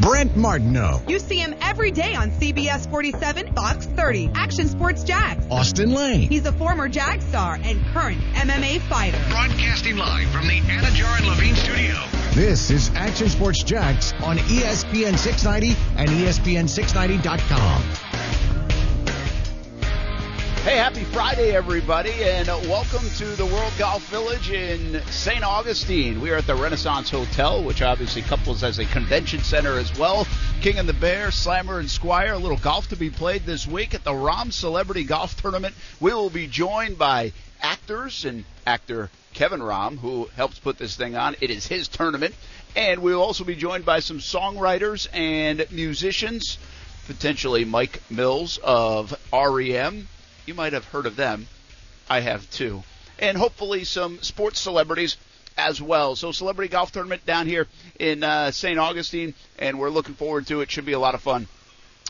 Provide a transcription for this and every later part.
Brent Martineau. You see him every day on CBS 47, Fox 30, Action Sports Jax. Austin Lane. He's a former Jag star and current MMA fighter. Broadcasting live from the Anajar and Levine studio. This is Action Sports Jax on ESPN 690 and E ESPN690.com. Hey, happy Friday, everybody, and welcome to the World Golf Village in St. Augustine. We are at the Renaissance Hotel, which obviously couples as a convention center as well. King and the Bear, Slammer and Squire, a little golf to be played this week at the Rahm Celebrity Golf Tournament. We will be joined by actors and actor Kevin Rahm, who helps put this thing on. It is his tournament. And we'll also be joined by some songwriters and musicians, potentially Mike Mills of REM. You might have heard of them. I have too. And hopefully some sports celebrities as well. So celebrity golf tournament down here in uh, St. Augustine, and we're looking forward to it. Should be a lot of fun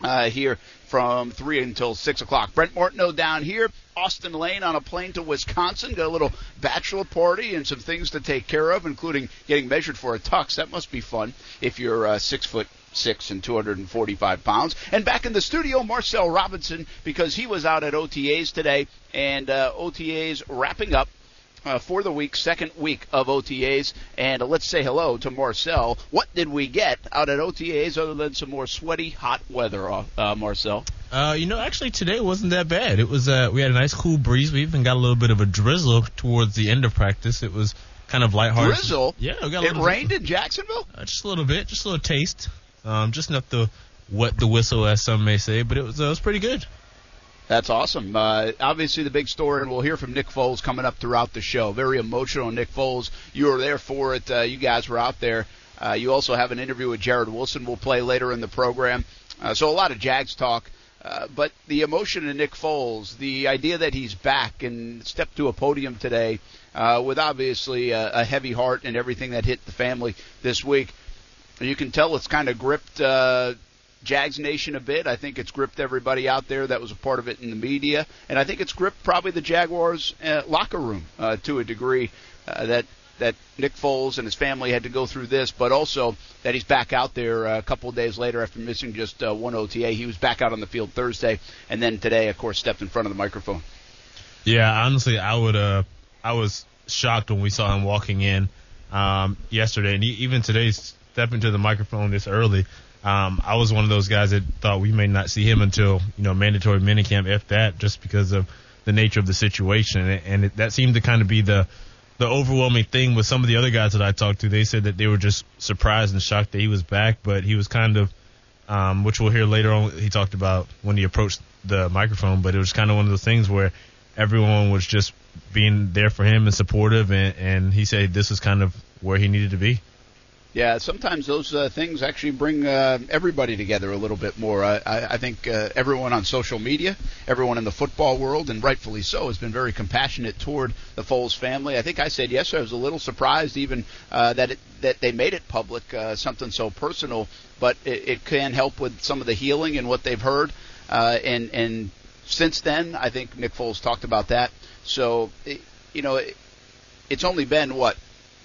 uh, here from three until six o'clock. Brent Martineau down here. Austin Lane on a plane to Wisconsin. Got a little bachelor party and some things to take care of, including getting measured for a tux. That must be fun if you're uh, six foot six and 245 pounds. And back in the studio, Marcel Robinson, because he was out at OTAs today, and uh, OTAs wrapping up. Uh, for the week, second week of OTAs, and uh, let's say hello to Marcel. What did we get out at OTAs other than some more sweaty, hot weather, uh, uh, Marcel? Uh, you know, actually today wasn't that bad. It was uh, we had a nice cool breeze. We even got a little bit of a drizzle towards the end of practice. It was kind of lighthearted. Drizzle? Yeah, we got a It rained in Jacksonville? Uh, just a little bit, just a little taste. Um, just enough to wet the whistle, as some may say. But it was uh, it was pretty good. That's awesome. Uh, obviously, the big story, and we'll hear from Nick Foles coming up throughout the show. Very emotional, Nick Foles. You were there for it. Uh, you guys were out there. Uh, you also have an interview with Jarrod Wilson. We'll play later in the program. Uh, so a lot of Jags talk. Uh, but the emotion in Nick Foles, the idea that he's back and stepped to a podium today with obviously a, a heavy heart and everything that hit the family this week, you can tell it's kind of gripped uh, Jags Nation a bit. I think it's gripped everybody out there that was a part of it in the media, and I think it's gripped probably the Jaguars uh, locker room uh, to a degree. Uh, that that Nick Foles and his family had to go through this, but also that he's back out there uh, a couple of days later after missing just uh, one OTA. He was back out on the field Thursday, and then today, of course, stepped in front of the microphone. Yeah, honestly, I would. Uh, I was shocked when we saw him walking in um, yesterday, and he, even today, stepping into the microphone this early. Um, I was one of those guys that thought we may not see him until you know mandatory minicamp, if that, just because of the nature of the situation, and, it, that seemed to kind of be the the overwhelming thing with some of the other guys that I talked to. They said that they were just surprised and shocked that he was back, but he was kind of, um, which we'll hear later on. He talked about when he approached the microphone, but it was kind of one of those things where everyone was just being there for him and supportive, and, and he said this was kind of where he needed to be. Yeah, sometimes those uh, things actually bring uh, everybody together a little bit more. I, I, I think uh, everyone on social media, everyone in the football world, and rightfully so, has been very compassionate toward the Foles family. I think I said yesterday I was a little surprised even uh, that it, that they made it public, uh, something so personal, but it, it can help with some of the healing and what they've heard. Uh, and and since then, I think Nick Foles talked about that. So, it, you know, it, it's only been what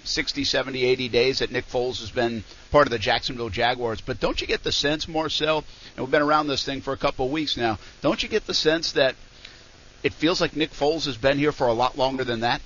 60, 70, 80 days that Nick Foles has been part of the Jacksonville Jaguars. But don't you get the sense, Marcel, and we've been around this thing for a couple of weeks now, don't you get the sense that it feels like Nick Foles has been here for a lot longer than that?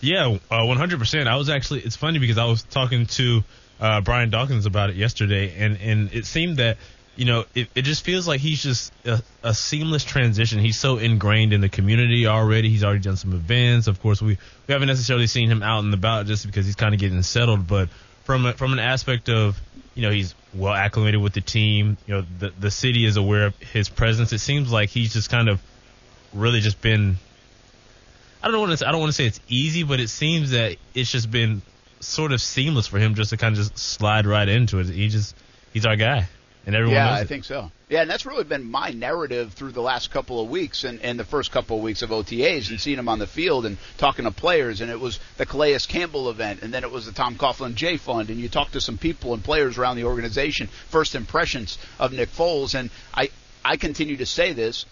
Yeah, uh, 100%. I was actually, it's funny because I was talking to uh, Brian Dawkins about it yesterday, and, and it seemed that, you know, it, it just feels like he's just a, a seamless transition. He's so ingrained in the community already. He's already done some events. Of course, we, we haven't necessarily seen him out and about just because he's kind of getting settled, but from a, from an aspect of, you know, he's well acclimated with the team. You know, the the city is aware of his presence. It seems like he's just kind of really just been I don't want to. I don't want to say it's easy, but it seems that it's just been sort of seamless for him just to kind of just slide right into it. He just he's our guy, and everyone yeah, I think so. Yeah, and that's really been my narrative through the last couple of weeks and, and the first couple of weeks of OTAs and seeing him on the field and talking to players. And it was the Calais Campbell event, and then it was the Tom Coughlin Jay Fund, and you talk to some people and players around the organization. First impressions of Nick Foles, and I I continue to say this,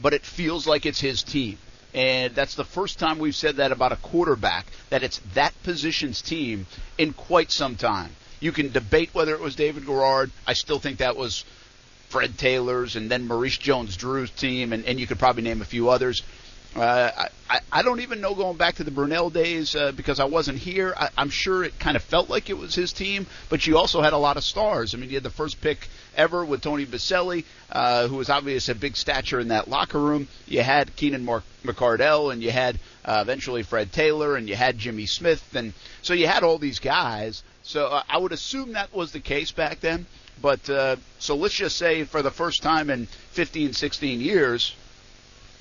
but it feels like it's his team. And that's the first time we've said that about a quarterback, that it's that position's team in quite some time. You can debate whether it was David Garrard. I still think that was Fred Taylor's and then Maurice Jones-Drew's team, and, and you could probably name a few others. Uh, I, I don't even know going back to the Brunell days uh, because I wasn't here. I, I'm sure it kind of felt like it was his team, but you also had a lot of stars. I mean, you had the first pick ever with Tony Boselli, uh, who was obviously a big stature in that locker room. You had Keenan Mark- McCardell, and you had uh, eventually Fred Taylor, and you had Jimmy Smith, and so you had all these guys. So uh, I would assume that was the case back then. But uh, so let's just say for the first time in 15, 16 years,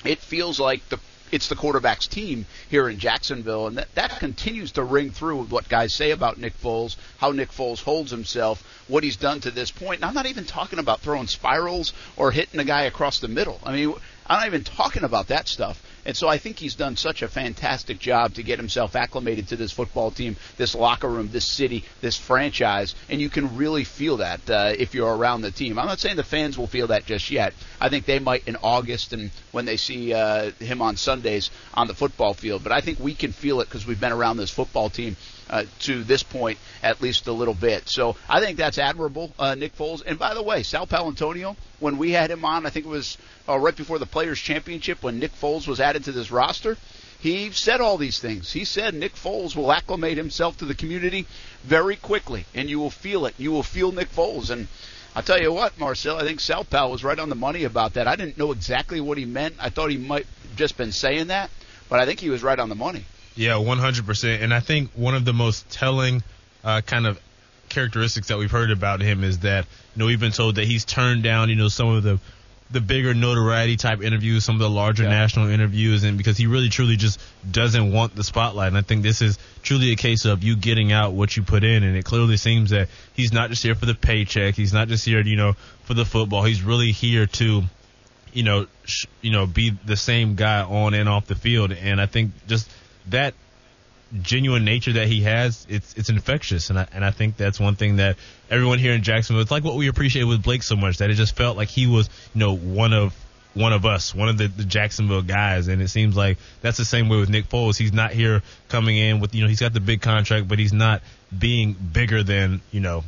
it feels like the it's the quarterback's team here in Jacksonville, and that, that continues to ring through with what guys say about Nick Foles, how Nick Foles holds himself, what he's done to this point. And I'm not even talking about throwing spirals or hitting a guy across the middle. I mean, I'm not even talking about that stuff. And so I think he's done such a fantastic job to get himself acclimated to this football team, this locker room, this city, this franchise. And you can really feel that uh, if you're around the team. I'm not saying the fans will feel that just yet. I think they might in August and when they see uh, him on Sundays on the football field. But I think we can feel it because we've been around this football team uh, to this point at least a little bit. So I think that's admirable, uh, Nick Foles. And by the way, Sal Paolantonio, when we had him on, I think it was uh, right before the Players Championship when Nick Foles was added to this roster. He said all these things. He said Nick Foles will acclimate himself to the community very quickly, and you will feel it. You will feel Nick Foles. And I'll tell you what, Marcel, I think Sal Pal was right on the money about that. I didn't know exactly what he meant. I thought he might just been saying that, but I think he was right on the money. Yeah, 100%. And I think one of the most telling uh, kind of characteristics that we've heard about him is that, you know, we've been told that he's turned down, you know, some of the the bigger notoriety type interviews, some of the larger Yeah. national interviews, and because he really truly just doesn't want the spotlight. And I think this is truly a case of you getting out what you put in, and it clearly seems that he's not just here for the paycheck. He's not just here, you know, for the football. He's really here to, you know, sh- you know, be the same guy on and off the field. And I think just that genuine nature that he has, it's it's infectious, and I and I think that's one thing that everyone here in Jacksonville, it's like what we appreciate with Blake so much that it just felt like he was, you know, one of one of us, one of the, the Jacksonville guys, and it seems like that's the same way with Nick Foles. He's not here coming in with, you know, he's got the big contract, but he's not being bigger than, you know,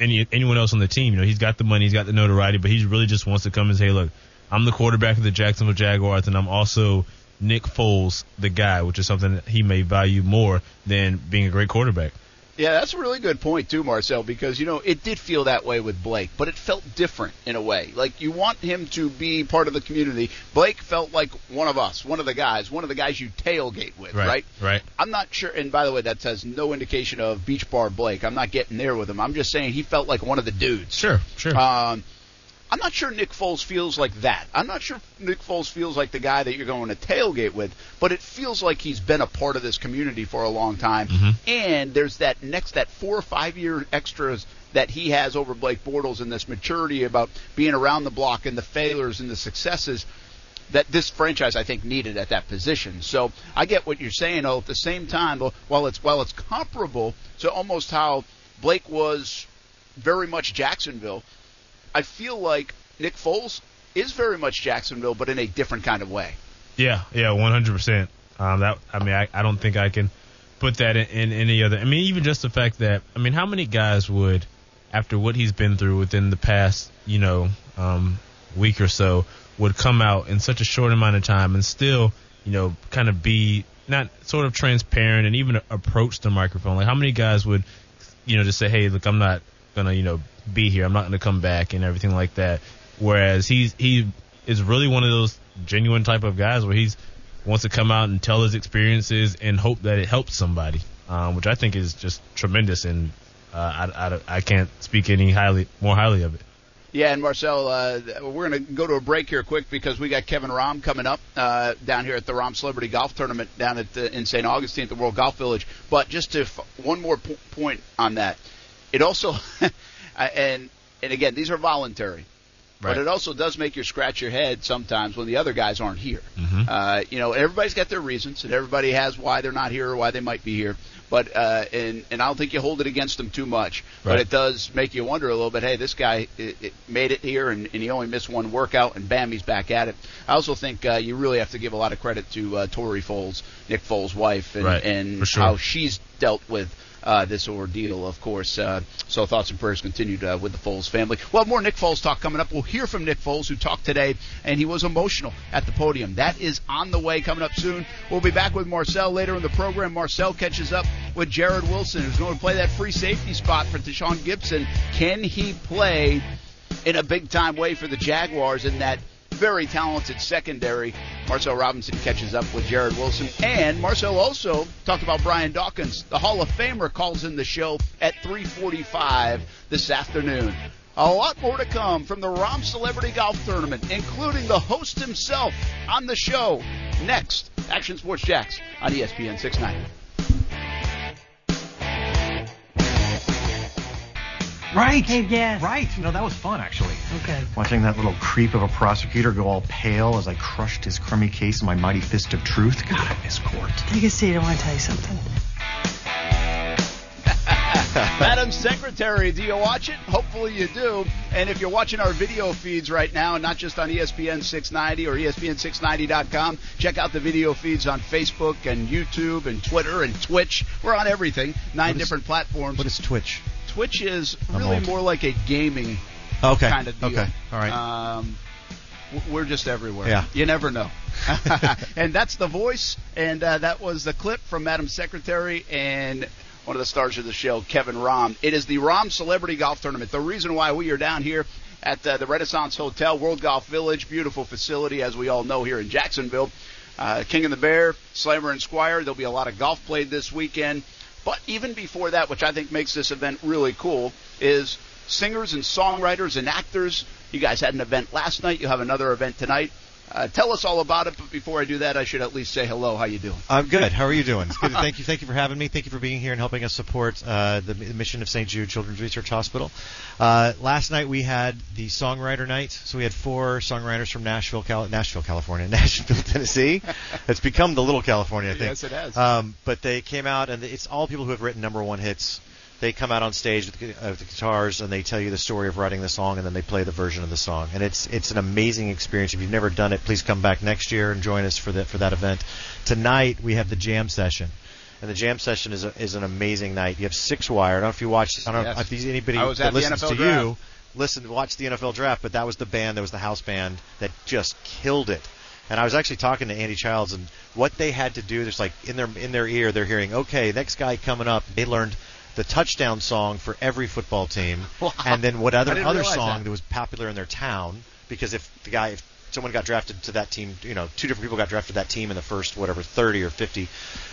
any anyone else on the team. You know, he's got the money, he's got the notoriety, but he really just wants to come and say, look, I'm the quarterback of the Jacksonville Jaguars, and I'm also Nick Foles, the guy, which is something that he may value more than being a great quarterback. Yeah, that's a really good point too, Marcel, because you know it did feel that way with Blake, but it felt different in a way. Like you want him to be part of the community. Blake felt like one of us, one of the guys, one of the guys you tailgate with, right? Right. I'm not sure. And by the way, that has no indication of Beach Bar Blake. I'm not getting there with him. I'm just saying he felt like one of the dudes. Sure, sure. Um, I'm not sure Nick Foles feels like that. I'm not sure Nick Foles feels like the guy that you're going to tailgate with, but it feels like he's been a part of this community for a long time. Mm-hmm. And there's that next, that four or five year extras that he has over Blake Bortles and this maturity about being around the block and the failures and the successes that this franchise I think needed at that position. So I get what you're saying. Though at the same time, while it's while it's comparable to almost how Blake was very much Jacksonville, I feel like Nick Foles is very much Jacksonville, but in a different kind of way. Yeah, yeah, one hundred percent. Um, that I mean, I, I don't think I can put that in, in any other. I mean, even just the fact that I mean, how many guys would, after what he's been through within the past, you know, um, week or so, would come out in such a short amount of time and still, you know, kind of be not sort of transparent and even approach the microphone. Like, how many guys would, you know, just say, "Hey, look, I'm not gonna, you know, be here. I'm not gonna come back," and everything like that. Whereas he's he is really one of those genuine type of guys where he's wants to come out and tell his experiences and hope that it helps somebody, um, which I think is just tremendous. And uh, I, I, I can't speak any highly more highly of it. Yeah, and Marcel, uh, we're going to go to a break here quick because we got Kevin Rahm coming up uh, down here at the Rahm Celebrity Golf Tournament down at the, in St. Augustine at the World Golf Village. But just to f- one more po- point on that, it also and and again these are voluntary. Right. But it also does make you scratch your head sometimes when the other guys aren't here. Mhm. Uh, you know, everybody's got their reasons, and everybody has why they're not here or why they might be here. But uh, and and I don't think you hold it against them too much. But it does make you wonder a little bit. Hey, this guy it, it made it here, and, and he only missed one workout, and bam, he's back at it. I also think uh, you really have to give a lot of credit to uh, Tori Foles, Nick Foles' wife, and, Right, and sure. how she's dealt with uh, this ordeal, of course. Uh, so thoughts and prayers continued uh, with the Foles family. Well, more Nick Foles talk coming up. We'll hear from Nick Foles, who talked today, and he was emotional at the podium. That is on the way coming up soon. We'll be back with Marcel later in the program. Marcel catches up with Jarrod Wilson, who's going to play that free safety spot for Tashaun Gipson. Can he play in a big time way for the Jaguars in that very talented secondary. Marcel Robinson catches up with Jarrod Wilson. And Marcel also talked about Brian Dawkins. The Hall of Famer calls in the show at 345 this afternoon. A lot more to come from the Rahm Celebrity Golf Tournament, including the host himself on the show. Next, Action Sports Jax on ESPN 690. Right. Hey, yes. Right. You know, that was fun, actually. Okay. Watching that little creep of a prosecutor go all pale as I crushed his crummy case in my mighty fist of truth. God, I miss court. Take a seat. I want to tell you something. Madam Secretary, do you watch it? Hopefully you do. And if you're watching our video feeds right now, not just on ESPN 690 or E ESPN690.com, check out the video feeds on Facebook and YouTube and Twitter and Twitch. We're on everything, nine What is- different platforms. What is Twitch? Twitch is really more like a gaming Okay. kind of deal. Okay. All right. Um, we're just everywhere. Yeah. You never know. and that's the voice, and uh, that was the clip from Madam Secretary and one of the stars of the show, Kevin Rahm. It is the Rahm Celebrity Golf Tournament. The reason why we are down here at uh, the Renaissance Hotel, World Golf Village, beautiful facility, as we all know here in Jacksonville. Uh, King and the Bear, Slammer and Squire. There'll be a lot of golf played this weekend. But even before that, which I think makes this event really cool, is singers and songwriters and actors. You guys had an event last night. You have another event tonight. Uh, tell us all about it. But before I do that, I should at least say hello. How you doing? I'm good. How are you doing? It's good. Thank you. Thank you for having me. Thank you for being here and helping us support uh, the the mission of St. Jude Children's Research Hospital. Uh, last night we had the songwriter night. So we had four songwriters from Nashville, Cal- Nashville, California, Nashville, Tennessee. it's become the little California, I think. Yes, it has. Um, but they came out, and it's all people who have written number one hits. They come out on stage with the, uh, the guitars and they tell you the story of writing the song, and then they play the version of the song. And it's it's an amazing experience. If you've never done it, please come back next year and join us for that for that event. Tonight we have the jam session. And the jam session is a, is an amazing night. You have six wire. I don't know if you watched. I don't know if anybody that listens to draft. you listen watch the NFL draft, but that was the band, that was the house band that just killed it. And I was actually talking to Andy Childs and what they had to do. There's like in their in their ear, they're hearing, okay, next guy coming up. They learned the touchdown song for every football team, Wow. and then what other other song that. that was popular in their town. Because if the guy, if someone got drafted to that team, you know, two different people got drafted to that team in the first whatever 30 or 50.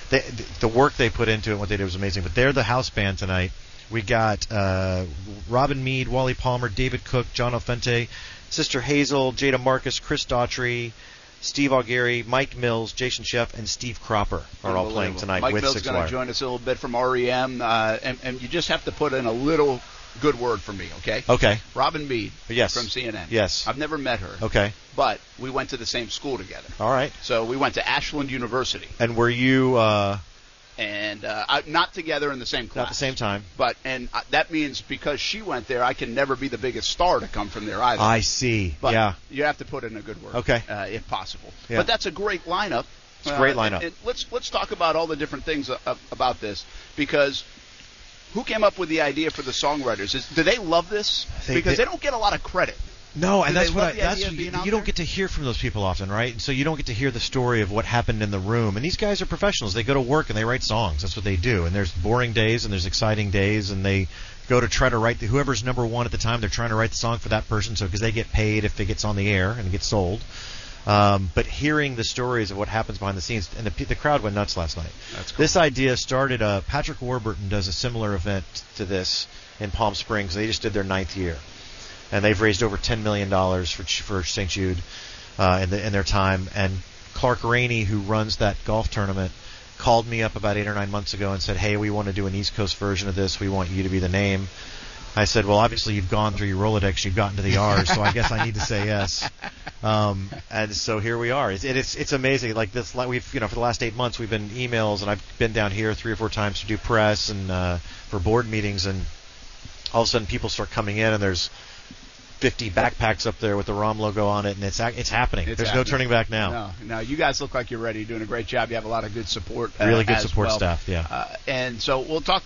They, the work they put into it, and what they did was amazing. But they're the house band tonight. We got uh, Robin Meade, Wally Palmer, David Cook, John Ofente, Sister Hazel, Jada Marcus, Chris Daughtry, Steve Augeri, Mike Mills, Jason Scheff, and Steve Cropper are all playing tonight Mike with Bill's Six going to join us a little bit from REM, uh, and, and you just have to put in a little good word for me, okay? Okay. Robin Meade Yes. from CNN. Yes. I've never met her, Okay. but we went to the same school together. All right. So we went to Ashland University, And were you uh, and uh, not together in the same class. Not the same time? But and uh, that means because she went there, I can never be the biggest star to come from there either. I see. But yeah. you have to put in a good word, Okay. uh, if possible. Yeah. But that's a great lineup. It's a great Uh, lineup. and- and let's let's talk about all the different things a- about this because who came up with the idea for the songwriters? Is, do they love this? They- because they- they, don't get a lot of credit. No, and that's what I, that's what you, you don't get to hear from those people often, right? And so you don't get to hear the story of what happened in the room. And these guys are professionals. They go to work and they write songs. That's what they do. And there's boring days and there's exciting days, and they go to try to write the, whoever's number one at the time. They're trying to write the song for that person, so because they get paid if it gets on the air and it gets sold. Um, but hearing the stories of what happens behind the scenes, and the, the crowd went nuts last night. That's cool. This idea started. Uh, Patrick Warburton does a similar event to this in Palm Springs. They just did their ninth year, and they've raised over ten million dollars for for St. Jude uh, in, the, in their time. And Clark Rainey, who runs that golf tournament, called me up about eight or nine months ago and said, "Hey, we want to do an East Coast version of this. We want you to be the name." I said, "Well, obviously you've gone through your Rolodex, you've gotten to the R's, so I guess I need to say yes." Um, and so here we are. It's it's it's amazing. Like this, we've you know for the last eight months we've been emails, and I've been down here three or four times to do press and uh, for board meetings, and all of a sudden people start coming in, and there's 50 backpacks up there with the Rahm logo on it, and it's it's happening. It's There's happening. no turning back now. No, no, you guys look like you're ready. You're doing a great job. You have a lot of good support. uh, Really good support well. staff, yeah. Uh, and so we'll talk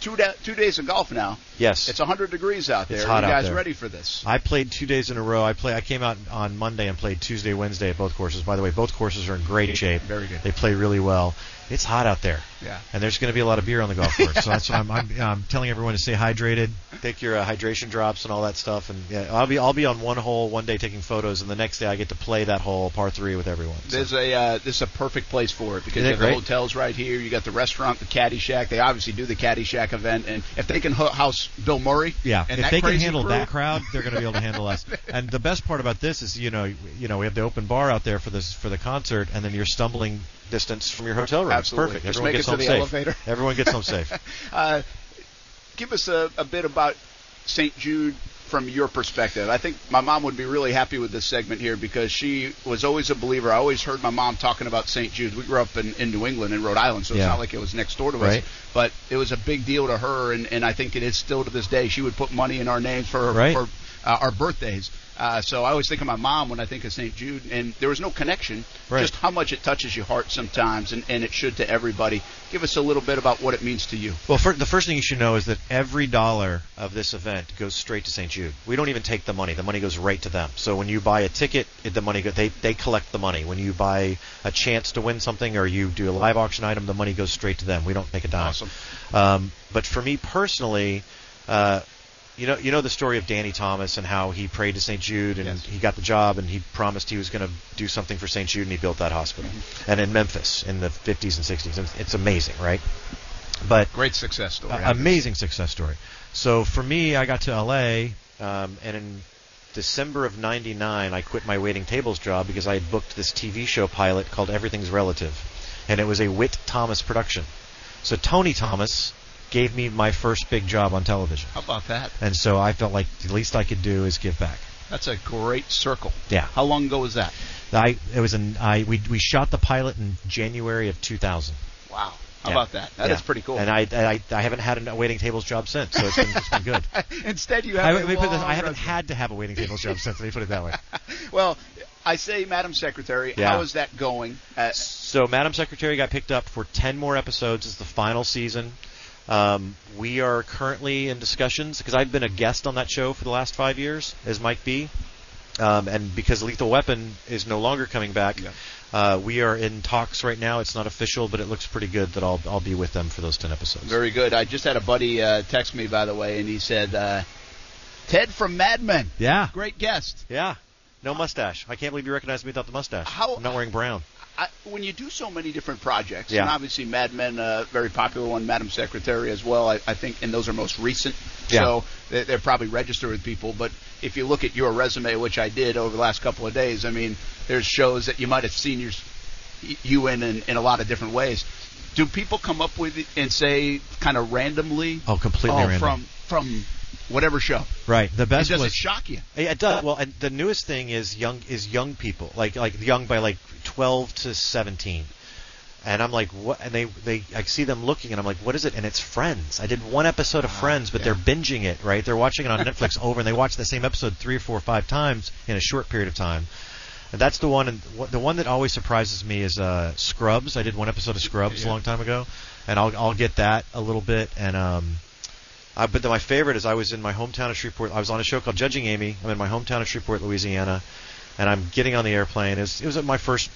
two da- two days of golf now. Yes. It's 100 degrees out there. It's hot you out guys there. ready for this? I played two days in a row. I play. I came out on Monday and played Tuesday, Wednesday at both courses. By the way, both courses are in great shape. Very good. They play really well. It's hot out there. Yeah. And there's going to be a lot of beer on the golf course, so that's what I'm, I'm, I'm telling everyone to stay hydrated, take your uh, hydration drops and all that stuff. And yeah, I'll be I'll be on one hole one day taking photos, and the next day I get to play that hole par three with everyone. So- There's a uh, this is a perfect place for it because you it have the hotels right here. You got the restaurant, the Caddy Shack. They obviously do the Caddy Shack event, and if they can house Bill Murray, Yeah, and if that they can handle crew, that crowd, they're going to be able to handle us. And the best part about this is, you know, you know, we have the open bar out there for this for the concert, and then you're stumbling distance from your hotel room. Absolutely. It's perfect. Just Everyone make gets it to the safe. elevator. Everyone gets home safe. Uh, give us a, a bit about St. Jude from your perspective. I think my mom would be really happy with this segment here because she was always a believer. I always heard my mom talking about St. Jude. We grew up in, in New England, in Rhode Island, so it's not like it was next door to Right. us. But it was a big deal to her, and, and I think it is still to this day. She would put money in our names for, Right. for uh, our birthdays. Uh, so I always think of my mom when I think of St. Jude, and there was no connection. Right. Just how much it touches your heart sometimes, and, and it should to everybody. Give us a little bit about what it means to you. Well, fir- the first thing you should know is that every dollar of this event goes straight to St. Jude. We don't even take the money; the money goes right to them. So when you buy a ticket, the money go- they they collect the money. When you buy a chance to win something or you do a live auction item, the money goes straight to them. We don't take a dime. Awesome. Um, but for me personally, uh, you know, you know the story of Danny Thomas and how he prayed to St. Jude and Yes. he got the job and he promised he was going to do something for St. Jude and he built that hospital. Mm-hmm. And in Memphis in the 50s and 60s, It's- amazing, right? But Great success story. a- amazing success story. So for me, I got to LA, um, and in December of '99, I quit my waiting tables job because I had booked this TV show pilot called Everything's Relative, and it was a Witt Thomas production. So Tony Thomas gave me my first big job on television, How about that? and so I felt like the least I could do is give back. That's a great circle. Yeah. How long ago was that? I it was an I we we shot the pilot in January of 2000. Wow. How Yeah. about that? That is Yeah. pretty cool. And I, I I haven't had a waiting tables job since, so it's been, it's been good. Instead, you have. let a me put it this, I haven't had to have a waiting tables job since. Let me put it that way. Well, I say, Madam Secretary, Yeah. how is that going? Uh, So, Madam Secretary got picked up for 10 more episodes. It's the final season. Um, we are currently in discussions because I've been a guest on that show for the last five years as Mike B. Um, and because Lethal Weapon is no longer coming back, Yeah. uh, we are in talks right now. It's not official, but it looks pretty good that I'll I'll be with them for those 10 episodes. very good. I just had a buddy uh, text me, by the way, and he said, uh, "Ted from Mad Men, yeah, great guest." yeah. No mustache. I can't believe you recognized me without the mustache. How- I'm not wearing brown. I, when you do so many different projects, Yeah. and obviously Mad Men, uh, very popular one, Madam Secretary as well. I, I think, and those are most recent, Yeah. so they're, they're probably registered with people. But if you look at your resume, which I did over the last couple of days, I mean, there's shows that you might have seen your, you in, in in a lot of different ways. Do people come up with it and say kind of randomly? Oh, completely oh, random. from from whatever show. Right. The And best does was it shock you? Yeah, it does. Well, and the newest thing is young is young people, like like young by like 12 to 17. And I'm like, what? And they they I see them looking, and I'm like, what is it? And it's Friends. I did one episode of Friends, but Ah, yeah. they're binging it, right? They're watching it on Netflix over, and they watch the same episode three or four or five times in a short period of time. And that's the one. And the one that always surprises me is uh, Scrubs. I did one episode of Scrubs a long time ago, and I'll I'll get that a little bit. And um, uh, but then my favorite is I was in my hometown of Shreveport. I was on a show called Judging Amy. I'm in my hometown of Shreveport, Louisiana, and I'm getting on the airplane. It was, it was my first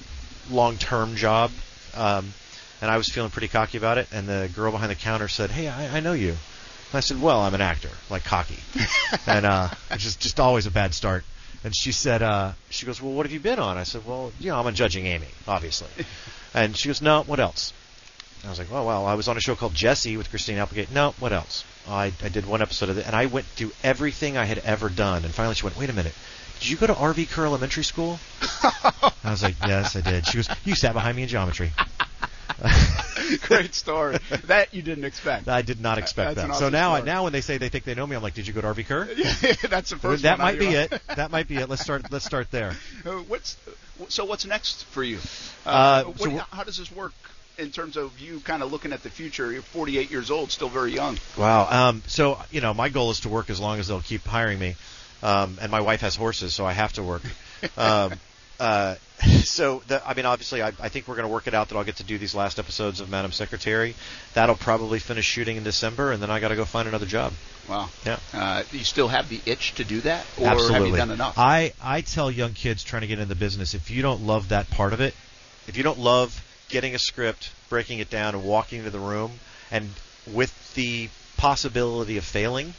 long-term job, um, and I was feeling pretty cocky about it. And the girl behind the counter said, "Hey, I, I know you." And I said, "Well, I'm an actor, like cocky," and uh, which is just always a bad start. And she said, uh, "She goes, well, what have you been on?" I said, "Well, you know, I'm on Judging Amy, obviously." And she goes, "No, what else?" I was like, "Oh well, I was on a show called Jesse with Christina Applegate." No, what else? I, I did one episode of it, and I went through everything I had ever done. And finally, she went, "Wait a minute, did you go to RV Kerr Elementary School?" I was like, "Yes, I did." She goes, "You sat behind me in geometry." Great story. that you didn't expect. I did not expect that. so now, now when they say they think they know me, I'm like, "Did you go to RV Kerr?" yeah, That's the first. that might be it. That might be it. Let's start. Let's start there. Uh, what's so? What's next for you? Uh, what so do how does this work in terms of you kind of looking at the future? You're 48 years old, still very young. Wow. Um, so you know, my goal is to work as long as they'll keep hiring me, um, and my wife has horses, so I have to work. Um, uh, so the, I mean, obviously, I, I think we're going to work it out that I'll get to do these last episodes of Madam Secretary. That'll probably finish shooting in December, and then I got to go find another job. Wow. Yeah. Uh, do you still have the itch to do that, or Absolutely. have you done enough? I, I tell young kids trying to get into the business, if you don't love that part of it, if you don't love getting a script, breaking it down, and walking into the room, and with the possibility of failing,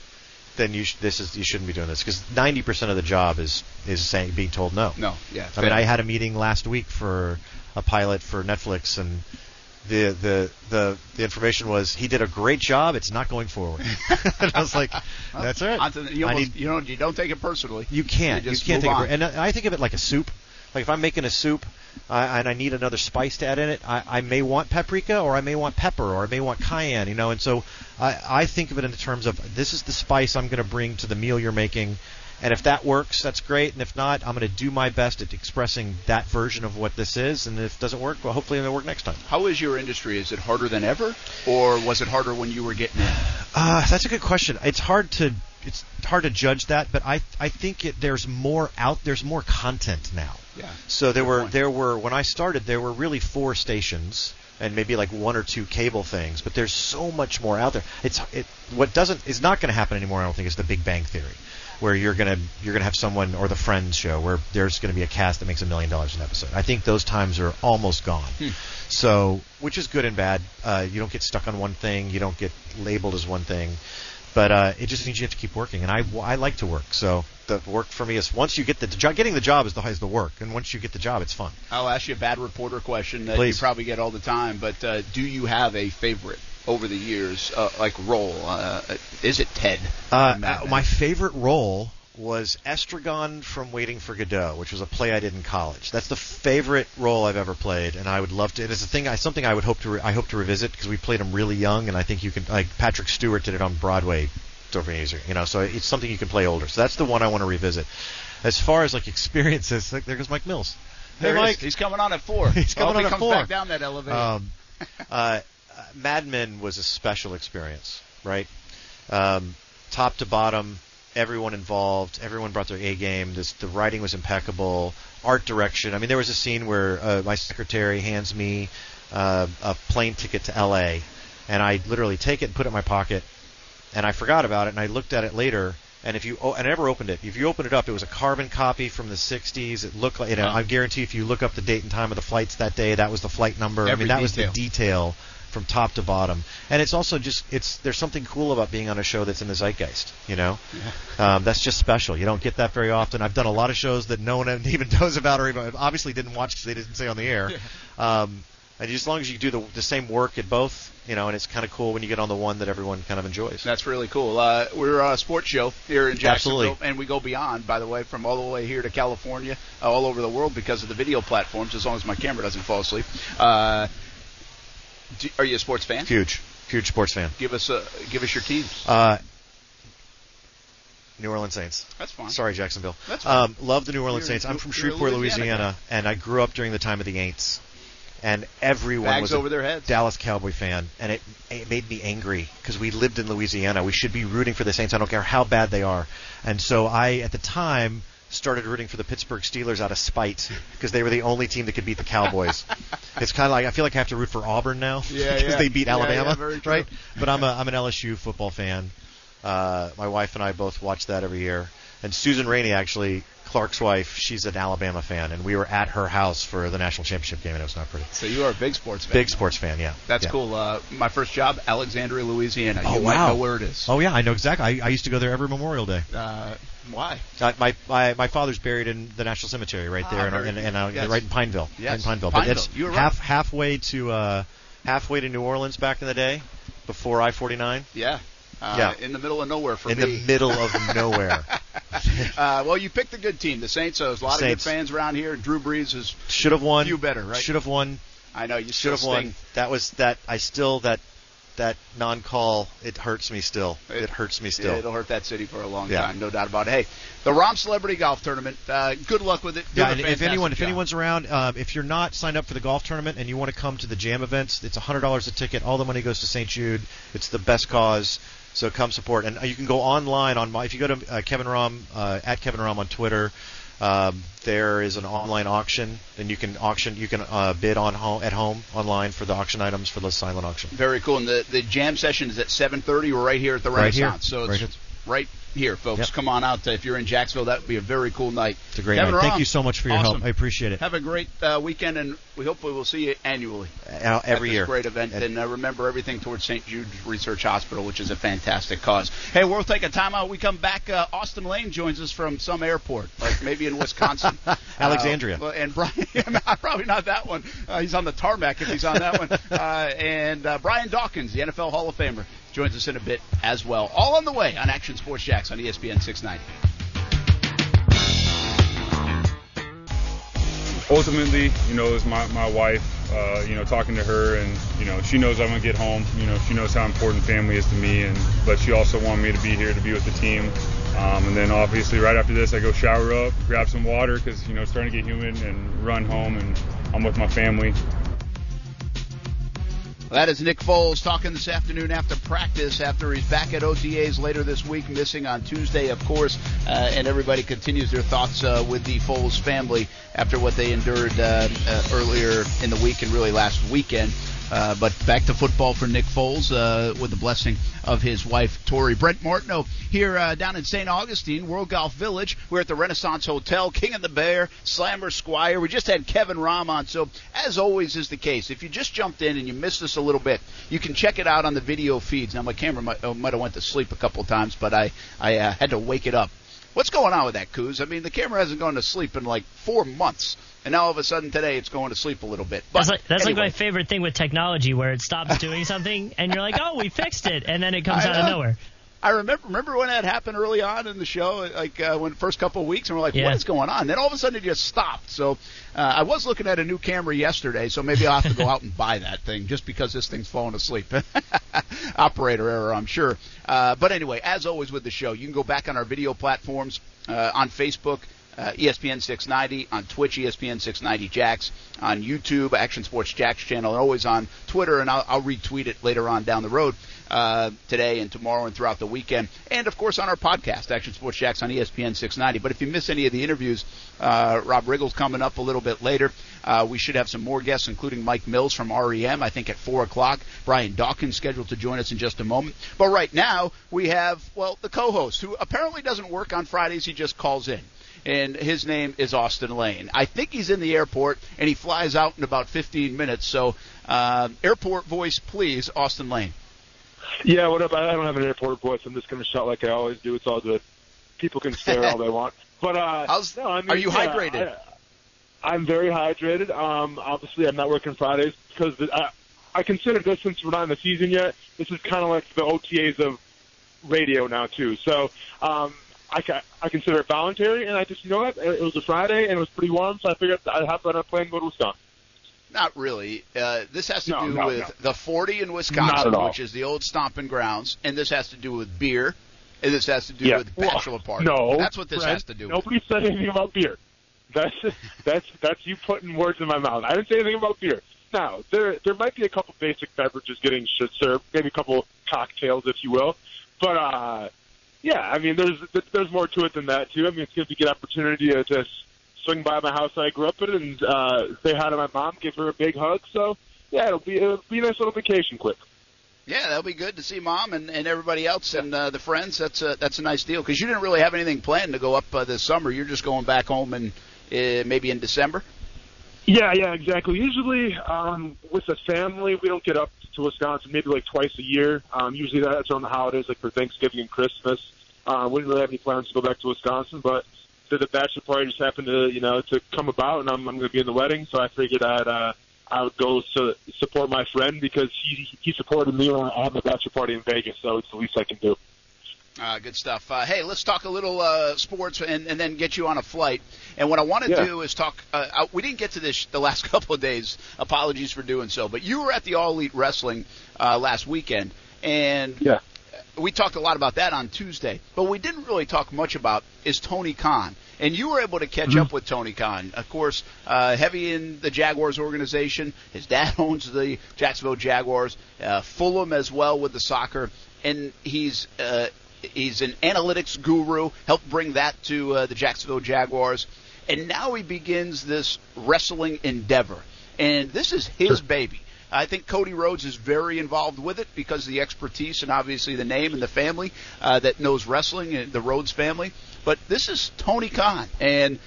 then you sh- this is you shouldn't be doing this because 90% of the job is is saying being told no. no. Yeah. I mean, I had a meeting last week for a pilot for Netflix, and the the the, the information was he did a great job. It's not going forward. and I was like, that's all right. You, almost, need- you don't you don't take it personally. you can't. You You, can't take on. break. And I think of it like a soup. Like if I'm making a soup I, and I need another spice to add in it, I, I may want paprika or I may want pepper or I may want cayenne. You know, and so I, I think of it in terms of this is the spice I'm going to bring to the meal you're making. And if that works, that's great. And if not, I'm going to do my best at expressing that version of what this is. And if it doesn't work, well, hopefully it'll work next time. How is your industry? Is it harder than ever, or was it harder when you were getting in? Uh, that's a good question. It's hard to it's hard to judge that, but I I think it, there's more out. There's more content now. Yeah. So there were point. there were when I started there were really four stations and maybe like one or two cable things, but there's so much more out there. It's it what doesn't is not going to happen anymore. I don't think is the Big Bang Theory, where you're gonna you're gonna have someone or the Friends show where there's going to be a cast that makes a million dollars an episode. I think those times are almost gone. So which is good and bad. Uh, you don't get stuck on one thing. You don't get labeled as one thing. But uh, it just means you have to keep working, and I, I like to work. So the work for me is once you get the job, getting the job is the is the work, and once you get the job, it's fun. I'll ask you a bad reporter question that Please. you probably get all the time, but uh, do you have a favorite over the years, uh, like role? Uh, is it Ted? Uh, uh, my favorite role was Estragon from Waiting for Godot, which was a play I did in college. That's the favorite role I've ever played, and I would love to. It is a thing, I, something I would hope to. Re, I hope to revisit because we played him really young, and I think you can. Like Patrick Stewart did it on Broadway, you know. So it's something you can play older. So that's the one I want to revisit. As far as like experiences, like, there goes Mike Mills. There hey, is. Mike. He's coming on at four. He's coming on he at comes four. back down that elevator. Um, uh, Mad Men was a special experience, right? Um, top to bottom, everyone involved, everyone brought their A game. This, the writing was impeccable, art direction. I mean, there was a scene where uh, my secretary hands me uh, a plane ticket to L.A. and I literally take it and put it in my pocket, and I forgot about it, and I looked at it later. And if you, oh, I never opened it. If you open it up, it was a carbon copy from the '60s. It looked like, you know. I guarantee if you look up the date and time of the flights that day, that was the flight number. I Every mean, that was the detail from top to bottom. And it's also just it's there's something cool about being on a show that's in the zeitgeist. You know, um, that's just special. You don't get that very often. I've done a lot of shows that no one even knows about or even obviously didn't watch because they didn't say on the air. Um, and as long as you do the, the same work at both, you know, and it's kind of cool when you get on the one that everyone kind of enjoys. That's really cool. Uh, we're a sports show here in Jacksonville, Absolutely. and we go beyond, by the way, from all the way here to California, uh, all over the world because of the video platforms. As long as my camera doesn't fall asleep. Uh, do, are you a sports fan? Huge, huge sports fan. Give us a give us your teams. Uh, New Orleans Saints. That's fine. Sorry, Jacksonville. That's fine. Um, love the New Orleans You're- Saints. I'm from Shreveport, Louisiana Louisiana, and I grew up during the time of the Aints. And everyone Bags was a over their heads. Dallas Cowboy fan, and it, it made me angry because we lived in Louisiana. We should be rooting for the Saints. I don't care how bad they are. And so I, at the time, started rooting for the Pittsburgh Steelers out of spite because they were the only team that could beat the Cowboys. it's kind of like I feel like I have to root for Auburn now Yeah, because yeah. they beat Alabama, yeah, right? But I'm a I'm an LSU football fan. Uh, my wife and I both watch that every year. And Susan Rainey, actually, Clark's wife, she's an Alabama fan, and we were at her house for the national championship game, and it was not pretty. So you are a big sports fan. Big sports fan, yeah. That's Yeah. cool. Uh, my first job, Alexandria, Louisiana. Oh you wow! know where it is. Oh yeah, I know exactly. I, I used to go there every Memorial Day. Uh, why? Uh, my, my my father's buried in the National Cemetery right Ah, there, in, very in, good. in, uh, Yes. right in Pineville. Yes, in Pineville. Pineville. But it's You right. half halfway to uh, halfway to New Orleans back in the day, before I-49, Yeah. Uh, Yeah. In the middle of nowhere for in me. the middle of nowhere. uh, well, you picked a good team, the Saints. So there's a lot Saints. of good fans around here. Drew Brees is. Should have won. Few better, right? Should have won. I know you Should have won. That was that. I still that that non-call. It hurts me still. It, hurts me still. It'll hurt that city for a long Yeah. time, no doubt about it. Hey, the Rahm Celebrity Golf Tournament. Uh, good luck with it. Yeah, Doing and if fantastic anyone if anyone's around, um, if you're not signed up for the golf tournament and you want to come to the jam events, it's hundred dollars a ticket. All the money goes to St. Jude. It's the best cause. So come support, and uh, you can go online on my. If you go to uh, Kevin Rahm uh, at Kevin Rahm on Twitter, um, there is an online auction, and you can auction. You can uh, bid on home at home online for the auction items for the silent auction. Very cool. And the, the jam session is at 7:30. We're right here at the Right here. Renaissance. So it's Right here. right here, folks. Yep. Come on out. If you're in Jacksonville, that would be a very cool night. It's a great Kevin night. Thank you so much for your awesome. help. I appreciate it. Have a great uh, weekend, and we hopefully will see you annually. Uh, every year. great event. At- and uh, remember everything towards St. Jude's Research Hospital, which is a fantastic cause. Hey, we'll take a timeout. We come back. Uh, Austin Lane joins us from some airport, like maybe in Wisconsin. Alexandria. Uh, and Brian, probably not that one. Uh, he's on the tarmac if he's on that one. Uh, and uh, Brian Dawkins, the NFL Hall of Famer, joins us in a bit as well. All on the way on Action Sports Jax on ESPN 690. ultimately, you know, it's my, my wife, uh, you know, talking to her and, you know, she knows I'm going to get home. You know, she knows how important family is to me. And, but she also wanted me to be here to be with the team. Um, and then obviously right after this, I go shower up, grab some water because, you know, it's starting to get humid and run home and I'm with my family. That is Nick Foles talking this afternoon after practice, after he's back at OTAs later this week, missing on Tuesday, of course. Uh, and everybody continues their thoughts uh, with the Foles family after what they endured uh, uh, earlier in the week and really last weekend. Uh, but back to football for Nick Foles uh, with the blessing of his wife, Tori. Brent Martineau here uh, down in St. Augustine, World Golf Village. We're at the Renaissance Hotel, King of the Bear, Slammer Squire. We just had Kevin Rahm on. So, as always is the case, if you just jumped in and you missed us a little bit, you can check it out on the video feeds. Now, my camera might, uh, might have went to sleep a couple times, but I, I uh, had to wake it up. What's going on with that, Coos? I mean, the camera hasn't gone to sleep in like four months, and now all of a sudden today it's going to sleep a little bit. But That's like that's anyway. like my favorite thing with technology, where it stops doing something, and you're like, "Oh, we fixed it," and then it comes I out of nowhere. I remember remember when that happened early on in the show, like uh, when the first couple of weeks, and we're like, Yeah. "What is going on?" Then all of a sudden it just stopped. So uh, I was looking at a new camera yesterday, so maybe I'll have to go out and buy that thing just because this thing's falling asleep. Operator error, I'm sure. Uh, but anyway, as always with the show, you can go back on our video platforms uh, on Facebook. Uh, ESPN 690 on Twitch, ESPN 690 Jax on YouTube, Action Sports Jax channel, and always on Twitter, and I'll, I'll retweet it later on down the road uh, today and tomorrow and throughout the weekend, and of course on our podcast, Action Sports Jax on ESPN 690. But if you miss any of the interviews, uh, Rob Riggle's coming up a little bit later. Uh, we should have some more guests, including Mike Mills from REM, I think at 4 o'clock. Brian Dawkins scheduled to join us in just a moment. But right now, we have, well, the co-host, who apparently doesn't work on Fridays, he just calls in. And his name is Austin Lane. I think he's in the airport, and he flies out in about 15 minutes. So, uh, airport voice, please, Austin Lane. Yeah, what up? I don't have an airport voice. I'm just going to shout like I always do. It's all good. People can stare all they want. But uh, How's- no, I mean, are you yeah, hydrated? I, I'm very hydrated. Um, obviously, I'm not working Fridays because the, I, I consider this since we're not in the season yet. This is kind of like the OTAs of radio now too. So um, I, ca- I consider it voluntary, and I just you know what? It was a Friday and it was pretty warm, so I figured I'd hop on a plane and go to Wisconsin. Not really. Uh, this has to No, do no, with no. the 40 in Wisconsin, which is the old stomping grounds, and this has to do with beer, and this has to do Yeah. with Well, bachelor party. No, that's what this has to do. with. Nobody said anything about beer. That's that's that's you putting words in my mouth. I didn't say anything about beer. Now there there might be a couple basic beverages getting served, maybe a couple cocktails, if you will. But uh, yeah, I mean there's there's more to it than that too. I mean it's going to be a good opportunity to just swing by my house I grew up in and uh, say hi to my mom, give her a big hug. So yeah, it'll be it'll be a nice little vacation quick. Yeah, that'll be good to see mom and, and everybody else and uh, the friends. That's a that's a nice deal because you didn't really have anything planned to go up uh, this summer. You're just going back home and uh, maybe in December. Yeah, yeah, exactly. Usually, um, with the family, we don't get up to Wisconsin maybe like twice a year. Um, usually that's on the holidays, like for Thanksgiving and Christmas. Uh, we didn't really have any plans to go back to Wisconsin, but the, the bachelor party just happened to, you know, to come about, and I'm, I'm going to be in the wedding, so I figured I'd, uh, I would go to support my friend because he he supported me when I had my bachelor party in Vegas, so it's the least I can do. Uh, good stuff. Uh, hey, let's talk a little uh, sports and, and then get you on a flight. And what I want to Yeah. do is talk. Uh, we didn't get to this the last couple of days. Apologies for doing so. But you were at the All Elite Wrestling uh, last weekend, and Yeah. We talked a lot about that on Tuesday. But we didn't really talk much about is Tony Khan. And you were able to catch Mm-hmm. up with Tony Khan, of course, uh, heavy in the Jaguars organization. His dad owns the Jacksonville Jaguars, uh, Fulham as well with the soccer. and he's uh, he's an analytics guru. Helped bring that to uh, the Jacksonville Jaguars, and now he begins this wrestling endeavor. And this is his baby. I think Cody Rhodes is very involved with it because of the expertise and obviously the name and the family uh, that knows wrestling, and the Rhodes family. But this is Tony Khan, and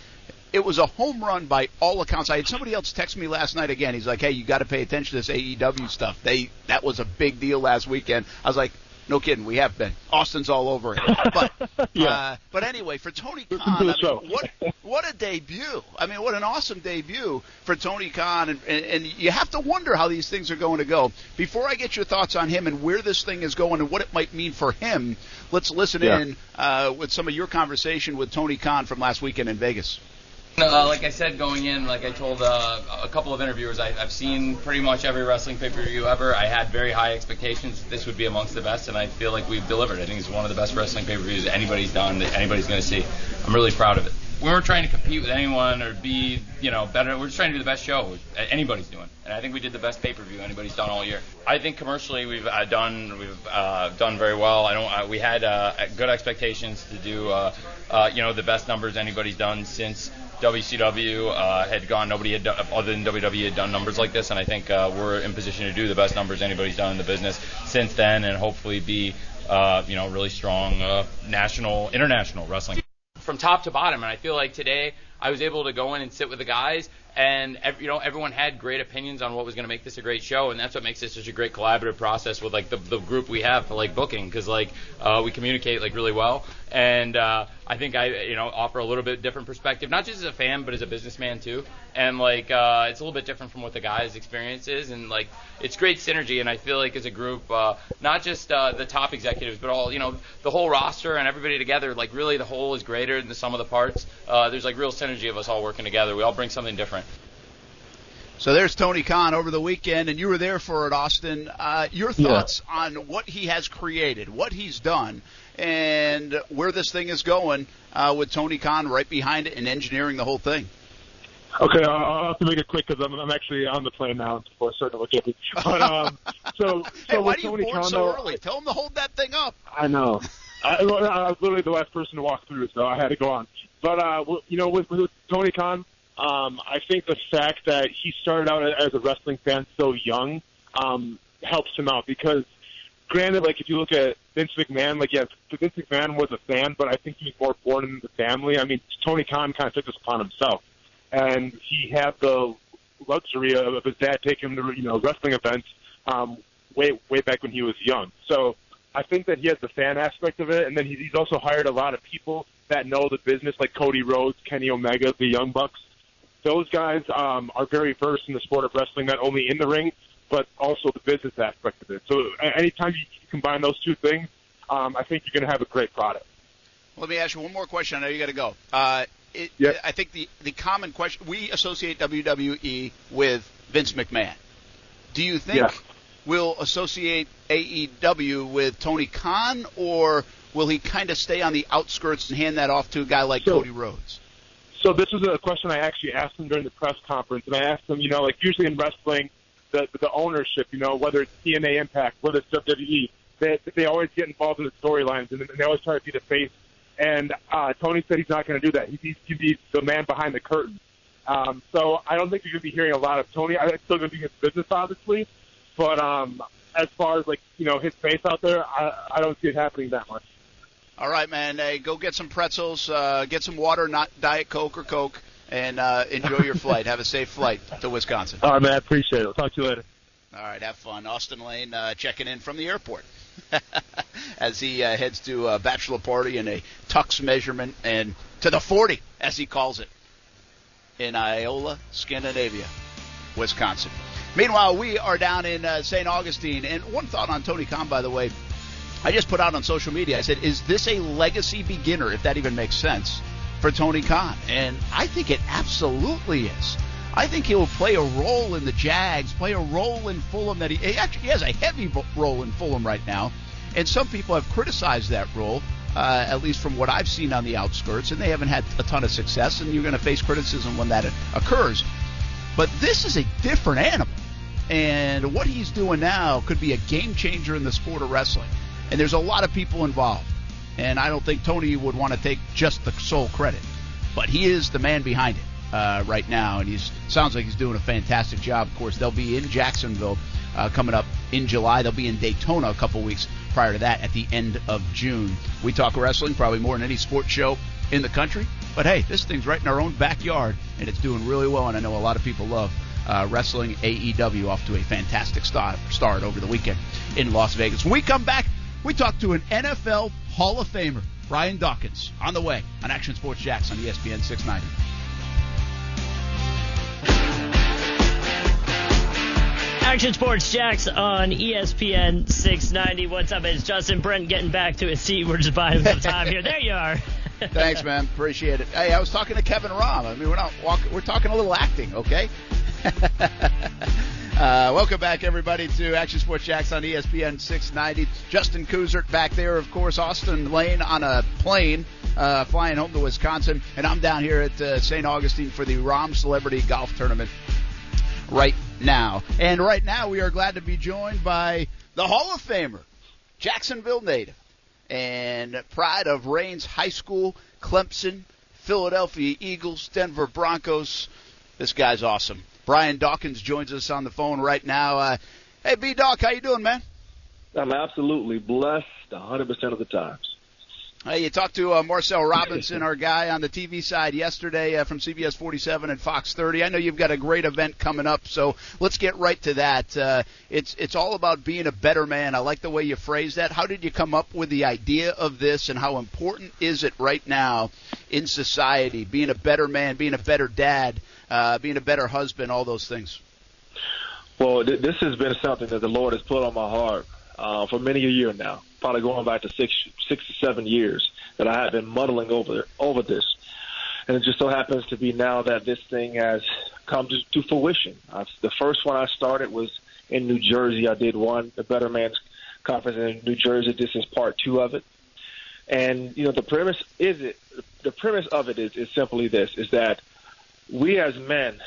it was a home run by all accounts. I had somebody else text me last night again. He's like, "Hey, you got to pay attention to this AEW stuff. They that was a big deal last weekend." I was like, "No kidding, we have been. Austin's all over it." But Yeah. uh, but anyway, for Tony Khan, I mean, show. what what a debut! I mean, what an awesome debut for Tony Khan, and, and, and you have to wonder how these things are going to go. Before I get your thoughts on him and where this thing is going and what it might mean for him, let's listen Yeah. in uh, with some of your conversation with Tony Khan from last weekend in Vegas. Uh, like I said, going in, like I told uh, a couple of interviewers, I, I've seen pretty much every wrestling pay-per-view ever. I had very high expectations. This would be amongst the best, and I feel like we've delivered. I think it's one of the best wrestling pay-per-views anybody's done, that anybody's going to see. I'm really proud of it. We weren't trying to compete with anyone or be, you know, better. We're just trying to do the best show anybody's doing, and I think we did the best pay-per-view anybody's done all year. I think commercially we've uh, done we've uh, done very well. I don't. Uh, we had uh, good expectations to do, you know, the best numbers anybody's done since WCW uh, had gone. Nobody had done, other than WWE had done numbers like this, and I think uh, we're in position to do the best numbers anybody's done in the business since then, and hopefully be, uh, you know, really strong uh, national, international wrestling from top to bottom. And I feel like today I was able to go in and sit with the guys, and you know everyone had great opinions on what was going to make this a great show, and that's what makes this such a great collaborative process with like the, the group we have for like booking, because like uh, we communicate like really well, and uh, I think I you know offer a little bit different perspective, not just as a fan but as a businessman too, and like uh, it's a little bit different from what the guys' experience is, and like it's great synergy, and I feel like as a group, uh, not just uh, the top executives, but all you know the whole roster and everybody together, like really the whole is greater than the sum of the parts. Uh, there's like real synergy of us all working together. We all bring something different. So there's Tony Khan over the weekend, and you were there for it, Austin. Uh, your Yeah. thoughts on what he has created, what he's done, and where this thing is going uh, with Tony Khan right behind it and engineering the whole thing. Okay, I'll, I'll have to make it quick because I'm, I'm actually on the plane now before starting to look at it. But um, so so Hey, why do you Tony board Khan, so early? Tell him to hold that thing up. I know. I, I was literally the last person to walk through, so I had to go on. But uh, you know, with, with Tony Khan, um, I think the fact that he started out as a wrestling fan so young um, helps him out because, granted, like if you look at Vince McMahon, like yeah, Vince McMahon was a fan, but I think he was more born into the family. I mean, Tony Khan kind of took this upon himself, and he had the luxury of, of his dad taking him to you know wrestling events um, way way back when he was young. So I think that he has the fan aspect of it, and then he's, he's also hired a lot of people that know the business, like Cody Rhodes, Kenny Omega, the Young Bucks. Those guys um, are very versed in the sport of wrestling, not only in the ring, but also the business aspect of it. So anytime you combine those two things, um, I think you're going to have a great product. Let me ask you one more question. I know you got to go. Uh, it, Yep. I think the the common question we associate WWE with Vince McMahon. Do you think Yeah. We'll associate AEW with Tony Khan, or will he kind of stay on the outskirts and hand that off to a guy like So- Cody Rhodes? So this was a question I actually asked him during the press conference, and I asked him, you know, like usually in wrestling, the the ownership, you know, whether it's TNA Impact, whether it's WWE, they they always get involved in the storylines, and they always try to be the face. And uh, Tony said he's not going to do that. He's, he's be the man behind the curtain. Um, so I don't think you're going to be hearing a lot of Tony. I it's still going to be his business, obviously, but um, as far as like you know his face out there, I, I don't see it happening that much. All right, man. Hey, go get some pretzels, uh, get some water, not Diet Coke or Coke, and uh, enjoy your flight. Have a safe flight to Wisconsin. All right, man. I appreciate it. I'll talk to you later. All right, have fun. Austin Lane uh, checking in from the airport as he uh, heads to a bachelor party in a tux measurement and to the 40, as he calls it, in Iola, Scandinavia, Wisconsin. Meanwhile, we are down in uh, St. Augustine. And one thought on Tony Khan, by the way, I just put out on social media. I said, "Is this a legacy beginner, if that even makes sense, for Tony Khan?" And I think it absolutely is. I think he'll play a role in the Jags, play a role in Fulham that he, he actually has a heavy role in Fulham right now, and some people have criticized that role, uh, at least from what I've seen on the outskirts, and they haven't had a ton of success, and you're going to face criticism when that occurs. But this is a different animal, and what he's doing now could be a game changer in the sport of wrestling. And there's a lot of people involved. And I don't think Tony would want to take just the sole credit. But he is the man behind it uh, right now, and he's sounds like he's doing a fantastic job. Of course, they'll be in Jacksonville uh, coming up in July. They'll be in Daytona a couple weeks prior to that at the end of June. We talk wrestling probably more than any sports show in the country. But hey, this thing's right in our own backyard, and it's doing really well. And I know a lot of people love uh, wrestling AEW off to a fantastic start, start over the weekend in Las Vegas. When we come back, we talk to an NFL Hall of Famer, Brian Dawkins, on the way on Action Sports Jax on ESPN 690. Action Sports Jax on ESPN 690. What's up? It's Justin Brent getting back to his seat. We're just buying some time here. There you are. Thanks, man. Appreciate it. Hey, I was talking to Kevin Rahm. I mean, we're not walking. We're talking a little acting, okay? uh, welcome back, everybody, to Action Sports Jax on ESPN 690. Justin Kuzert back there, of course. Austin Lane on a plane uh, flying home to Wisconsin, and I'm down here at uh, St. Augustine for the Rom Celebrity Golf Tournament right now. And right now, we are glad to be joined by the Hall of Famer, Jacksonville native, and pride of Raines High School, Clemson, Philadelphia Eagles, Denver Broncos. This guy's awesome. Brian Dawkins joins us on the phone right now. Uh, hey, B Doc, how you doing, man? I'm absolutely blessed 100% of the times. Hey, you talked to uh, Marcel Robinson, our guy on the TV side yesterday uh, from CBS 47 and Fox 30. I know you've got a great event coming up, so let's get right to that. Uh, it's it's all about being a better man. I like the way you phrase that. How did you come up with the idea of this, and how important is it right now in society? Being a better man, being a better dad, uh, being a better husband, all those things. Well, th- this has been something that the Lord has put on my heart uh, for many a year now, probably going back to six, six to seven years that I have been muddling over over this, and it just so happens to be now that this thing has come to, to fruition. Uh, the first one I started was in New Jersey. I did one, the Better Man's Conference in New Jersey. This is part two of it, and you know the premise is it. The premise of it is, is simply this: is that we as men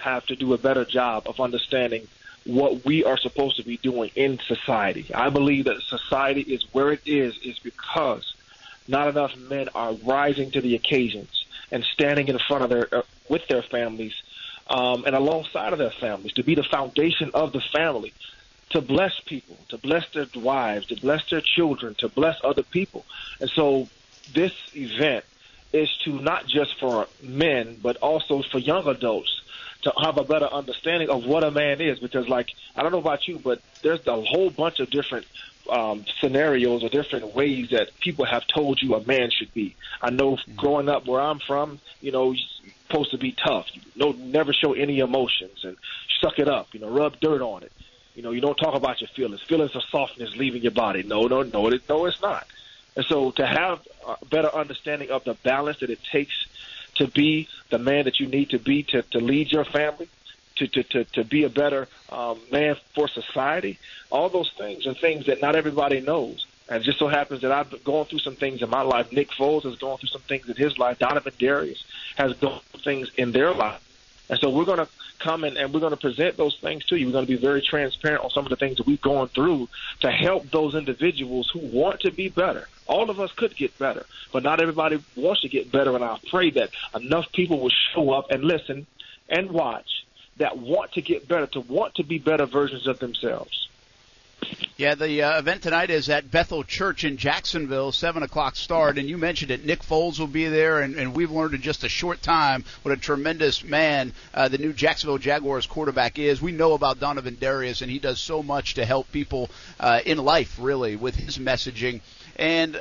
have to do a better job of understanding what we are supposed to be doing in society. I believe that society is where it is is because not enough men are rising to the occasions and standing in front of their uh, with their families um, and alongside of their families to be the foundation of the family to bless people, to bless their wives, to bless their children, to bless other people. And so this event is to not just for men, but also for young adults to have a better understanding of what a man is. Because, like, I don't know about you, but there's a whole bunch of different um, scenarios or different ways that people have told you a man should be. I know growing up where I'm from, you know, you're supposed to be tough. You know, never show any emotions and suck it up. You know, rub dirt on it. You know, you don't talk about your feelings. Feelings are softness leaving your body. No, no, no, it, no, it's not. And so to have a better understanding of the balance that it takes to be the man that you need to be to, to lead your family, to, to, to, to be a better um, man for society, all those things are things that not everybody knows. And just so happens that I've going through some things in my life. Nick Foles has gone through some things in his life. Donovin Darius has gone through things in their life. And so we're going to come in and we're going to present those things to you. We're going to be very transparent on some of the things that we've gone through to help those individuals who want to be better. All of us could get better, but not everybody wants to get better. And I pray that enough people will show up and listen and watch that want to get better, to want to be better versions of themselves. Yeah, the uh, event tonight is at Bethel Church in Jacksonville, 7 o'clock start. And you mentioned it. Nick Foles will be there, and, and we've learned in just a short time what a tremendous man uh, the new Jacksonville Jaguars quarterback is. We know about Donovin Darius, and he does so much to help people uh, in life, really, with his messaging. And uh,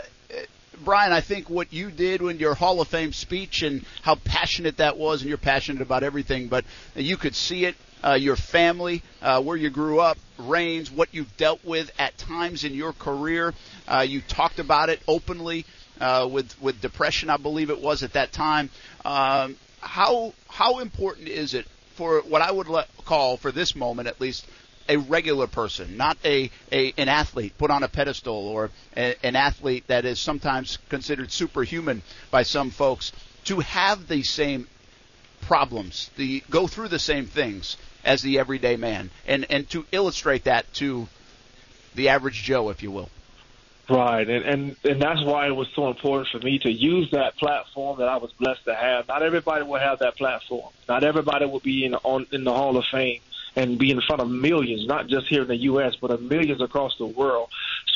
Brian, I think what you did when your Hall of Fame speech and how passionate that was, and you're passionate about everything, but you could see it uh, your family, uh, where you grew up, Raines, what you've dealt with at times in your career. Uh, you talked about it openly uh, with with depression, I believe it was at that time. Um, how how important is it for what I would call for this moment at least a regular person, not a, a an athlete put on a pedestal or a, an athlete that is sometimes considered superhuman by some folks, to have the same problems, the go through the same things as the everyday man, and and to illustrate that to the average Joe, if you will. Right, and, and and that's why it was so important for me to use that platform that I was blessed to have. Not everybody will have that platform. Not everybody will be in on in the Hall of Fame and be in front of millions, not just here in the U.S., but of millions across the world,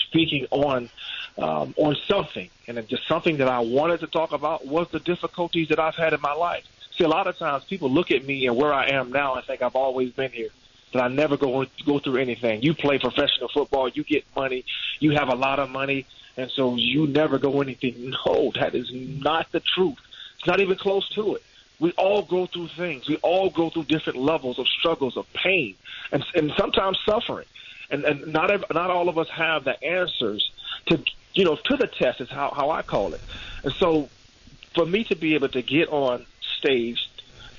speaking on um, on something. And just something that I wanted to talk about was the difficulties that I've had in my life. See, a lot of times people look at me and where I am now and think I've always been here that I never go go through anything. You play professional football, you get money, you have a lot of money, and so you never go anything. No, that is not the truth. It's not even close to it. We all go through things. We all go through different levels of struggles, of pain, and and sometimes suffering. And and not not all of us have the answers to you know to the test is how how I call it. And so, for me to be able to get on stage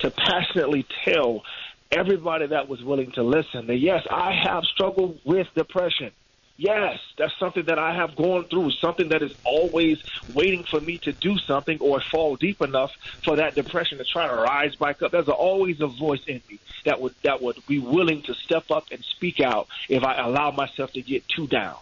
to passionately tell everybody that was willing to listen that yes, I have struggled with depression. Yes, that's something that I have gone through, something that is always waiting for me to do something or fall deep enough for that depression to try to rise back up. There's always a voice in me that would that would be willing to step up and speak out if I allow myself to get too down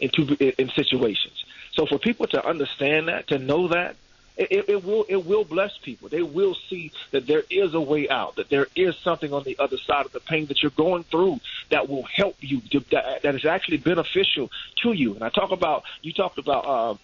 into in situations. So for people to understand that, to know that, it, it will it will bless people. They will see that there is a way out, that there is something on the other side of the pain that you're going through that will help you, that, that is actually beneficial to you. And I talk about you talked about. Uh,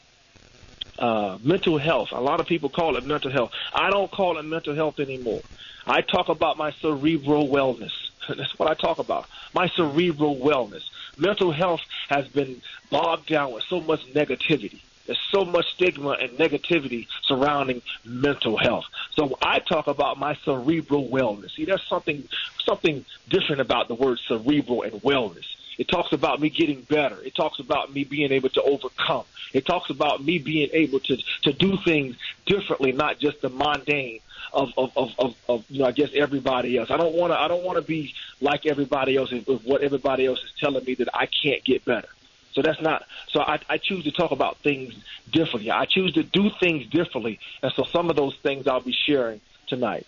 uh, mental health. A lot of people call it mental health. I don't call it mental health anymore. I talk about my cerebral wellness. That's what I talk about. My cerebral wellness. Mental health has been bogged down with so much negativity. There's so much stigma and negativity surrounding mental health. So I talk about my cerebral wellness. See, there's something something different about the word cerebral and wellness. It talks about me getting better. It talks about me being able to overcome. It talks about me being able to to do things differently, not just the mundane of of of, of, of you know, I guess everybody else. I don't want to I don't want to be like everybody else with what everybody else is telling me that I can't get better. So that's not. So I, I choose to talk about things differently. I choose to do things differently, and so some of those things I'll be sharing tonight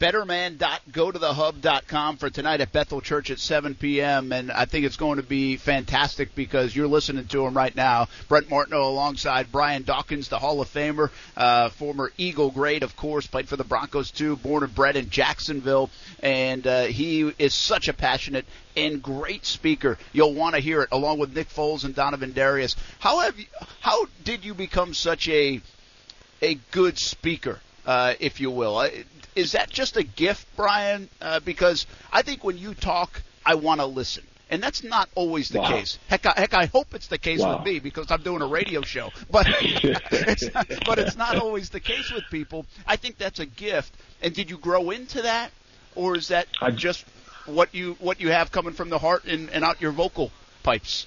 betterman.gotothehub.com for tonight at Bethel Church at 7 p.m. And I think it's going to be fantastic because you're listening to him right now. Brent Martineau alongside Brian Dawkins, the Hall of Famer, uh, former Eagle great, of course, played for the Broncos too, born and bred in Jacksonville. And uh, he is such a passionate and great speaker. You'll want to hear it along with Nick Foles and Donovin Darius. How have you, how did you become such a a good speaker? Uh, if you will. Is that just a gift, Brian? Uh, because I think when you talk, I want to listen. And that's not always the wow. case. Heck, I, heck, I hope it's the case wow. with me because I'm doing a radio show. But it's not, but it's not always the case with people. I think that's a gift. And did you grow into that, or is that I, just what you what you have coming from the heart and, and out your vocal pipes?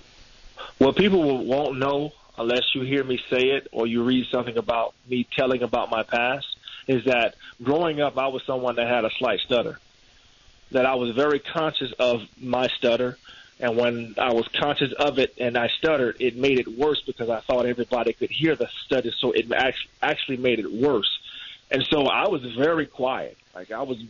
Well, people won't know unless you hear me say it or you read something about me telling about my past is that growing up, I was someone that had a slight stutter. That I was very conscious of my stutter, and when I was conscious of it and I stuttered, it made it worse because I thought everybody could hear the stutter, so it actually made it worse. And so I was very quiet. Like I was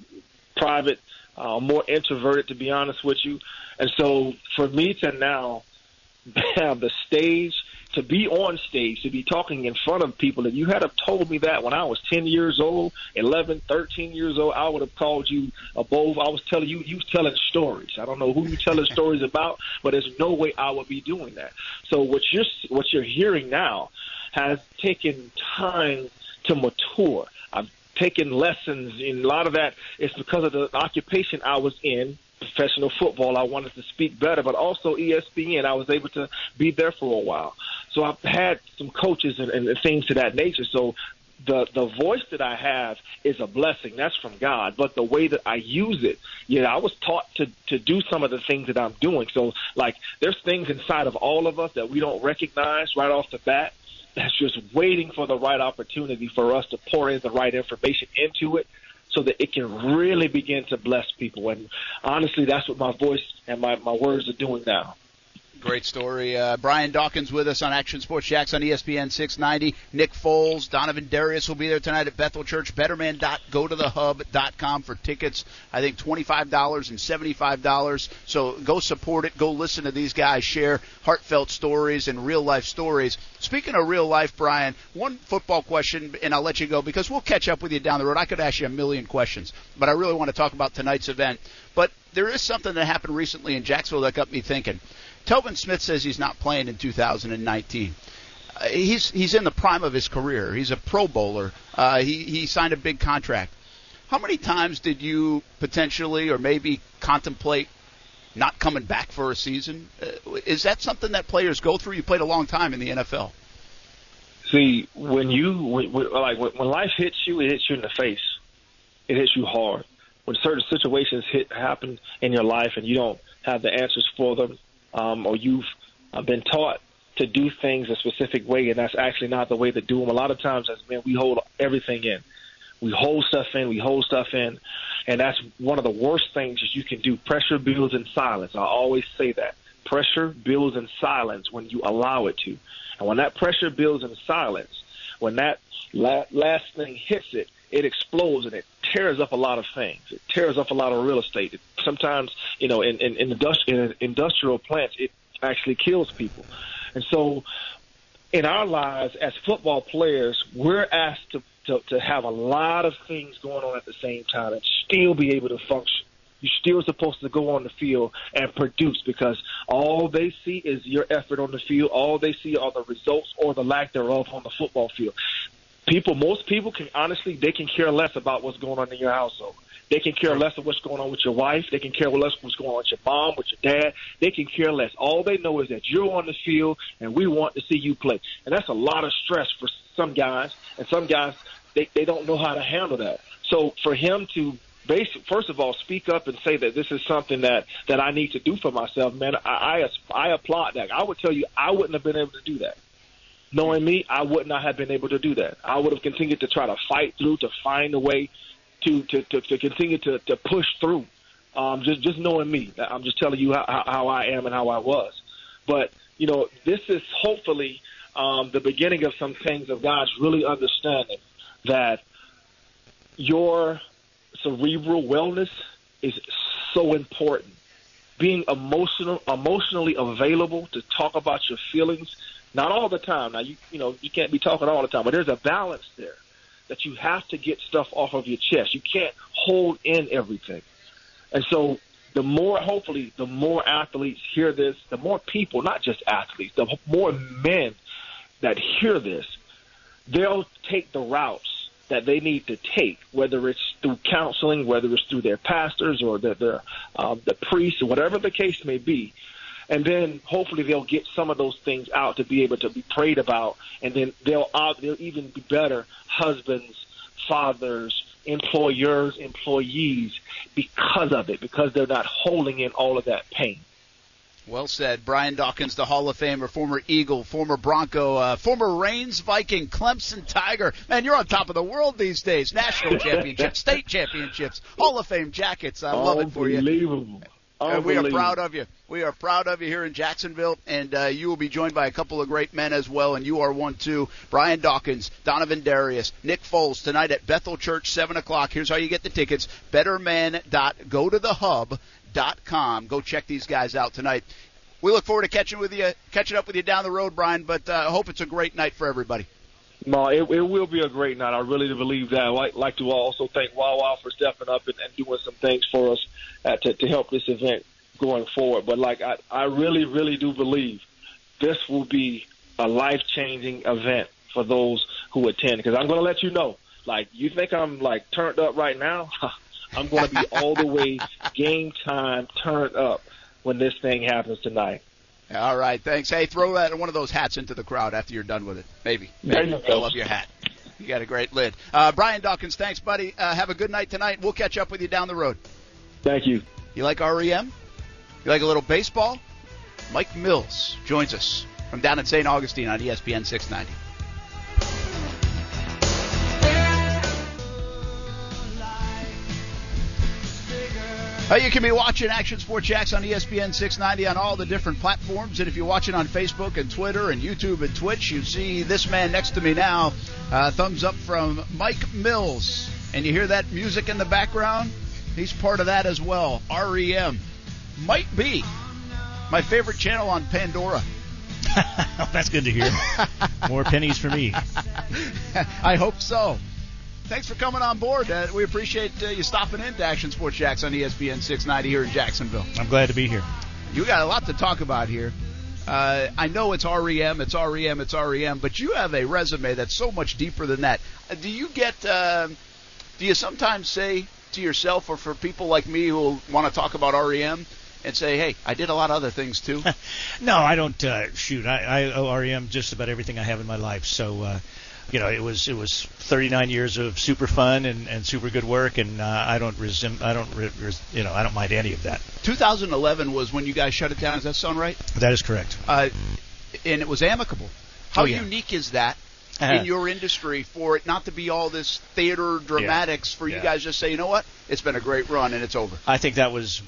private, uh, more introverted, to be honest with you. And so for me to now have the stage to be on stage, to be talking in front of people. If you had have told me that when I was 10 years old, 11, 13 years old, I would have called you a bold. I was telling you, you telling stories. I don't know who you telling stories about, but there's no way I would be doing that. So what you're, what you're hearing now has taken time to mature. I've taken lessons in a lot of that. It's because of the occupation I was in professional football. I wanted to speak better, but also ESPN. I was able to be there for a while. So I've had some coaches and, and things to that nature. So the the voice that I have is a blessing. That's from God. But the way that I use it, you know, I was taught to to do some of the things that I'm doing. So like there's things inside of all of us that we don't recognize right off the bat. That's just waiting for the right opportunity for us to pour in the right information into it so that it can really begin to bless people. And honestly, that's what my voice and my, my words are doing now Great story. Uh, Brian Dawkins with us on Action Sports Jax on ESPN 690. Nick Foles, Donovin Darius will be there tonight at Bethel Church. Betterman.gotothehub.com for tickets. I think $25 and $75. So go support it. Go listen to these guys share heartfelt stories and real life stories. Speaking of real life, Brian, one football question, and I'll let you go because we'll catch up with you down the road. I could ask you a million questions, but I really want to talk about tonight's event. But there is something that happened recently in Jacksonville that got me thinking. Telvin Smith says he's not playing in 2019. Uh, he's he's in the prime of his career. He's a Pro Bowler. Uh, he he signed a big contract. How many times did you potentially or maybe contemplate not coming back for a season? Uh, is that something that players go through? You played a long time in the NFL. See, when you when, when, like when, when life hits you, it hits you in the face. It hits you hard. When certain situations hit happen in your life and you don't have the answers for them, um, or you've uh, been taught to do things a specific way, and that's actually not the way to do them. A lot of times, as men, we hold everything in. We hold stuff in. We hold stuff in, and that's one of the worst things that you can do. Pressure builds in silence. I always say that pressure builds in silence when you allow it to, and when that pressure builds in silence, when that la- last thing hits it, it explodes and it tears up a lot of things. It tears up a lot of real estate. It, sometimes, you know, in, in, in, industri- in industrial plants, it actually kills people. And so, in our lives as football players, we're asked to, to, to have a lot of things going on at the same time and still be able to function. You're still supposed to go on the field and produce because all they see is your effort on the field. All they see are the results or the lack thereof on the football field people, most people can honestly, they can care less about what's going on in your household. They can care less of what's going on with your wife. They can care less what's going on with your mom, with your dad. They can care less. All they know is that you're on the field and we want to see you play. And that's a lot of stress for some guys. And some guys, they, they don't know how to handle that. So for him to basic, first of all, speak up and say that this is something that, that I need to do for myself, man, I, I, I applaud that. I would tell you, I wouldn't have been able to do that knowing me, I would not have been able to do that. I would have continued to try to fight through, to find a way to to, to, to continue to, to push through. Um, just just knowing me, I'm just telling you how, how I am and how I was. But you know, this is hopefully um, the beginning of some things of God's really understanding that your cerebral wellness is so important. Being emotional, emotionally available to talk about your feelings not all the time. Now you you know you can't be talking all the time, but there's a balance there that you have to get stuff off of your chest. You can't hold in everything. And so the more hopefully the more athletes hear this, the more people, not just athletes, the more men that hear this, they'll take the routes that they need to take, whether it's through counseling, whether it's through their pastors or their, their um, the priests, whatever the case may be, and then hopefully they'll get some of those things out to be able to be prayed about, and then they'll uh, they'll even be better husbands, fathers, employers, employees because of it, because they're not holding in all of that pain. Well said. Brian Dawkins, the Hall of Famer, former Eagle, former Bronco, uh, former Raines Viking, Clemson Tiger. Man, you're on top of the world these days. National championships, state championships, Hall of Fame jackets. I love it for you. Unbelievable. Uh, we are proud of you. We are proud of you here in Jacksonville, and uh, you will be joined by a couple of great men as well, and you are one too. Brian Dawkins, Donovin Darius, Nick Foles tonight at Bethel Church, seven o'clock. Here's how you get the tickets: BetterMan.GoToTheHub.com. Go check these guys out tonight. We look forward to catching with you, catching up with you down the road, Brian. But uh, I hope it's a great night for everybody. No, it, it will be a great night. I really do believe that. I'd like, like to also thank Wawa for stepping up and, and doing some things for us uh, to, to help this event going forward. But like I, I really, really do believe this will be a life changing event for those who attend. Because I'm going to let you know, like you think I'm like turned up right now, I'm going to be all the way game time turned up when this thing happens tonight. All right, thanks. Hey, throw that one of those hats into the crowd after you're done with it. Maybe. Maybe. There you go. I love your hat. You got a great lid. Uh, Brian Dawkins, thanks, buddy. Uh, have a good night tonight. We'll catch up with you down the road. Thank you. You like REM? You like a little baseball? Mike Mills joins us from down in St. Augustine on ESPN 690. Uh, you can be watching Action Sports Jax on ESPN 690 on all the different platforms. And if you're watching on Facebook and Twitter and YouTube and Twitch, you see this man next to me now. Uh, thumbs up from Mike Mills. And you hear that music in the background? He's part of that as well. REM. Might be my favorite channel on Pandora. That's good to hear. More pennies for me. I hope so. Thanks for coming on board. Uh, we appreciate uh, you stopping in to Action Sports Jax on ESPN 690 here in Jacksonville. I'm glad to be here. You got a lot to talk about here. Uh, I know it's REM, it's REM, it's REM, but you have a resume that's so much deeper than that. Uh, do you get? Uh, do you sometimes say to yourself, or for people like me who want to talk about REM, and say, "Hey, I did a lot of other things too"? No, I don't uh, shoot. I, I owe REM just about everything I have in my life. So, uh, you know, it was it was 39 years of super fun and, and super good work, and uh, I don't resim- I don't re- res- you know I don't mind any of that. 2011 was when you guys shut it down. Does that sound right? That is correct. Uh, and it was amicable. How Oh, yeah. unique is that Uh-huh. in your industry for it not to be all this theater dramatics? For you Yeah. guys just say, you know what, it's been a great run and it's over. I think that was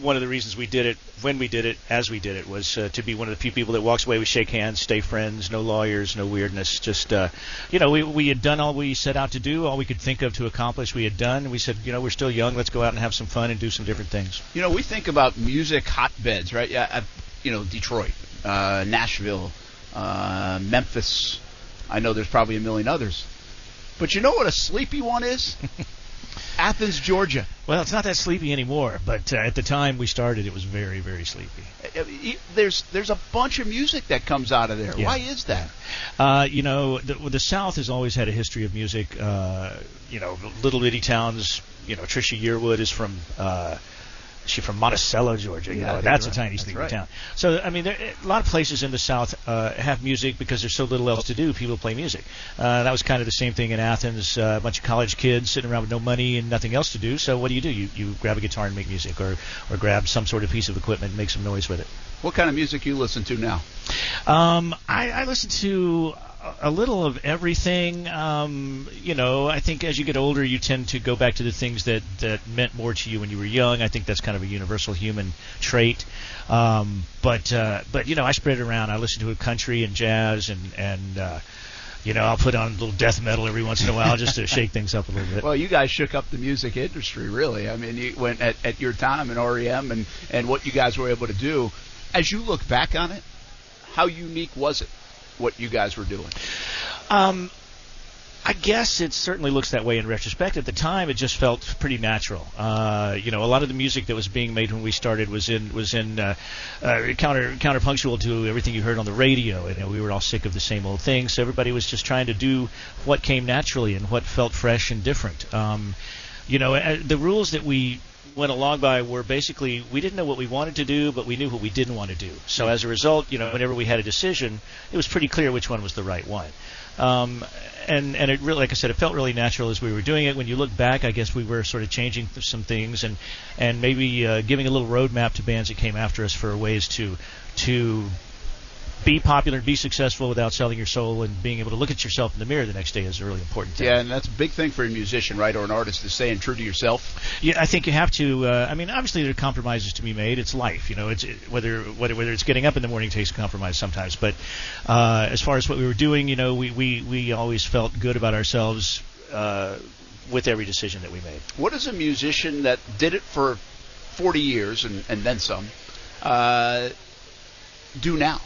one of the reasons we did it when we did it as we did it was uh, to be one of the few people that walks away we shake hands stay friends no lawyers no weirdness just uh, you know we, we had done all we set out to do all we could think of to accomplish we had done we said you know we're still young let's go out and have some fun and do some different things You know, we think about music hotbeds, right? Yeah, you know, Detroit, uh, Nashville, uh, Memphis. I know there's probably a million others. But you know what a sleepy one is? Athens, Georgia. well it's not that sleepy anymore but uh, at the time we started it was very very sleepy Uh, There's there's a bunch of music that comes out of there. Yeah. Why is that? Uh, you know, the, the South has always had a history of music. Uh, you know, little bitty towns. You know, Trisha Yearwood is from. Uh, She's from Monticello, Georgia. You Yeah, know, that's right. a tiny sleepy right. town. So, I mean, there, a lot of places in the South uh, have music because there's so little else to do. People play music. Uh, that was kind of the same thing in Athens. Uh, a bunch of college kids sitting around with no money and nothing else to do. So, what do you do? You you grab a guitar and make music, or or grab some sort of piece of equipment and make some noise with it. What kind of music you listen to now? Um, I, I listen to a- little of everything. Um, you know, I think as you get older, you tend to go back to the things that, that meant more to you when you were young. I think that's kind of a universal human trait. Um, but uh, but you know, I spread it around. I listen to a country and jazz and and uh, you know, I'll put on a little death metal every once in a while just to shake things up a little bit. Well, you guys shook up the music industry, really. I mean, you went at, at your time in REM and, and what you guys were able to do. As you look back on it, how unique was it, what you guys were doing? Um, I guess it certainly looks that way in retrospect. At the time, it just felt pretty natural. Uh, you know, a lot of the music that was being made when we started was in was in uh, uh, counter counterpunctual to everything you heard on the radio. And you know, we were all sick of the same old thing, so everybody was just trying to do what came naturally and what felt fresh and different. Um, you know, uh, the rules that we went along by were basically we didn't know what we wanted to do, but we knew what we didn't want to do. So as a result, you know, whenever we had a decision, it was pretty clear which one was the right one. Um, and and it really, like I said, it felt really natural as we were doing it. When you look back, I guess we were sort of changing some things and and maybe uh, giving a little roadmap to bands that came after us for ways to to be popular and be successful without selling your soul and being able to look at yourself in the mirror the next day is a really important thing. Yeah, and that's a big thing for a musician, right, or an artist, to is staying true to yourself. Yeah, I think you have to. Uh, I mean, obviously there are compromises to be made. It's life, you know. It's it, whether whether whether it's getting up in the morning takes a compromise sometimes. But uh, as far as what we were doing, you know, we we we always felt good about ourselves uh, with every decision that we made. What is a musician that did it for 40 years and, and then some uh, do now?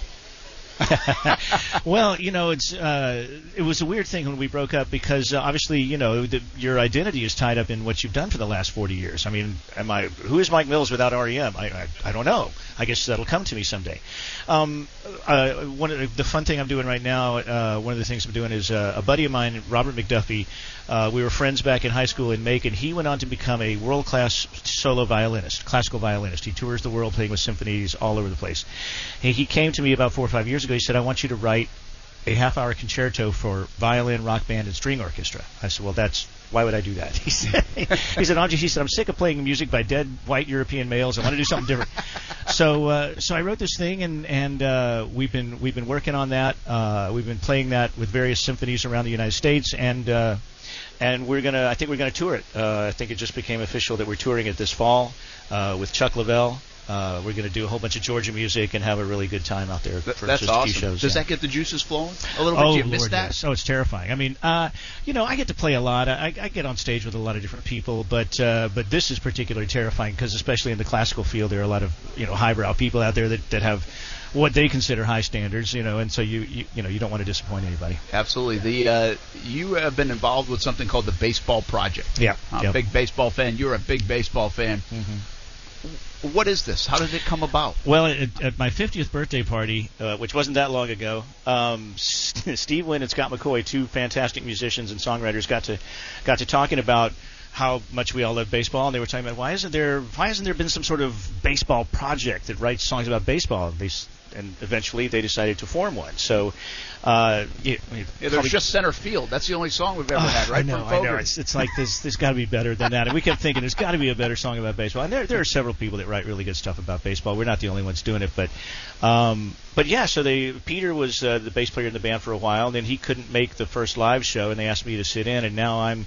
well, you know, it's uh, it was a weird thing when we broke up because uh, obviously, you know, the, your identity is tied up in what you've done for the last 40 years. I mean, am I who is Mike Mills without REM? I, I, I don't know. I guess that'll come to me someday. Um, uh, one of the, the fun thing I'm doing right now, uh, one of the things I'm doing is uh, a buddy of mine, Robert McDuffie. Uh, we were friends back in high school in Macon. He went on to become a world-class solo violinist, classical violinist. He tours the world playing with symphonies all over the place. He, he came to me about four or five years ago. He said, "I want you to write a half-hour concerto for violin, rock band, and string orchestra." I said, "Well, that's why would I do that?" He said, "He said, Andre, he said, I'm sick of playing music by dead white European males. I want to do something different." so, uh, so I wrote this thing, and and uh, we've been we've been working on that. Uh, we've been playing that with various symphonies around the United States, and uh, and we're gonna. I think we're gonna tour it. Uh, I think it just became official that we're touring it this fall uh, with Chuck Leavell. Uh, we're going to do a whole bunch of Georgia music and have a really good time out there for That's just awesome. a few shows. Does yeah. that get the juices flowing a little bit? Oh, Do you miss that? yes. Oh, it's terrifying. I mean, uh, you know, I get to play a lot. I, I get on stage with a lot of different people, but uh, but this is particularly terrifying because, especially in the classical field, there are a lot of you know highbrow people out there that, that have what they consider high standards, you know, and so you you, you know you don't want to disappoint anybody. Absolutely. The uh, you have been involved with something called the Baseball Project. Yeah. I'm Yep. a big baseball fan. You're a big baseball fan. What is this? How did it come about? Well, at, at my 50th birthday party, uh, which wasn't that long ago, um, Steve Wynn and Scott McCaughey, two fantastic musicians and songwriters, got to got to talking about how much we all love baseball, and they were talking about why isn't there why hasn't there been some sort of baseball project that writes songs about baseball? They, and eventually they decided to form one. So, uh, it, Yeah, there's just center field. That's the only song we've ever Oh, had, right? I know, I know. It's, it's like this. There's got to be better than that. And we kept thinking there's got to be a better song about baseball. And there, there are several people that write really good stuff about baseball. We're not the only ones doing it, but, um, but yeah. So they Peter was uh, the bass player in the band for a while. And then he couldn't make the first live show, and they asked me to sit in. And now I'm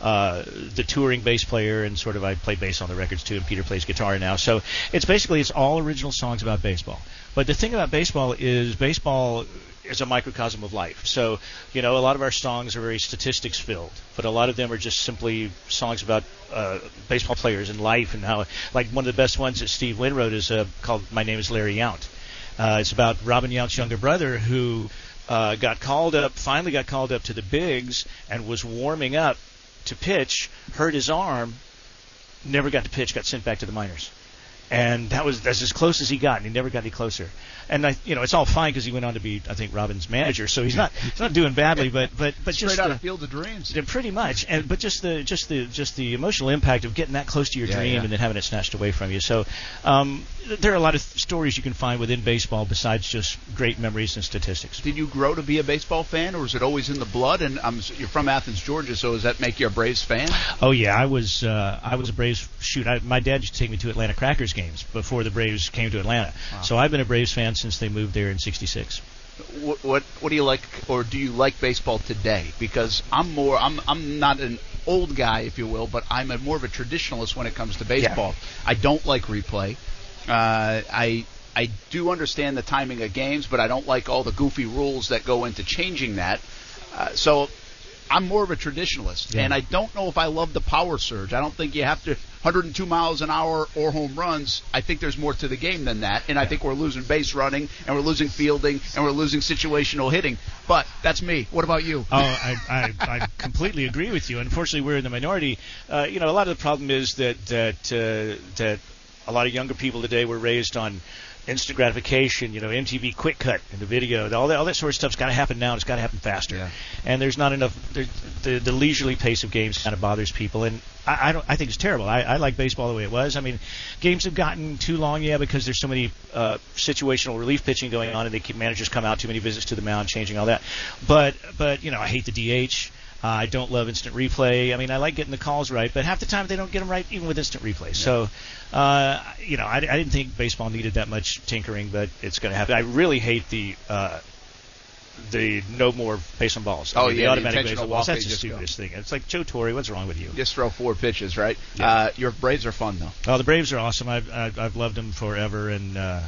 uh, the touring bass player, and sort of I play bass on the records too. And Peter plays guitar now. So it's basically it's all original songs about baseball. But the thing about baseball is baseball is a microcosm of life. So, you know, a lot of our songs are very statistics filled, but a lot of them are just simply songs about uh, baseball players and life and how, like one of the best ones that Steve Wynn wrote is uh, called "My Name Is Larry Yount." Uh, it's about Robin Yount's younger brother who uh, got called up, finally got called up to the bigs, and was warming up to pitch, hurt his arm, never got to pitch, got sent back to the minors. And that was that's as close as he got, and he never got any closer. And I, you know, it's all fine because he went on to be, I think, Robin's manager, so he's not he's not doing badly. But but but Straight just out the- of Field of Dreams. pretty much. And but just the just the just the emotional impact of getting that close to your Yeah, dream yeah. and then having it snatched away from you. So um, there are a lot of th- stories you can find within baseball besides just great memories and statistics. Did you grow to be a baseball fan, or was it always in the blood? And um, you're from Athens, Georgia, so does that make you a Braves fan? Oh yeah, I was uh, I was a Braves shoot. I, my dad used to take me to Atlanta Crackers games before the Braves came to Atlanta. So I've been a Braves fan since they moved there in '66. What, what what do you like, or do you like baseball today? Because I'm more I'm I'm not an old guy, if you will, but I'm a more of a traditionalist when it comes to baseball. I don't like replay. Uh, I I do understand the timing of games, but I don't like all the goofy rules that go into changing that. Uh, so I'm more of a traditionalist, Yeah. and I don't know if I love the power surge. I don't think you have to 102 miles an hour or home runs. I think there's more to the game than that, and I think we're losing base running, and we're losing fielding, and we're losing situational hitting. But that's me. What about you? Oh, I, I, I completely agree with you. Unfortunately, we're in the minority. Uh, you know, a lot of the problem is that that uh, that a lot of younger people today were raised on instant gratification. You know, MTV Quick Cut and the video, all that, all that sort of stuff's got to happen now. and It's got to happen faster. And there's not enough. The the leisurely pace of games kind of bothers people, and I, I don't. I think it's terrible. I, I like baseball the way it was. I mean, games have gotten too long, yeah, because there's so many uh, situational relief pitching going on, and they keep managers come out too many visits to the mound, changing all that. But but you know, I hate the DH. Uh, I don't love instant replay. I mean, I like getting the calls right, but half the time they don't get them right, even with instant replay. So, uh, you know, I, I didn't think baseball needed that much tinkering, but it's going to happen. I really hate the uh, the no more base on balls. I Oh, mean, yeah, the automatic base on balls. That's the just go. stupidest thing. It's like Joe Torre. What's wrong with you? Just throw four pitches, right? Yeah. Uh, your Braves are fun though. Oh, the Braves are awesome. I've I've, I've loved them forever, and uh,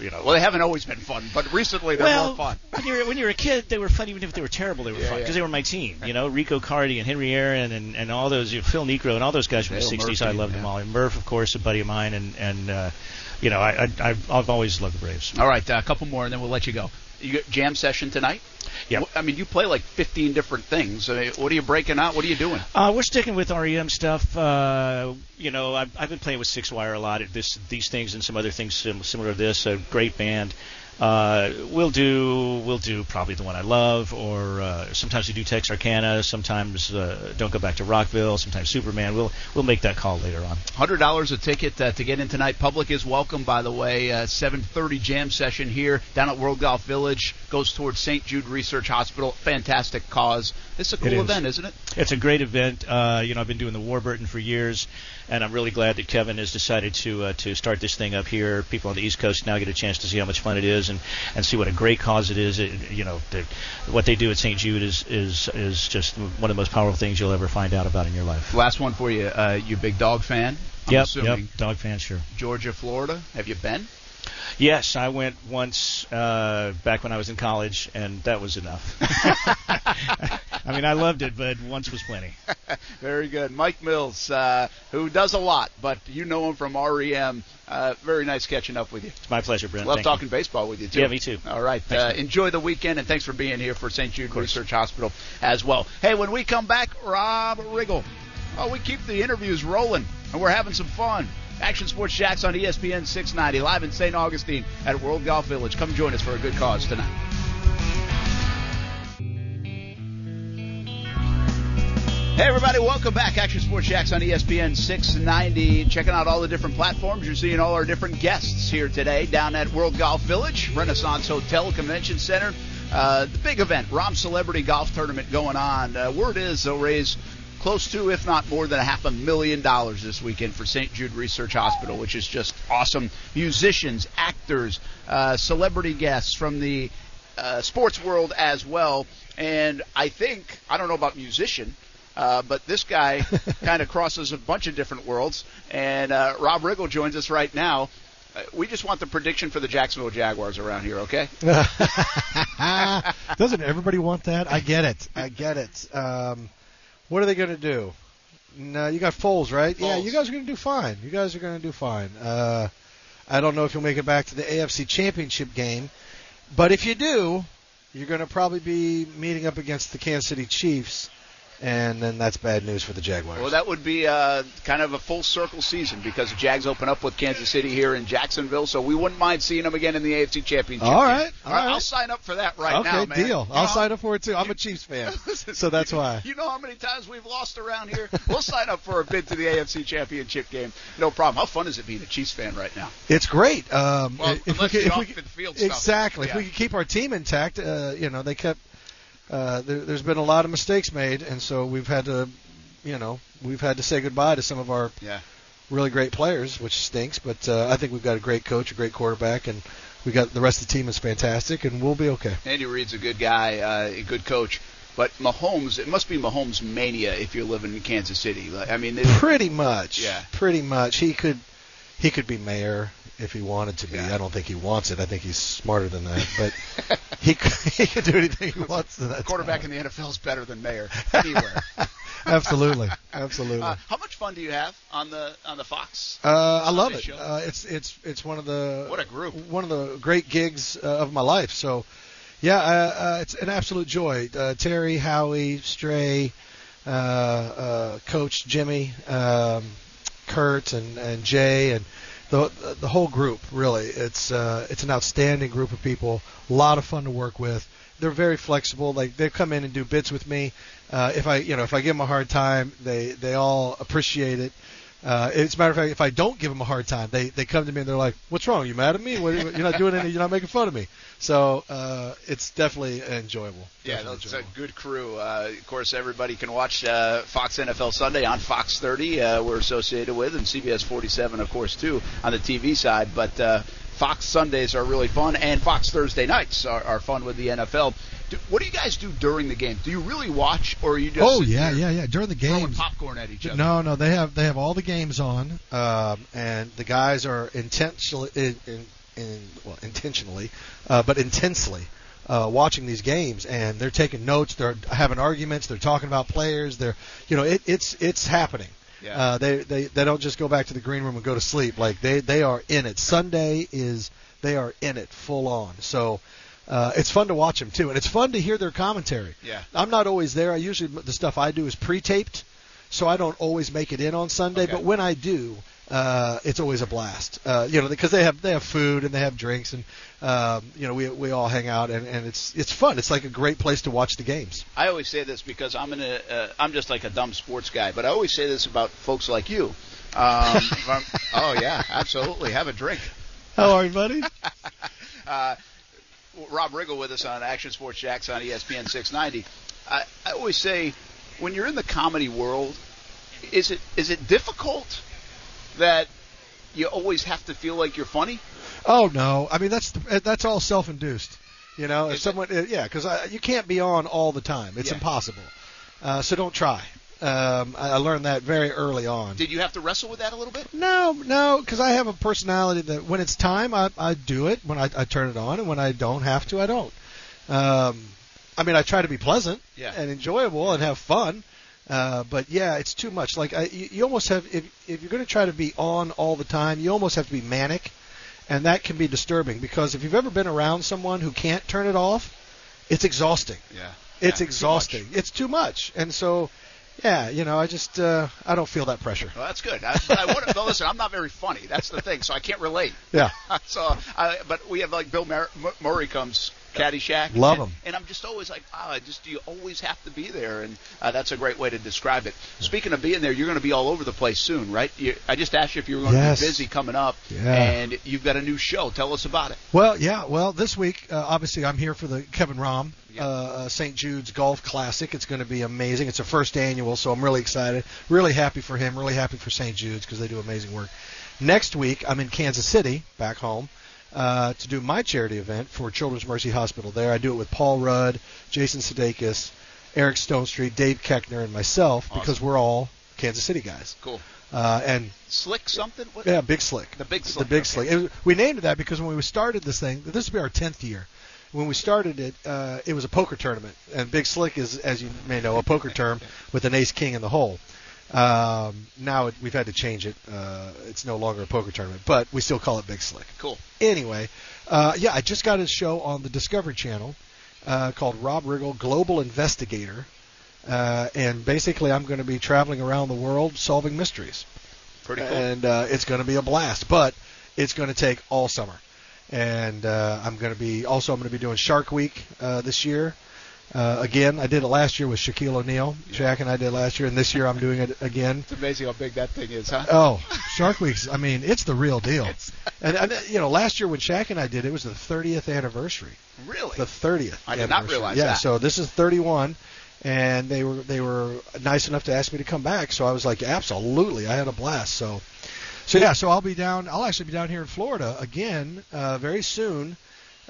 you know. Well, they haven't always been fun, but recently they're well, more fun. when you're when you're a kid, they were fun. Even if they were terrible, they were Yeah, fun yeah. because they were my team. You know, Rico Carty and Henry Aaron and, and all those, you know, Phil Niekro and all those guys from the Dale '60s. I Murphy, loved them all. And Murph, of course, a buddy of mine, and and uh, you know, I, I I've, I've always loved the Braves. All right, uh, a couple more, and then we'll let you go. You got jam session tonight? Yeah. I mean, you play like 15 different things. I mean, what are you breaking out? What are you doing? Uh, we're sticking with REM stuff. Uh, you know, I've, I've been playing with Six Wire a lot. This, these things and some other things similar to this. A great band. Uh, we'll do we'll do probably the one I love, or uh, sometimes we do Texarkana. Sometimes uh, don't go back to Rockville. Sometimes Superman. We'll we'll make that call later on. Hundred dollars a ticket uh, to get in tonight. Public is welcome, by the way. Uh, 7:30 jam session here down at World Golf Village goes towards St. Jude Research Hospital. Fantastic cause. It's a cool It is. event, isn't it? It's a great event. Uh, you know, I've been doing the Warburton for years, and I'm really glad that Kevin has decided to uh, to start this thing up here. People on the East Coast now get a chance to see how much fun it is, and and see what a great cause it is. It, you know, what they do at St. Jude is is is just one of the most powerful things you'll ever find out about in your life. Last one for you. Uh, you big dog fan? I'm yep, assuming. yep, dog fan, sure. Georgia, Florida. Have you been? Yes, I went once uh, back when I was in college, and that was enough. I mean, I loved it, but once was plenty. Very good. Mike Mills, uh, who does a lot, but you know him from REM. Uh, very nice catching up with you. It's my pleasure, Brent. Love Thank talking you. baseball with you, too. Yeah, me too. All right. Thanks, uh, enjoy the weekend, and thanks for being here for St. Jude Research Hospital as well. Hey, when we come back, Rob Riggle. Oh, we keep the interviews rolling, and we're having some fun. Action Sports Jax on ESPN 690, live in St. Augustine at World Golf Village. Come join us for a good cause tonight. Hey, everybody, welcome back. Action Sports Jax on ESPN 690. Checking out all the different platforms. You're seeing all our different guests here today down at World Golf Village, Renaissance Hotel Convention Center. Uh, the big event, Rahm Celebrity Golf Tournament going on. Uh, word is they'll raise close to, if not more than a half a million dollars this weekend for St. Jude Research Hospital, which is just awesome. Musicians, actors, uh, celebrity guests from the uh, sports world as well. And I think, I don't know about musician, uh, but this guy kind of crosses a bunch of different worlds. And uh, Rob Riggle joins us right now. Uh, we just want the prediction for the Jacksonville Jaguars around here, okay? Doesn't everybody want that? I get it. I get it. Um, what are they going to do? No, you got Foles, right? Yeah, you guys are going to do fine. You guys are going to do fine. Uh, I don't know if you'll make it back to the AFC Championship game, but if you do, you're going to probably be meeting up against the Kansas City Chiefs, and then that's bad news for the Jaguars. Well, that would be uh, kind of a full circle season because the Jags open up with Kansas City here in Jacksonville, so we wouldn't mind seeing them again in the AFC Championship. All game. right, all right. I'll sign up for that right okay, now, man. deal. You I'll know- sign up for it too. I'm a Chiefs fan, so that's why. You know how many times we've lost around here? we'll sign up for a bid to the AFC Championship game. No problem. How fun is it being a Chiefs fan right now? It's great. Um, Well, if we unless could, the if we off could- the field stuff. exactly. If we could keep our team intact, uh, you know, they kept. Uh, there, there's been a lot of mistakes made, and so we've had to, you know, we've had to say goodbye to some of our Yeah. really great players, which stinks. But uh, I think we've got a great coach, a great quarterback, and we got the rest of the team is fantastic, and we'll be okay. Andy Reid's a good guy, uh, a good coach. But Mahomes, it must be Mahomes mania if you're living in Kansas City. Like, I mean, Pretty much. Yeah. Pretty much. He could, he could be mayor if he wanted to be. I don't think he wants it. I think he's smarter than that. But he could, he could do anything he wants to that. quarterback in the NFL is better than mayor anywhere. Absolutely. Absolutely. Uh, how much fun do you have on the on the Fox? Uh, I love it. Uh, it's it's it's one of the What a group. one of the great gigs uh, of my life. So, yeah, uh, uh, it's an absolute joy. Uh, Terry, Howie, Stray, uh, uh, Coach Jimmy, um, Kurt, and and Jay, and the the whole group. Really, it's uh, it's an outstanding group of people. A lot of fun to work with. They're very flexible. Like they come in and do bits with me. Uh, if I you know if I give them a hard time, they they all appreciate it. Uh, as a matter of fact, if I don't give them a hard time, they they come to me and they're like, "What's wrong? You mad at me? What, you're not doing any. You're not making fun of me." So uh, it's definitely enjoyable. Yeah, Definitely that's a good crew. Uh, of course, everybody can watch uh, Fox NFL Sunday on Fox 30. Uh, we're associated with, and CBS 47, of course, too, on the TV side. But uh, Fox Sundays are really fun, and Fox Thursday nights are, are fun with the NFL. Do, what do you guys do during the game? Do you really watch, or are you just Oh yeah, yeah, yeah. During the throwing games, popcorn at each other? No, no, they have they have all the games on, um, and the guys are intentionally, in, in, in, well, intentionally, uh, but intensely uh, watching these games, and they're taking notes. They're having arguments. They're talking about players. They're, you know, it, it's it's happening. Yeah. Uh, they they they don't just go back to the green room and go to sleep. Like they they are in it. Sunday is they are in it full on. So. Uh, it's fun to watch them too, and it's fun to hear their commentary. Yeah. I'm not always there. I usually the stuff I do is pre-taped, so I don't always make it in on Sunday. Okay. But when I do, uh, it's always a blast. Uh, you know, because they have they have food and they have drinks, and um, you know we we all hang out, and, and it's it's fun. It's like a great place to watch the games. I always say this because I'm in a, uh, I'm just like a dumb sports guy, but I always say this about folks like you. Um, oh yeah, absolutely. Have a drink. How are you, buddy? uh, Rob Riggle with us on Action Sports Jax on ESPN 690. I, I always say, when you're in the comedy world, is it is it difficult that you always have to feel like you're funny? Oh no, I mean that's that's all self-induced. You know, if someone, uh, yeah, because you can't be on all the time. It's Yeah. impossible. Uh, so don't try. Um, I I learned that very early on. Did you have to wrestle with that a little bit? No, no, because I have a personality that when it's time, I, I do it. When I, I turn it on, and when I don't have to, I don't. Um, I mean, I try to be pleasant Yeah. and enjoyable and have fun. Uh, but yeah, it's too much. Like I, you, you almost have if if you're going to try to be on all the time, you almost have to be manic, and that can be disturbing because if you've ever been around someone who can't turn it off, it's exhausting. Yeah. It's Yeah, too exhausting. It's too much, and so. Yeah, you know, I just uh, I don't feel that pressure. Well, that's good. I, but I want to listen. I'm not very funny. That's the thing. So I can't relate. Yeah. so, I, but we have like Bill Mur- Mur- Murray comes Caddyshack. Love and. And I'm just always like, ah, I just do you always have to be there, and uh, that's a great way to describe it. Speaking of being there, you're going to be all over the place soon, right? You, I just asked you if you were going Yes. to be busy coming up, Yeah. and you've got a new show. Tell us about it. Well, yeah. Well, this week, uh, obviously, I'm here for the Kevin Rahm uh, uh, St. Jude's Golf Classic. It's going to be amazing. It's a first annual, so I'm really excited. Really happy for him. Really happy for St. Jude's because they do amazing work. Next week, I'm in Kansas City, back home, uh, to do my charity event for Children's Mercy Hospital there. I do it with Paul Rudd, Jason Sudeikis, Eric Stonestreet, Dave Koechner, and myself because we're all Kansas City guys. Cool. Uh, and Slick something? What? yeah, Big Slick. The Big The Slick. Big okay. Slick. It was, we named it that because when we started this thing, this will be our tenth year. When we started it, uh, it was a poker tournament, and Big Slick is, as you may know, a poker term with an ace king in the hole. Um, now it, we've had to change it. Uh, it's no longer a poker tournament, but we still call it Big Slick. Cool. Anyway, uh, yeah, I just got a show on the Discovery Channel uh, called Rob Riggle Global Investigator, uh, and basically I'm going to be traveling around the world solving mysteries Pretty cool. and uh, it's going to be a blast. But it's going to take all summer, and uh, I'm going to be also I'm going to be doing Shark Week uh, this year. Uh, again, I did it last year with Shaquille O'Neal. Shaq and I did last year, and this year I'm doing it again. It's amazing how big that thing is, huh? Oh, Shark Week's. I mean, it's the real deal. And, and you know, last year when Shaq and I did it, it was the 30th anniversary. Really? The 30th. I did not realize yeah, that. Yeah. So this is 31, and they were they were nice enough to ask me to come back. So I was like, absolutely, I had a blast. So, so yeah, so I'll be down. I'll actually be down here in Florida again uh, very soon,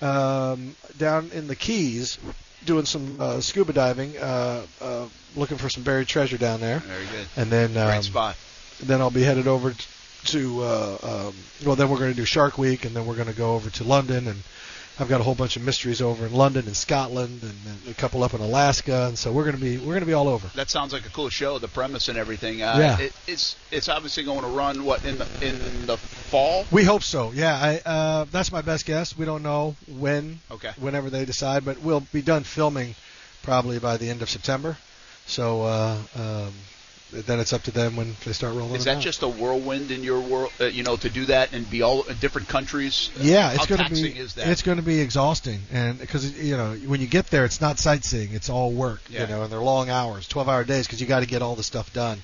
um, down in the Keys, doing some uh, scuba diving, uh, uh, looking for some buried treasure down there. Very good. And then um, Great spot. then I'll be headed over t- to uh, um, well then we're going to do Shark Week and then we're going to go over to London and I've got a whole bunch of mysteries over in London and Scotland and, and a couple up in Alaska and so we're going to be we're going to be all over. That sounds like a cool show. The premise and everything. Uh, Yeah. It, it's it's obviously going to run what in the in the fall. We hope so. Yeah, I uh, that's my best guess. We don't know when Okay. whenever they decide, but we'll be done filming probably by the end of September. So uh, um, then it's up to them when they start rolling. Is that out. just a whirlwind in your world? Uh, you know, to do that and be all in different countries. Uh, Yeah, it's going to be it's going to be exhausting, and because you know when you get there, it's not sightseeing; it's all work. Yeah. You know, and they're long hours, twelve-hour days, because you got to get all the stuff done.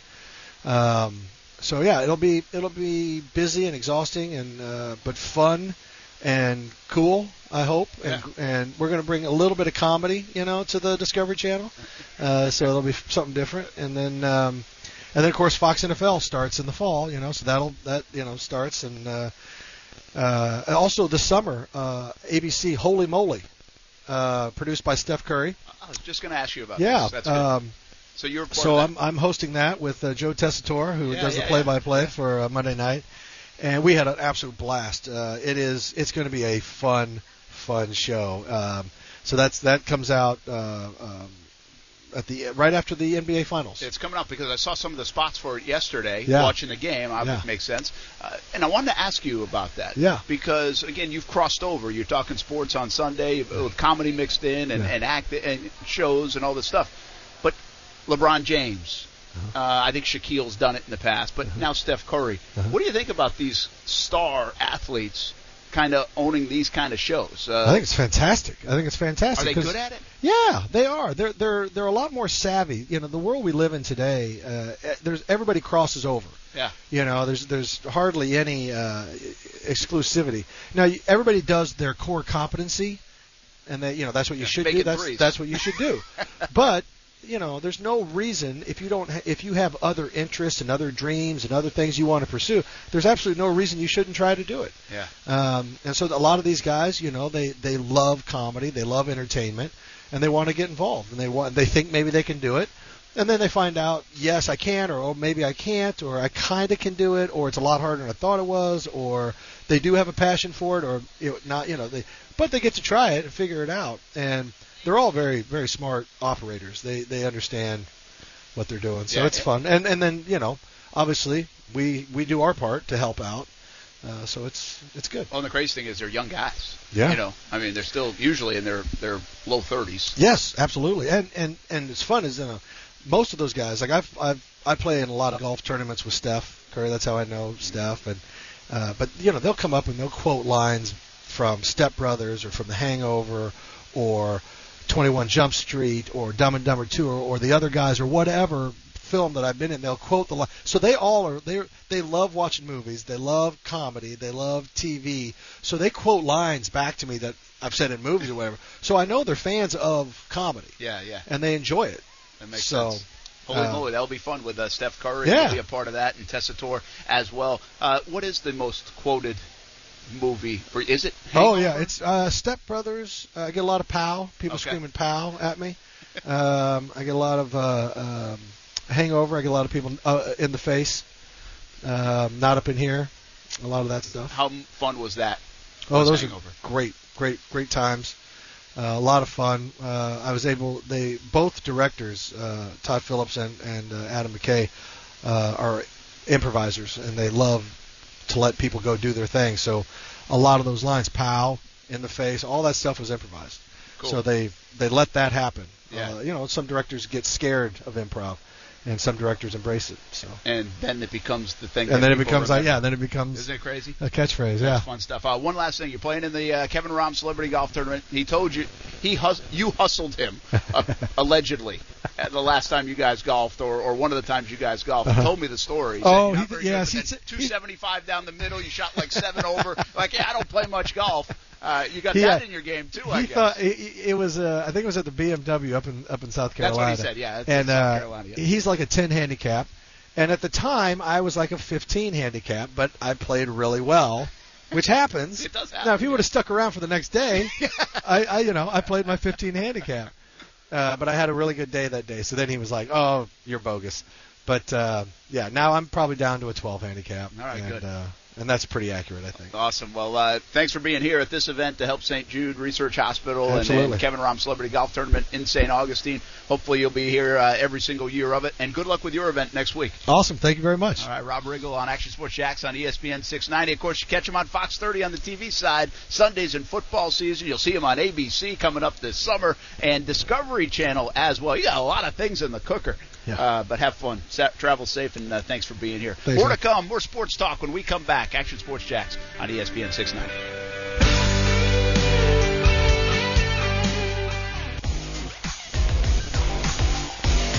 Um, so yeah, it'll be it'll be busy and exhausting, and uh, but fun and cool. I hope, and and we're going to bring a little bit of comedy, you know, to the Discovery Channel. Uh, so it'll be something different, and then. Um, and then of course Fox NFL starts in the fall, you know, so that'll that you know starts and uh, uh, also this summer uh, ABC Holy Moly, uh, produced by Steph Curry. I was just going to ask you about Yeah. this. That's good. Um, so you're so I'm I'm hosting that with uh, Joe Tessitore, who Yeah, does yeah, the play-by-play for uh, Monday night, and we had an absolute blast. Uh, it is it's going to be a fun fun show. Um, so that's that comes out uh, um, at the right after the NBA Finals. It's coming up because I saw some of the spots for it yesterday Yeah. watching the game. Obviously, Yeah. it makes sense. Uh, and I wanted to ask you about that. Yeah. Because again, you've crossed over. You're talking sports on Sunday with comedy mixed in and, Yeah. and act and shows and all this stuff. But LeBron James. Uh-huh. uh I think Shaquille's done it in the past, but now Steph Curry. Uh-huh. What do you think about these star athletes kind of owning these kind of shows? Uh, I think it's fantastic. I think it's fantastic. Are they good at it? Yeah, they are. They're they're they're a lot more savvy. You know, the world we live in today, uh, eh, there's everybody crosses over. Yeah. You know, there's there's hardly any uh, exclusivity. Now, everybody does their core competency, and they, you know, that's what you should do. That's threes. that's what you should do. but you know, there's no reason if you don't if you have other interests and other dreams and other things you want to pursue. There's absolutely no reason you shouldn't try to do it. Yeah. Um, and so a lot of these guys, you know, they they love comedy, they love entertainment, and they want to get involved, and they want they think maybe they can do it, and then they find out, yes, I can, or oh, maybe I can't, or I kind of can do it, or it's a lot harder than I thought it was, or they do have a passion for it, or you know, not, you know, they but they get to try it and figure it out, and they're all very very smart operators. They they understand what they're doing, so Yeah. it's fun, and and then you know, obviously we we do our part to help out. Uh, so it's it's good. Well, and the crazy thing is they're young guys. Yeah. You know, I mean, they're still usually in their their low 30s. Yes, absolutely. And and and it's fun is you know, most of those guys like I've I've I play in a lot of golf tournaments with Steph Curry. That's how I know Steph. And uh, but you know they'll come up and they'll quote lines from Step Brothers or from The Hangover or 21 Jump Street or Dumb and Dumber 2 or, or the other guys or whatever film that I've been in. They'll quote the line. So they all are they they love watching movies. They love comedy. They love TV. So they quote lines back to me that I've said in movies or whatever. So I know they're fans of comedy Yeah, yeah. and they enjoy it. That makes so, sense. Holy uh, moly, that'll be fun with uh, Steph Curry. Yeah. He'll be a part of that, and Tessitore as well. Uh, what is the most quoted movie? For, is it? Oh yeah, it's uh, Step Brothers. Uh, I get a lot of pow. People Okay. screaming pow at me. Um, I get a lot of uh, um, Hangover. I get a lot of people uh, in the face. Um, not up in here. A lot of that stuff. How fun was that? Oh, Was those Hangover? are great, great, great times. Uh, a lot of fun. Uh, I was able. They both directors, uh, Todd Phillips and and uh, Adam McKay, uh, are improvisers, and they love to let people go do their thing. So, a lot of those lines, "pow," "in the face," all that stuff was improvised. Cool. So they they let that happen. Yeah. Uh, you know, some directors get scared of improv, and some directors embrace it. So. And then it becomes the thing. And then it becomes like remember. yeah, then it becomes Isn't it crazy? a catchphrase. That's Yeah. fun stuff. Uh, one last thing, you're playing in the uh, Kevin Rahm Celebrity Golf Tournament. He told you he hus- you hustled him uh, allegedly at the last time you guys golfed, or, or one of the times you guys golfed. Uh-huh. told me the story. He Oh, said, he not very did- yes, good." he And said- 275 down the middle. You shot like seven over. Like yeah, I don't play much golf. Uh, you got He, that uh, in your game too, I he guess. thought it, it was. Uh, I think it was at the BMW up in up in South Carolina. That's what he said, yeah, and South uh, Carolina, yeah. he's like a 10 handicap, and at the time I was like a 15 handicap, but I played really well, which happens. It does happen, Now, if he would have stuck around for the next day, I, I, you know, I played my 15 handicap, uh, but I had a really good day that day. So then he was like, "Oh, you're bogus." But uh, yeah, now I'm probably down to a 12 handicap. All right, and, good. Uh, and that's pretty accurate, I think. Awesome. Well, uh, thanks for being here at this event to help St. Jude Research Hospital and, and Kevin Rahm Celebrity Golf Tournament in St. Augustine. Hopefully, you'll be here uh, every single year of it. And good luck with your event next week. Awesome. Thank you very much. All right, Rob Riggle on Action Sports Jax on ESPN 690. Of course, you catch him on Fox 30 on the TV side. Sundays in football season. You'll see him on ABC coming up this summer and Discovery Channel as well. You got a lot of things in the cooker. Yeah. Uh, but have fun. Sa- travel safe, and uh, thanks for being here. Thanks, more man. to come. More sports talk when we come back. Action Sports Jax on ESPN 690.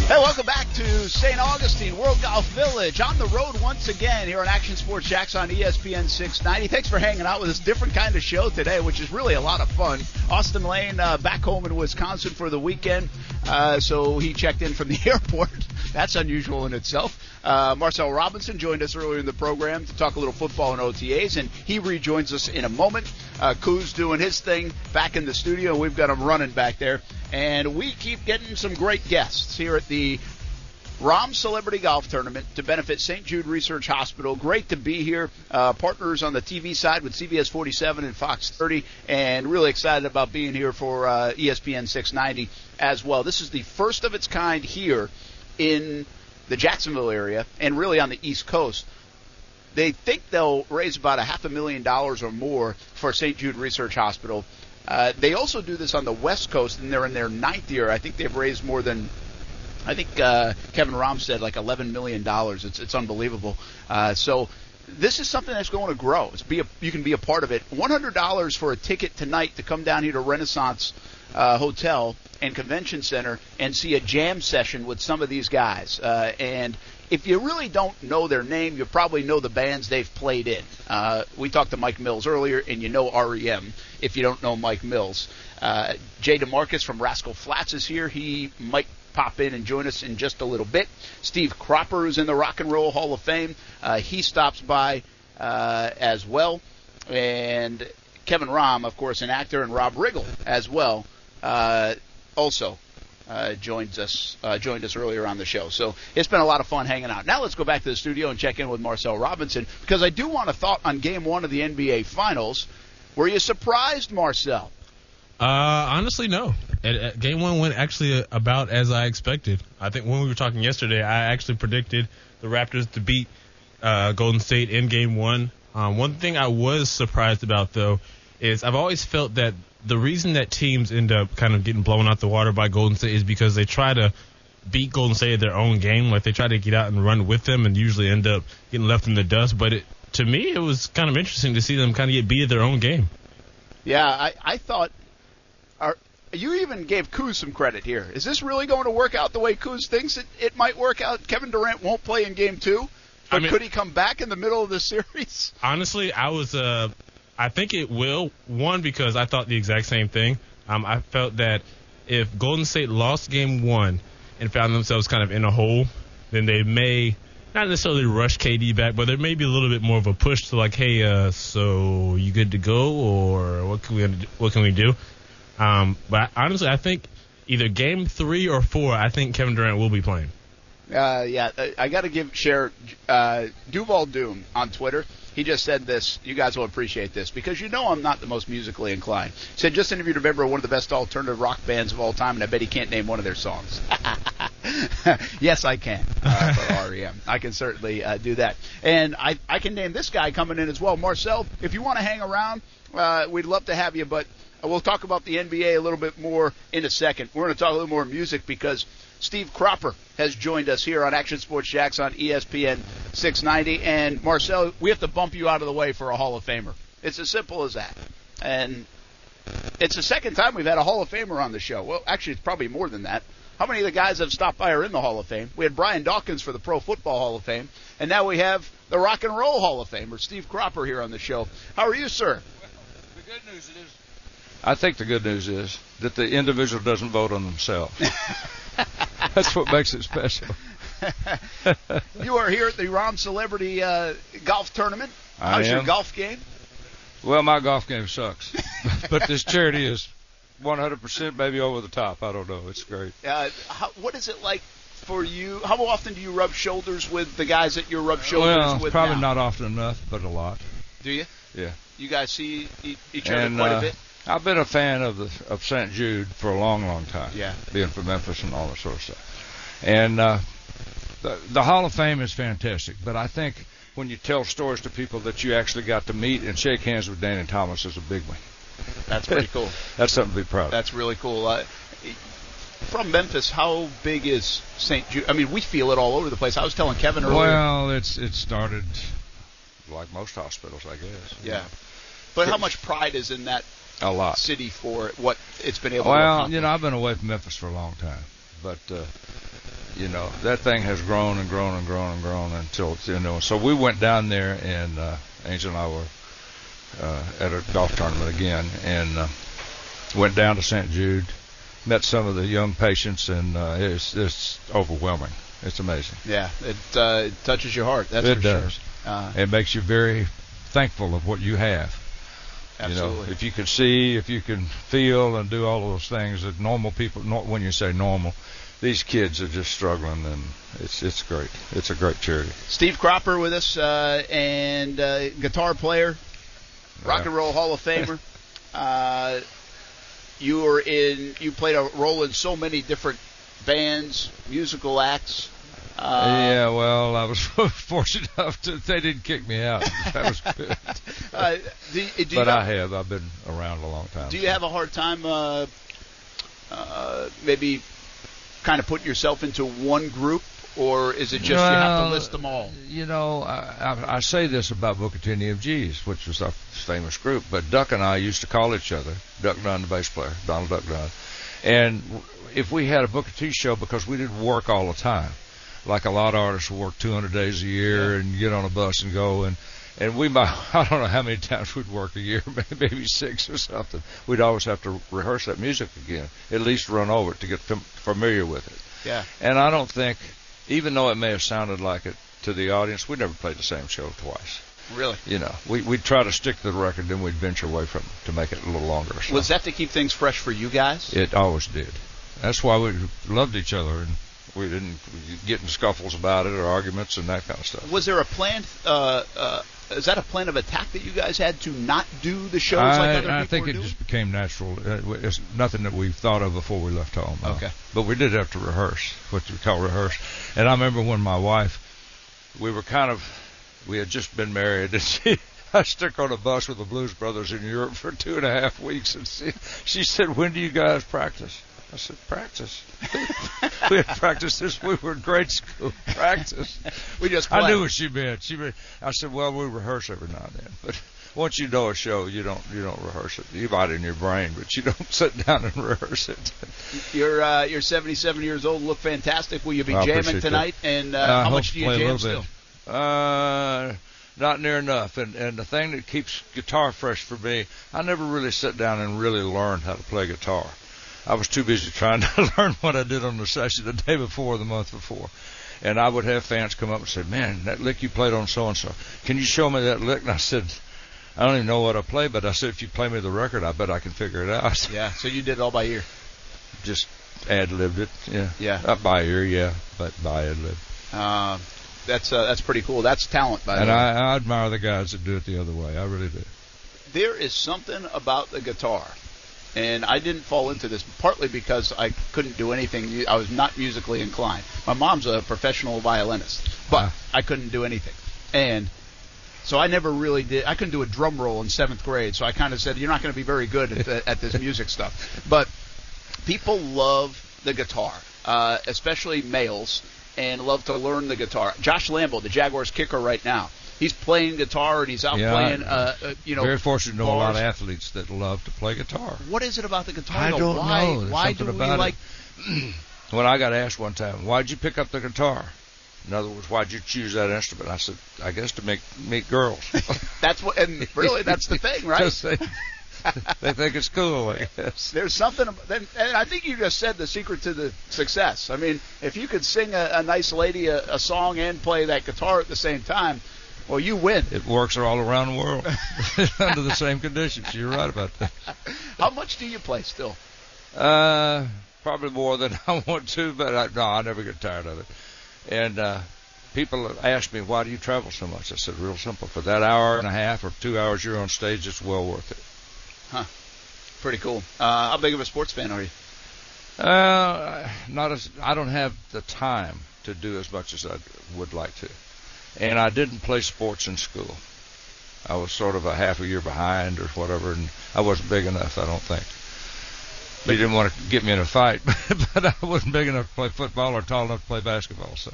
Hey, welcome back to St. Augustine World Golf Village. On the road once again here on Action Sports Jax on ESPN 690. Thanks for hanging out with us. Different kind of show today, which is really a lot of fun. Austin Lane uh, back home in Wisconsin for the weekend, uh, so he checked in from the airport. That's unusual in itself. Uh, Marcel Robinson joined us earlier in the program to talk a little football and OTAs, and he rejoins us in a moment. Uh, Koo's doing his thing back in the studio. We've got him running back there, and we keep getting some great guests here at the Rahm Celebrity Golf Tournament to benefit St. Jude Research Hospital. Great to be here. Uh, partners on the TV side with CBS 47 and Fox 30, and really excited about being here for uh, ESPN 690 as well. This is the first of its kind here in the Jacksonville area and really on the East Coast. They think they'll raise about a half a million dollars or more for St. Jude Research Hospital. Uh, they also do this on the West Coast, and they're in their ninth year. I think they've raised more than I think uh, Kevin Rahm said like 11 million dollars. It's it's unbelievable. Uh, so this is something that's going to grow. It's be a, you can be a part of it. $100 for a ticket tonight to come down here to Renaissance uh, Hotel and Convention Center and see a jam session with some of these guys. Uh, and if you really don't know their name, you probably know the bands they've played in. Uh, we talked to Mike Mills earlier, and you know REM if you don't know Mike Mills. Uh, Jay DeMarcus from Rascal Flatts is here. He might pop in and join us in just a little bit. Steve Cropper, is in the Rock and Roll Hall of Fame, uh, he stops by uh, as well. And Kevin Rahm, of course, an actor, and Rob Riggle as well, uh, also uh, joins us uh, joined us earlier on the show. So it's been a lot of fun hanging out. Now let's go back to the studio and check in with Marcel Robinson because I do want a thought on Game One of the NBA Finals. Were you surprised, Marcel? Uh, honestly, no. At game one went actually about as I expected. I think when we were talking yesterday, I actually predicted the Raptors to beat uh, Golden State in game one. Um, one thing I was surprised about, though, is I've always felt that the reason that teams end up kind of getting blown out the water by Golden State is because they try to beat Golden State at their own game. Like they try to get out and run with them and usually end up getting left in the dust. But it, to me, it was kind of interesting to see them kind of get beat at their own game. Yeah, I, I thought. You even gave Kuz some credit here. Is this really going to work out the way Kuz thinks it, it might work out? Kevin Durant won't play in game two, but I mean- could he come back in the middle of the series? Honestly, I was uh I think it will. One because I thought the exact same thing. Um, I felt that if Golden State lost game one and found themselves kind of in a hole, then they may not necessarily rush KD back, but there may be a little bit more of a push to like, hey, uh, so you good to go, or what can we what can we do? Um, but honestly, I think either game three or four, I think Kevin Durant will be playing. Uh, yeah, uh, I got to give share uh, Duval Doom on Twitter. He just said this. You guys will appreciate this because you know I'm not the most musically inclined. He said just interviewed a member of one of the best alternative rock bands of all time, and I bet he can't name one of their songs. yes, I can uh, for REM. I can certainly uh, do that, and I I can name this guy coming in as well, Marcel. If you want to hang around, uh, we'd love to have you, but we'll talk about the NBA a little bit more in a second. We're going to talk a little more music because Steve Cropper has joined us here on Action Sports Jax on ESPN 690. And Marcel, we have to bump you out of the way for a Hall of Famer. It's as simple as that. And it's the second time we've had a Hall of Famer on the show. Well, actually, it's probably more than that. How many of the guys that have stopped by are in the Hall of Fame? We had Brian Dawkins for the Pro Football Hall of Fame, and now we have the Rock and Roll Hall of Famer, Steve Cropper, here on the show. How are you, sir? The good news is, I think the good news is that the individual doesn't vote on themselves. That's what makes it special. you are here at the Rahm Celebrity uh, Golf Tournament. I How's your golf game? Well, my golf game sucks, but this charity is 100% maybe over the top. I don't know. It's great. Uh, how, what is it like for you? How often do you rub shoulders with the guys that you rub shoulders well, with probably now? not often enough, but a lot. Do you? Yeah. You guys see each other and quite uh, a bit? I've been a fan of the of St. Jude for a long, long time. Yeah. being from Memphis and all that sort of stuff. And uh, the the Hall of Fame is fantastic, but I think when you tell stories to people that you actually got to meet and shake hands with Danny Thomas is a big one. That's pretty cool. That's something to be proud of. That's really cool. Uh, from Memphis, how big is St. Jude? I mean, we feel it all over the place. I was telling Kevin earlier. Well, it's it started like most hospitals, I guess. yeah. But how much pride is in that A lot. city for what it's been able to Well, you know, I've been away from Memphis for a long time, but uh, you know that thing has grown and grown and grown and grown until you know. So we went down there, and uh, Angel and I were uh, at a golf tournament again, and uh, went down to St. Jude, met some of the young patients, and uh, it's it's overwhelming. It's amazing. Yeah, it, uh, it touches your heart. That's it for does. sure. Uh, it makes you very thankful of what you have. You know, if you can see, if you can feel, and do all those things that normal people, not when you say normal, these kids are just struggling, and it's it's great. It's a great charity. Steve Cropper with us, uh, and uh, guitar player, rock Yeah. and roll Hall of Famer. uh, you were in. You played a role in so many different bands, musical acts. Uh, yeah, well, I was fortunate enough to they didn't kick me out. That was good. Uh, do, do you but I have, have. I've been around a long time. do you have a hard time, uh, uh, maybe, kind of putting yourself into one group, or is it just you have to list them all? You know, I, I, I say this about Booker T and MGs, which was our famous group, but Duck and I used to call each other, Duck Dunn, the bass player, Donald Duck Dunn. And if we had a Booker T show, because we didn't work all the time, like a lot of artists will work 200 days a year and get on a bus and go, and and we might, I don't know how many times we'd work a year, maybe six or something. We'd always have to rehearse that music again, at least run over it to get fam- familiar with it. Yeah. And I don't think, even though it may have sounded like it to the audience, we never played the same show twice. Really? You know, we we'd try to stick to the record, then we'd venture away from it to make it a little longer. So. Was that to keep things fresh for you guys? It always did. That's why we loved each other, and we didn't get in scuffles about it or arguments and that kind of stuff. Was there a plan? Uh, uh, is that a plan of attack that you guys had to not do the shows I, like other people I think it doing? just became natural. Uh, It's nothing that we thought of before we left home. no. Okay. But we did have to rehearse, what you call rehearse. And I remember when my wife, we were kind of, we had just been married, and she, I stuck on a bus with the Blues Brothers in Europe for two and a half weeks, and she, she said, "When do you guys practice?" I said, "Practice." we had practiced this. We were in grade school. Practice. we just. I knew what she meant. She meant, I said, "Well, we rehearse every now and then, but." Once you know a show, you don't you don't rehearse it. You got it in your brain, but you don't sit down and rehearse it. You're uh, you're 77 years old. Look fantastic. Will you be I jamming appreciate that. tonight? And uh, I how much do you jam still? bit. Uh, not near enough. And and the thing that keeps guitar fresh for me, I never really sit down and really learn how to play guitar. I was too busy trying to learn what I did on the session the day before or the month before. And I would have fans come up and say, "Man, that lick you played on so and so. Can you show me that lick?" And I said, "I don't even know what I play, but I said if you play me the record, I bet I can figure it out." Yeah. So you did it all by ear. Just ad libbed it. Yeah. Yeah. Not by ear, yeah, but by ad lib. Uh, that's uh, that's pretty cool. That's talent, by the And way. I, I admire the guys that do it the other way. I really do. there is something about the guitar, and I didn't fall into this partly because I couldn't do anything. I was not musically inclined. My mom's a professional violinist, but I couldn't do anything, and so I never really did. I couldn't do a drum roll in seventh grade, so I kind of said, "You're not going to be very good at, the, at this music stuff." But people love the guitar, uh, especially males, and love to learn the guitar. Josh Lambo, the Jaguars kicker right now, he's playing guitar and he's out Yeah, playing. Uh, uh, you know, very fortunate to know a lot of athletes that love to play guitar. What is it about the guitar? I though? don't why, know. There's Why do we like? when I got asked one time, "Why'd you pick up the guitar?" In other words, why'd you choose that instrument? I said, "I guess to make meet girls." That's what, and really, that's the thing, right? They, they think it's cool. I guess. There's something, and I think you just said the secret to the success. I mean, if you could sing a, a nice lady a, a song and play that guitar at the same time, well, you win. It works all around the world under the same conditions. You're right about that. How much do you play still? Uh, probably more than I want to, but I, no, I never get tired of it. And uh, people ask me, "Why do you travel so much?" I said, "Real simple. For that hour and a half or two hours you're on stage, it's well worth it." Huh? Pretty cool. Uh, how big of a sports fan are you? Uh, not as I don't have the time to do as much as I would like to, and I didn't play sports in school. I was sort of a half a year behind or whatever, and I wasn't big enough. I don't think. They didn't want to get me in a fight, but I wasn't big enough to play football or tall enough to play basketball. So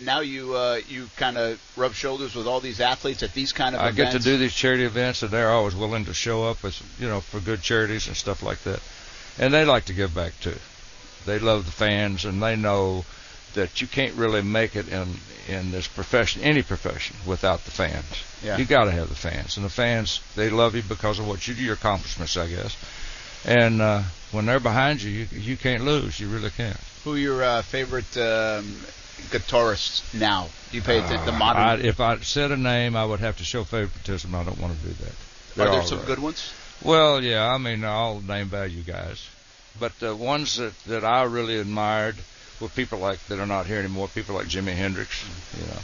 Now you uh, you kind of rub shoulders with all these athletes at these kind of I events. get to do these charity events, and they're always willing to show up as you know for good charities and stuff like that. And they like to give back too. They love the fans, and they know that you can't really make it in in this profession, any profession, without the fans. Yeah. You got to have the fans, and the fans they love you because of what you do, your accomplishments, I guess. And uh, when they're behind you, you you can't lose. You really can't. Who are your uh, favorite um, guitarists now? Do you pay the, the Uh, modern? I, if I said a name, I would have to show favoritism. I don't want to do that. are They're there some right. good ones? Well, yeah, I mean, all name value guys. But the ones that, that I really admired were people like that are not here anymore, people like Jimi Hendrix, you know.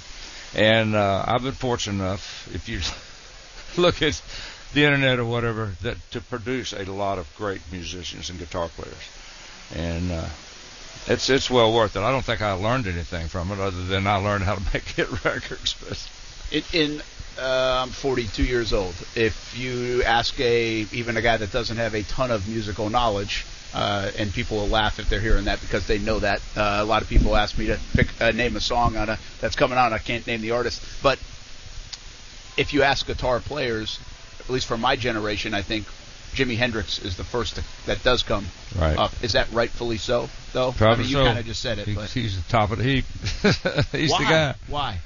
And uh, I've been fortunate enough, if you look at the internet or whatever, that to produce a lot of great musicians and guitar players. And uh, it's it's well worth it. I don't think I learned anything from it other than I learned how to make hit records. But In, in uh, I'm 42 years old. If you ask a even a guy that doesn't have a ton of musical knowledge, uh, and people will laugh if they're hearing that because they know that. Uh, a lot of people ask me to pick uh, name a song on a that's coming out. I can't name the artist, but if you ask guitar players, at least from my generation, I think Jimi Hendrix is the first to, that does come Right. up. Is that rightfully so? Though Probably I mean, you so. kind of just said it. He- but he's the top of the heap. he's Why? the guy. Why?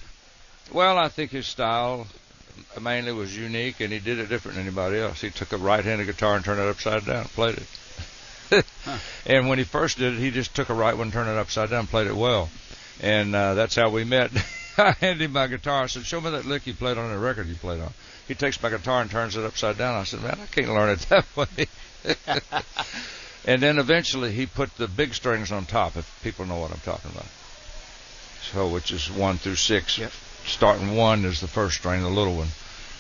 Well, I think his style mainly was unique, and he did it different than anybody else. He took a right-handed guitar and turned it upside down, and played it. and when he first did it, he just took a right one, turned it upside down, played it well, and uh, that's how we met. I handed him my guitar. I said, "Show me that lick you played on the record you played on." He takes my guitar and turns it upside down. I said, "Man, I can't learn it that way." and then eventually he put the big strings on top. If people know what I'm talking about, so which is one through six. Yep. Starting one is the first string, the little one,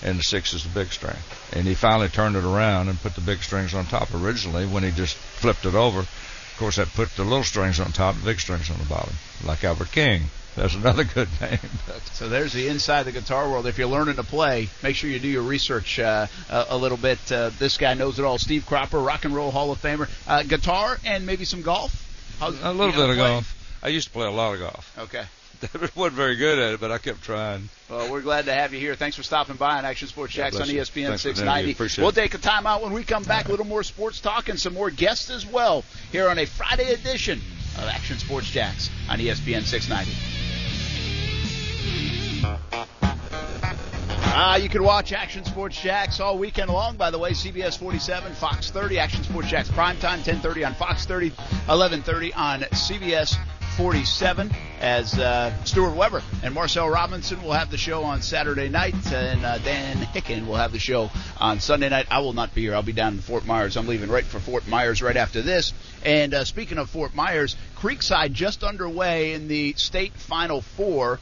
and the six is the big string. And he finally turned it around and put the big strings on top. Originally, when he just flipped it over, of course, that put the little strings on top, the big strings on the bottom, like Albert King. That's another good name. So there's the inside of the guitar world. If you're learning to play, make sure you do your research uh, a, a little bit. Uh, this guy knows it all. Steve Cropper, Rock and Roll Hall of Famer. Uh, guitar and maybe some golf. How's, a little bit of play? golf. I used to play a lot of golf. Okay. wasn't very good at it, but I kept trying. Well, we're glad to have you here. Thanks for stopping by on Action Sports Jax on. ESPN Thanks 690. We'll take a time out when we come back. A little more sports talk and some more guests as well here on a Friday edition of Action Sports Jax on ESPN 690. Ah, you can watch Action Sports Jax all weekend long. By the way, CBS 47, Fox 30, Action Sports Jax primetime, 10:30 on Fox 30, 11:30 on CBS 47. As uh, Stuart Weber and Marcel Robinson will have the show on Saturday night, and uh, Dan Hicken will have the show on Sunday night. I will not be here. I'll be down in Fort Myers. I'm leaving right for Fort Myers right after this. And uh, speaking of Fort Myers, Creekside just underway in the state Final Four.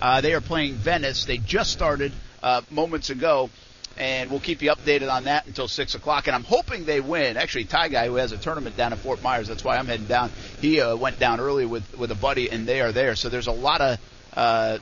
Uh, they are playing Venice. They just started uh, moments ago, and we'll keep you updated on that until six o'clock. And I'm hoping they win. Actually, Ty guy who has a tournament down in Fort Myers. That's why I'm heading down. He uh, went down early with with a buddy, and they are there. So there's a lot of. Uh,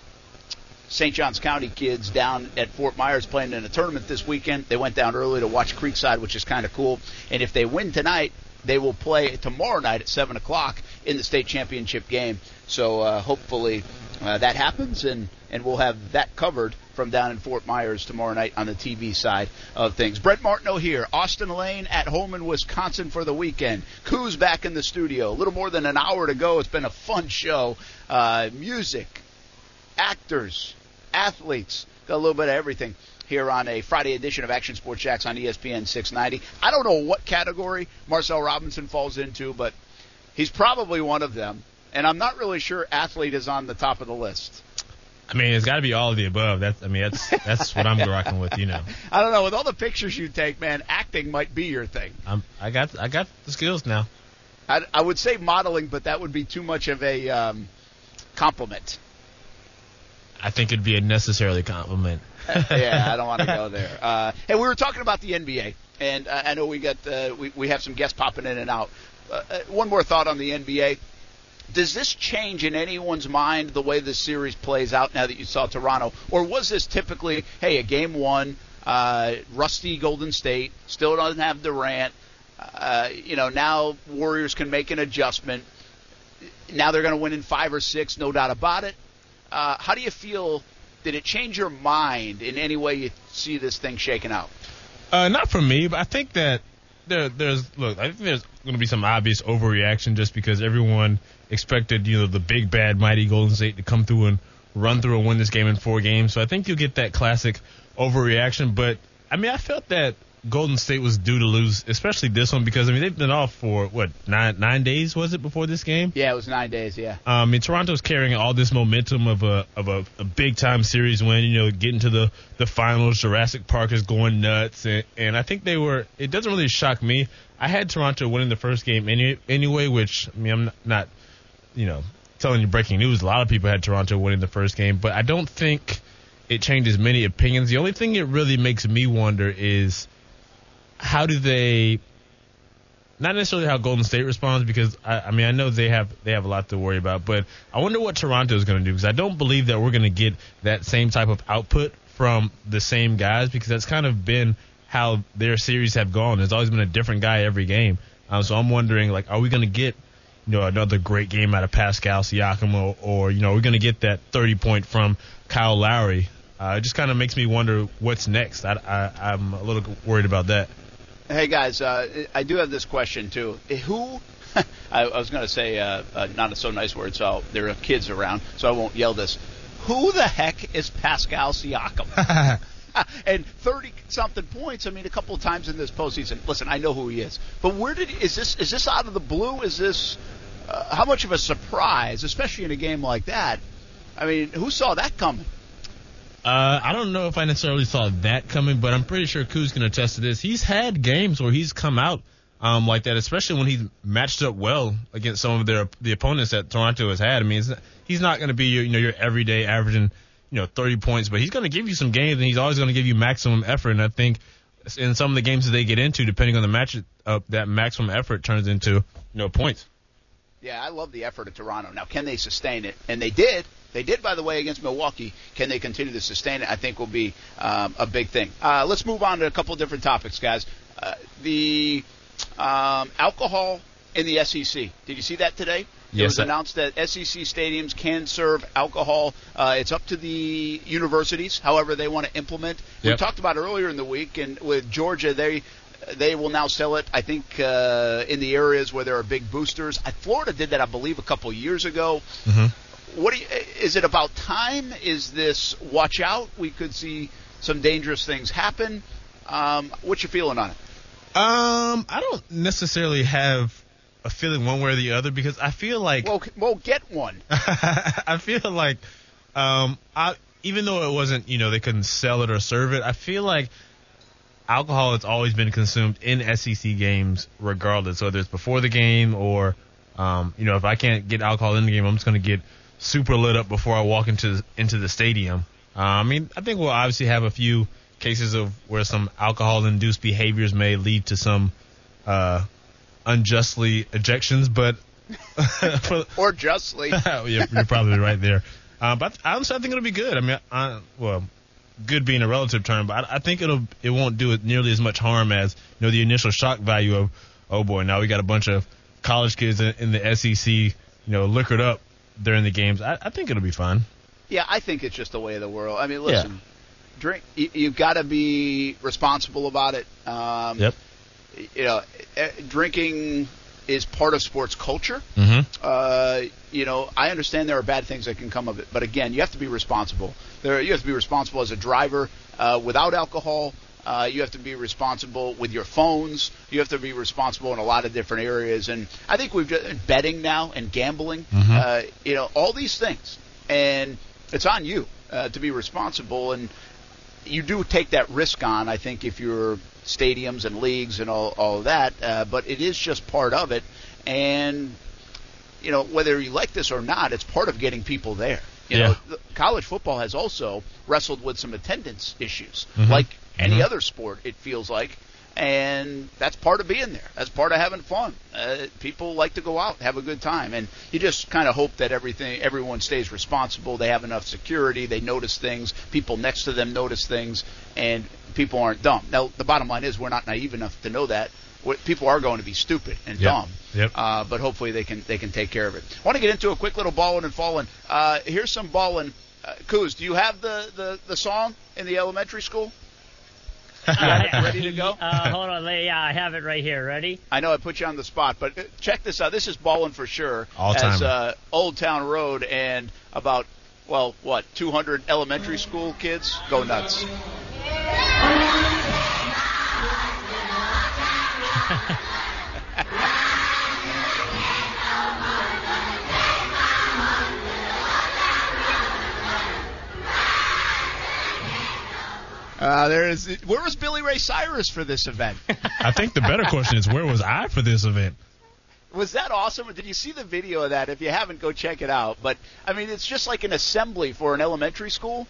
St. Johns County kids down at Fort Myers playing in a tournament this weekend. They went down early to watch Creekside, which is kind of cool. And if they win tonight, they will play tomorrow night at 7 o'clock in the state championship game. So uh, hopefully uh, that happens, and, and we'll have that covered from down in Fort Myers tomorrow night on the TV side of things. Brett Martineau here, Austin Lane at home in Wisconsin for the weekend. Coos back in the studio. A little more than an hour to go. It's been a fun show. Uh, music, actors, athletes, got a little bit of everything here on a Friday edition of Action Sports Jax on ESPN 690. I don't know what category Marcel Robinson falls into, but he's probably one of them. And I'm not really sure athlete is on the top of the list. I mean, it's got to be all of the above. That's I mean, that's that's what I'm rocking with. You know, I don't know. With all the pictures you take, man, acting might be your thing. I'm I got I got the skills now. I, I would say modeling, but that would be too much of a um, compliment. I think it'd be a necessarily compliment. yeah, I don't want to go there. Uh, hey, we were talking about the NBA, and uh, I know we got uh, we we have some guests popping in and out. Uh, uh, one more thought on the NBA. Does this change in anyone's mind the way this series plays out now that you saw Toronto, or was this typically, hey, a game one, uh, rusty Golden State, still doesn't have Durant, uh, you know, now Warriors can make an adjustment. Now they're going to win in five or six, no doubt about it. Uh, how do you feel? Did it change your mind in any way you see this thing shaking out? Uh, not for me, but I think that there, there's look. I think there's going to be some obvious overreaction just because everyone expected you know the big bad mighty Golden State to come through and run through and win this game in four games. So I think you'll get that classic overreaction. But I mean, I felt that Golden State was due to lose, especially this one because I mean they've been off for what nine nine days was it before this game? Yeah, it was nine days. Yeah. Um, I mean, Toronto's carrying all this momentum of a of a, a big time series win. You know, getting to the the finals. Jurassic Park is going nuts, and, and I think they were. It doesn't really shock me. I had Toronto winning the first game any, anyway, which I mean, I'm not, not, you know, telling you breaking news. A lot of people had Toronto winning the first game, but I don't think it changes many opinions. The only thing it really makes me wonder is how do they not necessarily how Golden State responds because I, I mean I know they have they have a lot to worry about, but I wonder what Toronto is going to do because I don't believe that we're going to get that same type of output from the same guys because that's kind of been how their series have gone. There's always been a different guy every game. Um, so I'm wondering like, are we going to get you know another great game out of Pascal Siakam or, or you know we're going to get that 30 point from Kyle Lowry? Uh, it just kind of makes me wonder what's next. I, I, I'm a little worried about that. Hey guys, uh, I do have this question too. Who? I, I was going to say uh, uh, not a so nice word, so there are kids around, so I won't yell this. Who the heck is Pascal Siakam? and 30 something points. I mean, a couple of times in this postseason. Listen, I know who he is, but where did is this? Is this out of the blue? Is this uh, how much of a surprise, especially in a game like that? I mean, who saw that coming? Uh, I don't know if I necessarily saw that coming, but I'm pretty sure Kuz can attest to this. He's had games where he's come out um, like that, especially when he's matched up well against some of their the opponents that Toronto has had. I mean, he's not going to be your you know your everyday averaging you know 30 points, but he's going to give you some games, and he's always going to give you maximum effort. And I think in some of the games that they get into, depending on the matchup, that maximum effort turns into you know points. Yeah, I love the effort of Toronto. Now, can they sustain it? And they did. They did, by the way, against Milwaukee. Can they continue to sustain it? I think will be um, a big thing. Uh, let's move on to a couple of different topics, guys. Uh, the um, alcohol in the SEC. Did you see that today? Yes, It was announced that SEC stadiums can serve alcohol. Uh, it's up to the universities, however they want to implement. We talked about it earlier in the week, and with Georgia, they they will now sell it. I think uh, in the areas where there are big boosters. Florida did that, I believe, a couple years ago. What do you, is it about time? Is this watch out? We could see some dangerous things happen. Um, what's your feeling on it? Um, I don't necessarily have a feeling one way or the other because I feel like well, well, get one. I feel like um, I even though it wasn't you know they couldn't sell it or serve it, I feel like alcohol has always been consumed in SEC games regardless, whether it's before the game or um, you know if I can't get alcohol in the game, I'm just going to get super lit up before I walk into into the stadium. Uh, I mean, I think we'll obviously have a few cases of where some alcohol-induced behaviors may lead to some uh, unjustly ejections, but for, or justly. you're, you're probably right there. Uh, but I, honestly, I think it'll be good. I mean, I, well, good being a relative term, but I, I think it'll it won't do it nearly as much harm as you know the initial shock value of oh boy, now we got a bunch of college kids in, in the SEC, you know, liquored up during the games. I, I think it'll be fine. Yeah, I think it's just the way of the world. I mean, listen, drink. You, you've got to be responsible about it. Um, Yep. You know, eh, drinking is part of sports culture. Mm-hmm. Uh, you know, I understand there are bad things that can come of it, but again, you have to be responsible. There, you have to be responsible as a driver uh, without alcohol. Uh, you have to be responsible with your phones. You have to be responsible in a lot of different areas. And I think we've just, betting now and gambling. Mhm. Uh, you know, all these things, and it's on you uh, to be responsible. And you do take that risk on. I think if you're stadiums and leagues and all all of that, uh, but it is just part of it. And you know, whether you like this or not, it's part of getting people there. You Yeah. know, college football has also wrestled with some attendance issues, Mhm. like any Mhm. other sport. It feels like, and that's part of being there. That's part of having fun. Uh, people like to go out, have a good time, and you just kind of hope that everything, everyone stays responsible. They have enough security. They notice things. People next to them notice things, and people aren't dumb. Now, the bottom line is we're not naive enough to know that. People are going to be stupid and Yep. dumb. Yep. Uh, but hopefully they can they can take care of it. I want to get into a quick little balling and falling. Uh, here's some balling. Uh, Kuz, do you have the, the, the song in the elementary school? You ready to go? Uh, hold on, yeah, I have it right here. Ready? I know I put you on the spot, but uh, check this out. This is balling for sure. All-timer. As uh, Old Town Road and about well, what 200 elementary school kids go nuts. Uh, there is. Where was Billy Ray Cyrus for this event? I think the better question is where was I for this event? Was that awesome? Did you see the video of that? If you haven't, go check it out. But I mean, it's just like an assembly for an elementary school,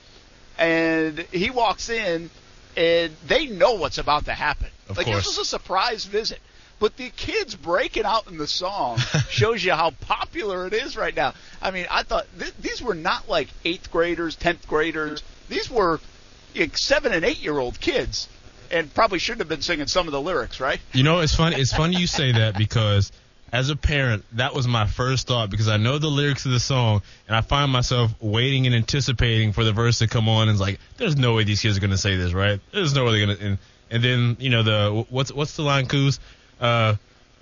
and he walks in, and they know what's about to happen. Of like course. this was a surprise visit. But the kids breaking out in the song shows you how popular it is right now. I mean, I thought th- these were not like eighth graders, tenth graders. These were seven and eight year old kids, and probably shouldn't have been singing some of the lyrics, right? You know, it's funny. It's funny you say that because as a parent, that was my first thought because I know the lyrics of the song and I find myself waiting and anticipating for the verse to come on and it's like, there's no way these kids are gonna say this, right? There's no way they're gonna. And, and then you know the what's what's the line, Coos? Uh,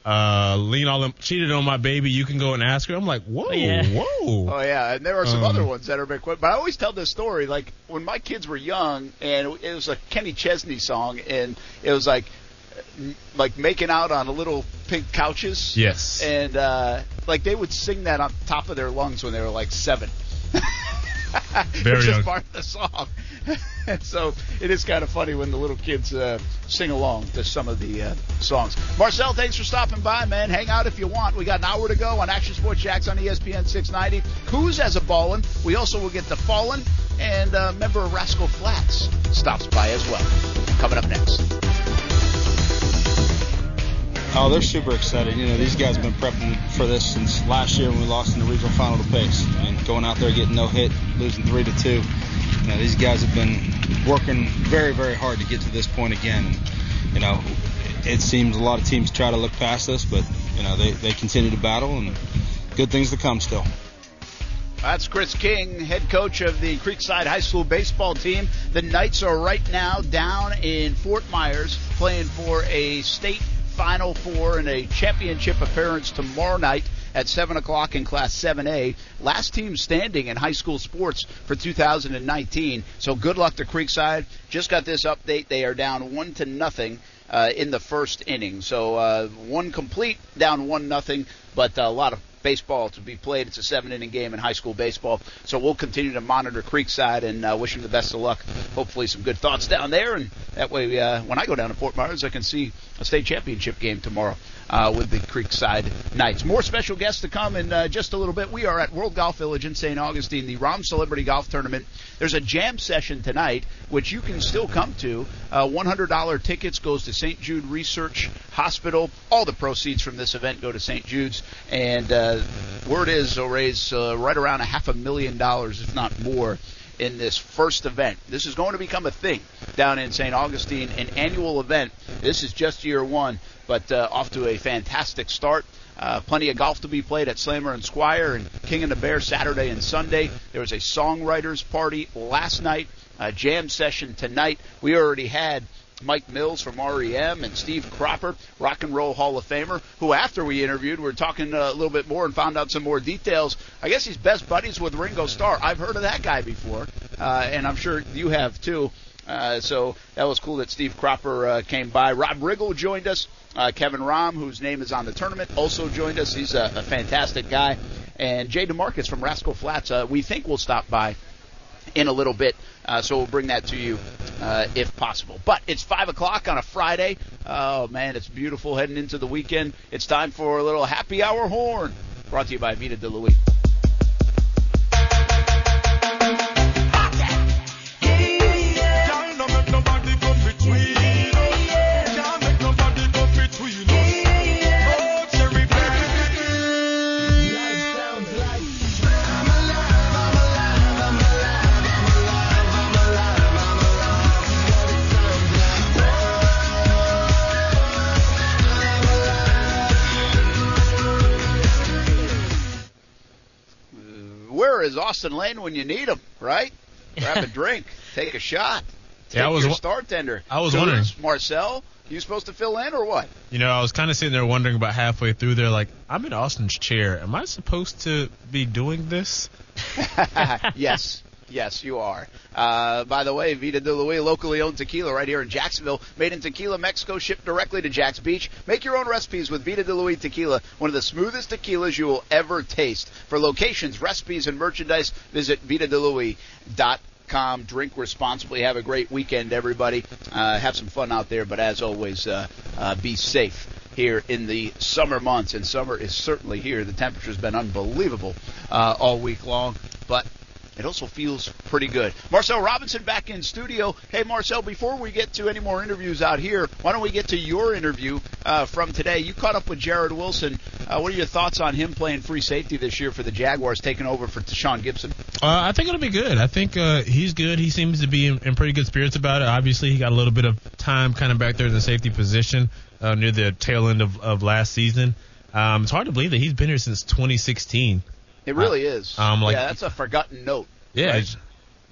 uh, lean all them cheated on my baby. You can go and ask her. I'm like, whoa, Yeah. whoa. Oh yeah, and there are some Um, other ones that are big. But I always tell this story like when my kids were young, and it was a Kenny Chesney song, and it was like like making out on a little pink couches. Yes. And uh, like they would sing that on top of their lungs when they were like seven. Very Which is part of the song. and so it is kind of funny when the little kids uh, sing along to some of the uh, songs. Marcel, thanks for stopping by, man. Hang out if you want. We got an hour to go on Action Sports Jax on ESPN 690. Coos has a ballin'. We also will get the Fallen, and uh, member of Rascal Flatts stops by as well. Coming up next. Oh, they're super excited. You know, these guys have been prepping for this since last year when we lost in the regional final to Pace. And going out there getting no hit, losing three to two. You know, these guys have been working very, very hard to get to this point again. You know, it seems a lot of teams try to look past us, but you know they, they continue to battle and good things to come still. That's Chris King, head coach of the Creekside High School baseball team. The Knights are right now down in Fort Myers playing for a state Final Four and a championship appearance tomorrow night at 7 o'clock in Class 7A. Last team standing in high school sports for 2019. So good luck to Creekside. Just got this update. They are down 1 to nothing. Uh, in the first inning, so uh, one complete, down one nothing, but a lot of baseball to be played. It's a seven inning game in high school baseball. So we'll continue to monitor Creekside and uh, wish them the best of luck. Hopefully, some good thoughts down there. And that way, uh, when I go down to Fort Myers, I can see a state championship game tomorrow uh, with the Creekside Knights. More special guests to come in uh, just a little bit. We are at World Golf Village in St. Augustine, the Rahm Celebrity Golf Tournament. There's a jam session tonight, which you can still come to. Uh, $100 tickets goes to St. Jude Research Hospital. All the proceeds from this event go to St. Jude's. And uh, word is they'll raise uh, right around a half a million dollars, if not more, in this first event. This is going to become a thing down in St. Augustine, an annual event. This is just year one, but uh, off to a fantastic start. Uh, plenty of golf to be played at Slammer and Squire and King and the Bear Saturday and Sunday. There was a songwriters party last night, a jam session tonight. We already had Mike Mills from REM and Steve Cropper, Rock and Roll Hall of Famer, who after we interviewed, we are talking uh, a little bit more and found out some more details. I guess he's best buddies with Ringo Starr. I've heard of that guy before, uh, and I'm sure you have too. Uh, so that was cool that Steve Cropper uh, came by. Rob Riggle joined us. Uh, Kevin Rahm, whose name is on the tournament, also joined us. He's a, a fantastic guy. And Jay DeMarcus from Rascal Flatts, uh, we think will stop by in a little bit. Uh, so we'll bring that to you uh, if possible. But it's 5 o'clock on a Friday. Oh, man, it's beautiful heading into the weekend. It's time for a little happy hour horn brought to you by Vita de is Austin Lane when you need him, right? Grab a drink, take a shot. Take Yeah, I was your star tender. I was wondering. Marcel, you supposed to fill in or what? You know, I was kind of sitting there wondering about halfway through there, like, I'm in Austin's chair. Am I supposed to be doing this? yes. Yes, you are. Uh, by the way, Vita de Louis, locally owned tequila right here in Jacksonville, made in Tequila, Mexico, shipped directly to Jax Beach. Make your own recipes with Vita de Louis tequila, one of the smoothest tequilas you will ever taste. For locations, recipes, and merchandise, visit VitaDeLouis.com. Drink responsibly. Have a great weekend, everybody. Uh, have some fun out there, but as always, uh, uh, be safe here in the summer months, and summer is certainly here. The temperature's been unbelievable uh, all week long, but it also feels pretty good. Marcel Robinson back in studio. Hey, Marcel, before we get to any more interviews out here, why don't we get to your interview uh, from today? You caught up with Jarrod Wilson. Uh, what are your thoughts on him playing free safety this year for the Jaguars, taking over for Tashaun Gipson? Uh, I think it'll be good. I think uh, he's good. He seems to be in, in pretty good spirits about it. Obviously, he got a little bit of time kind of back there in the safety position uh, near the tail end of, of last season. Um, it's hard to believe that he's been here since 2016. It really is. um, like- yeah, that's a forgotten note. Yeah, right?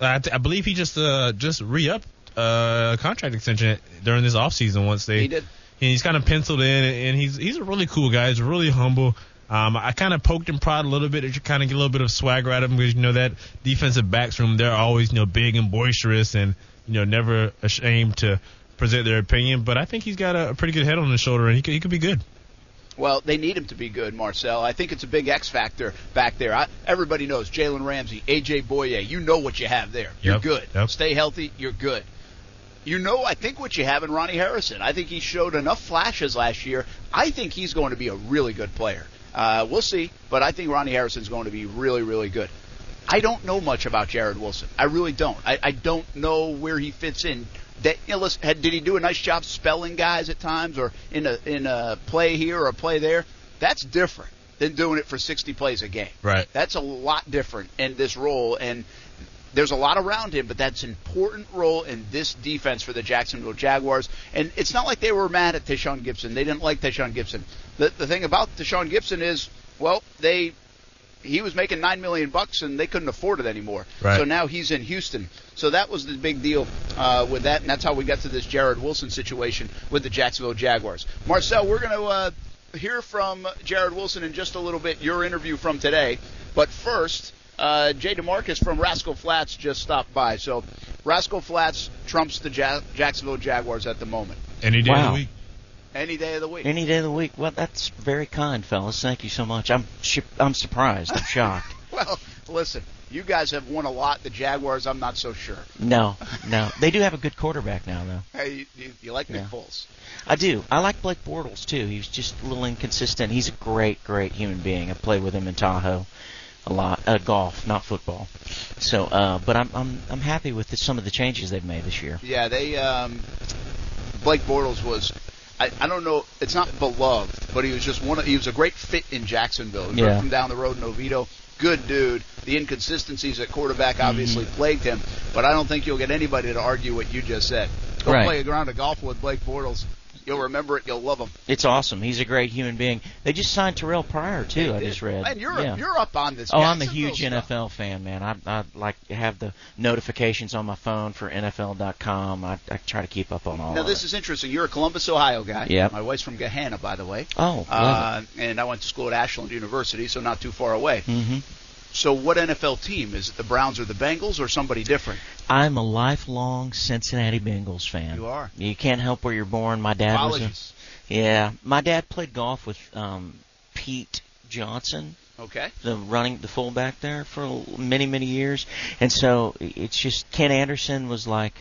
I, I believe he just uh, just re-upped uh, a contract extension during this offseason once they He did. And he's kind of penciled in, and he's he's a really cool guy. He's really humble. Um, I kind of poked and prodded a little bit to kind of get a little bit of swagger out of him because you know that defensive backs room they're always you know big and boisterous and you know never ashamed to present their opinion. But I think he's got a, a pretty good head on his shoulder and he could, he could be good. Well, they need him to be good, Marcel. I think it's a big X factor back there. I, everybody knows Jalen Ramsey, AJ Bouye. You know what you have there. You're Yep, good. yep. Stay healthy. You're good. You know, I think what you have in Ronnie Harrison. I think he showed enough flashes last year. I think he's going to be a really good player. Uh, we'll see, but I think Ronnie Harrison's going to be really, really good. I don't know much about Jarrod Wilson. I really don't. I, I don't know where he fits in. That, had, did he do a nice job spelling guys at times, or in a in a play here or a play there? That's different than doing it for 60 plays a game. Right. That's a lot different in this role, and there's a lot around him, but that's an important role in this defense for the Jacksonville Jaguars. And it's not like they were mad at Tashaun Gipson. They didn't like Tashaun Gipson. The the thing about Tashaun Gipson is, well, they he was making nine million bucks and they couldn't afford it anymore. Right. So now he's in Houston. So that was the big deal uh, with that, and that's how we got to this Jarrod Wilson situation with the Jacksonville Jaguars. Marcel, we're going to uh, hear from Jarrod Wilson in just a little bit. Your interview from today, but first. Uh, Jay DeMarcus from Rascal Flatts just stopped by. So, Rascal Flatts trumps the ja- Jacksonville Jaguars at the moment. Any day of the week. Any day of the week. Any day of the week. Well, that's very kind, fellas. Thank you so much. I'm sh- I'm surprised. I'm shocked. Well, listen, you guys have won a lot. The Jaguars, I'm not so sure. No, no. They do have a good quarterback now, though. Hey, you, you, like Nick Yeah. Foles? I do. I like Blake Bortles too. He's just a little inconsistent. He's a great, great human being. I played with him in Tahoe a lot. Uh, golf, not football. So, uh, but I'm I'm I'm happy with the, some of the changes they've made this year. Yeah, they. Um, Blake Bortles was. I, I don't know. It's not beloved, but he was just one. Of, he was a great fit in Jacksonville. He Yeah. from down the road in Oviedo. Good dude. The inconsistencies at quarterback obviously Mm-hmm. plagued him, but I don't think you'll get anybody to argue what you just said. Go Right. play a round of golf with Blake Bortles. You'll remember it. You'll love him. It's awesome. He's a great human being. They just signed Terrell Pryor too. I just read. And you're yeah. you're up on this. Oh, I'm a huge stuff. NFL fan, man. I I like have the notifications on my phone for NFL.com. I, I try to keep up on all Now this it. is interesting. You're a Columbus, Ohio guy. Yeah. My wife's from Gahanna, by the way. Oh, uh, and I went to school at Ashland University, so not too far away. hmm So what NFL team is it? The Browns or the Bengals or somebody different? I'm a lifelong Cincinnati Bengals fan. You are. You can't help where you're born. My dad was Apologies. a yeah. My dad played golf with um, Pete Johnson. Okay. the running the fullback there for many many years, and so it's just Ken Anderson was like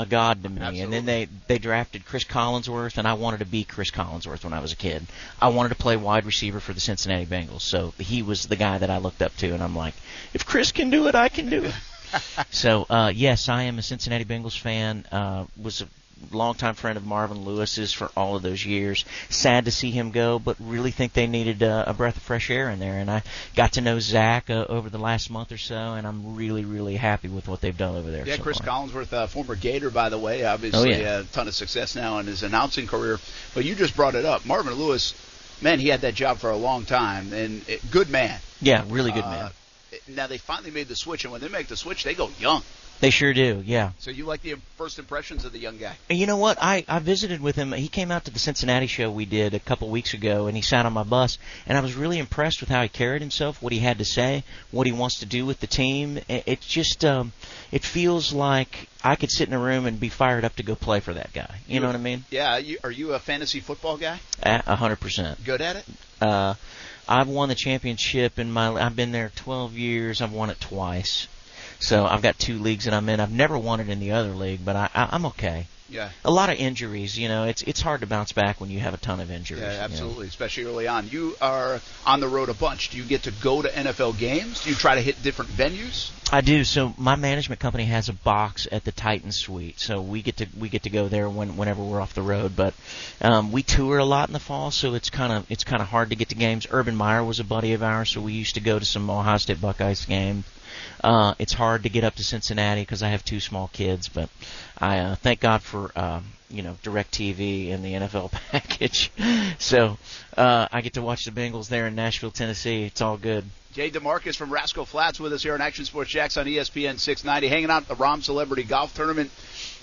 a god to me. And then they they drafted Chris Collinsworth, and I wanted to be Chris Collinsworth when I was a kid. I wanted to play wide receiver for the Cincinnati Bengals, so he was the guy that I looked up to, and I'm like, if Chris can do it, I can do it. so uh, yes, I am a Cincinnati Bengals fan. Uh, was a longtime friend of Marvin Lewis's for all of those years. Sad to see him go, but really think they needed uh, a breath of fresh air in there. And I got to know Zac uh, over the last month or so, and I'm really, really happy with what they've done over there. Yeah, so Chris far. Collinsworth, uh, former Gator, by the way, obviously Oh, yeah. a ton of success now in his announcing career. But you just brought it up, Marvin Lewis. Man, he had that job for a long time, and it, good man. Yeah, really good Uh, man. Now they finally made the switch, and when they make the switch, they go young. They sure do. Yeah. So you like the first impressions of the young guy? And you know what? I I visited with him. He came out to the Cincinnati show we did a couple weeks ago, and he sat on my bus. And I was really impressed with how he carried himself, what he had to say, what he wants to do with the team. It, it just um, it feels like I could sit in a room and be fired up to go play for that guy. You know what I mean? Yeah. You, are you a fantasy football guy? A a hundred percent. Good at it? Uh, I've won the championship in my. I've been there 12 years. I've won it twice. So I've got two leagues that I'm in. I've never won it in the other league, but I, I I'm okay. Yeah. A lot of injuries, you know. It's it's hard to bounce back when you have a ton of injuries. Yeah, you know. absolutely, especially early on. You are on the road a bunch. Do you get to go to NFL games? Do you try to hit different venues? I do. So my management company has a box at the Titan Suite, so we get to we get to go there when whenever we're off the road. But um, we tour a lot in the fall, so it's kind of it's kind of hard to get to games. Urban Meyer was a buddy of ours, so we used to go to some Ohio State Buckeyes games. Uh, it's hard to get up to Cincinnati because I have two small kids, but I uh, thank God for um, you know Directv and the NFL package. so uh, I get to watch the Bengals there in Nashville, Tennessee. It's all good. Jay DeMarcus from Rascal Flats with us here on Action Sports Jax on ESPN 690, hanging out at the Rahm Celebrity Golf Tournament.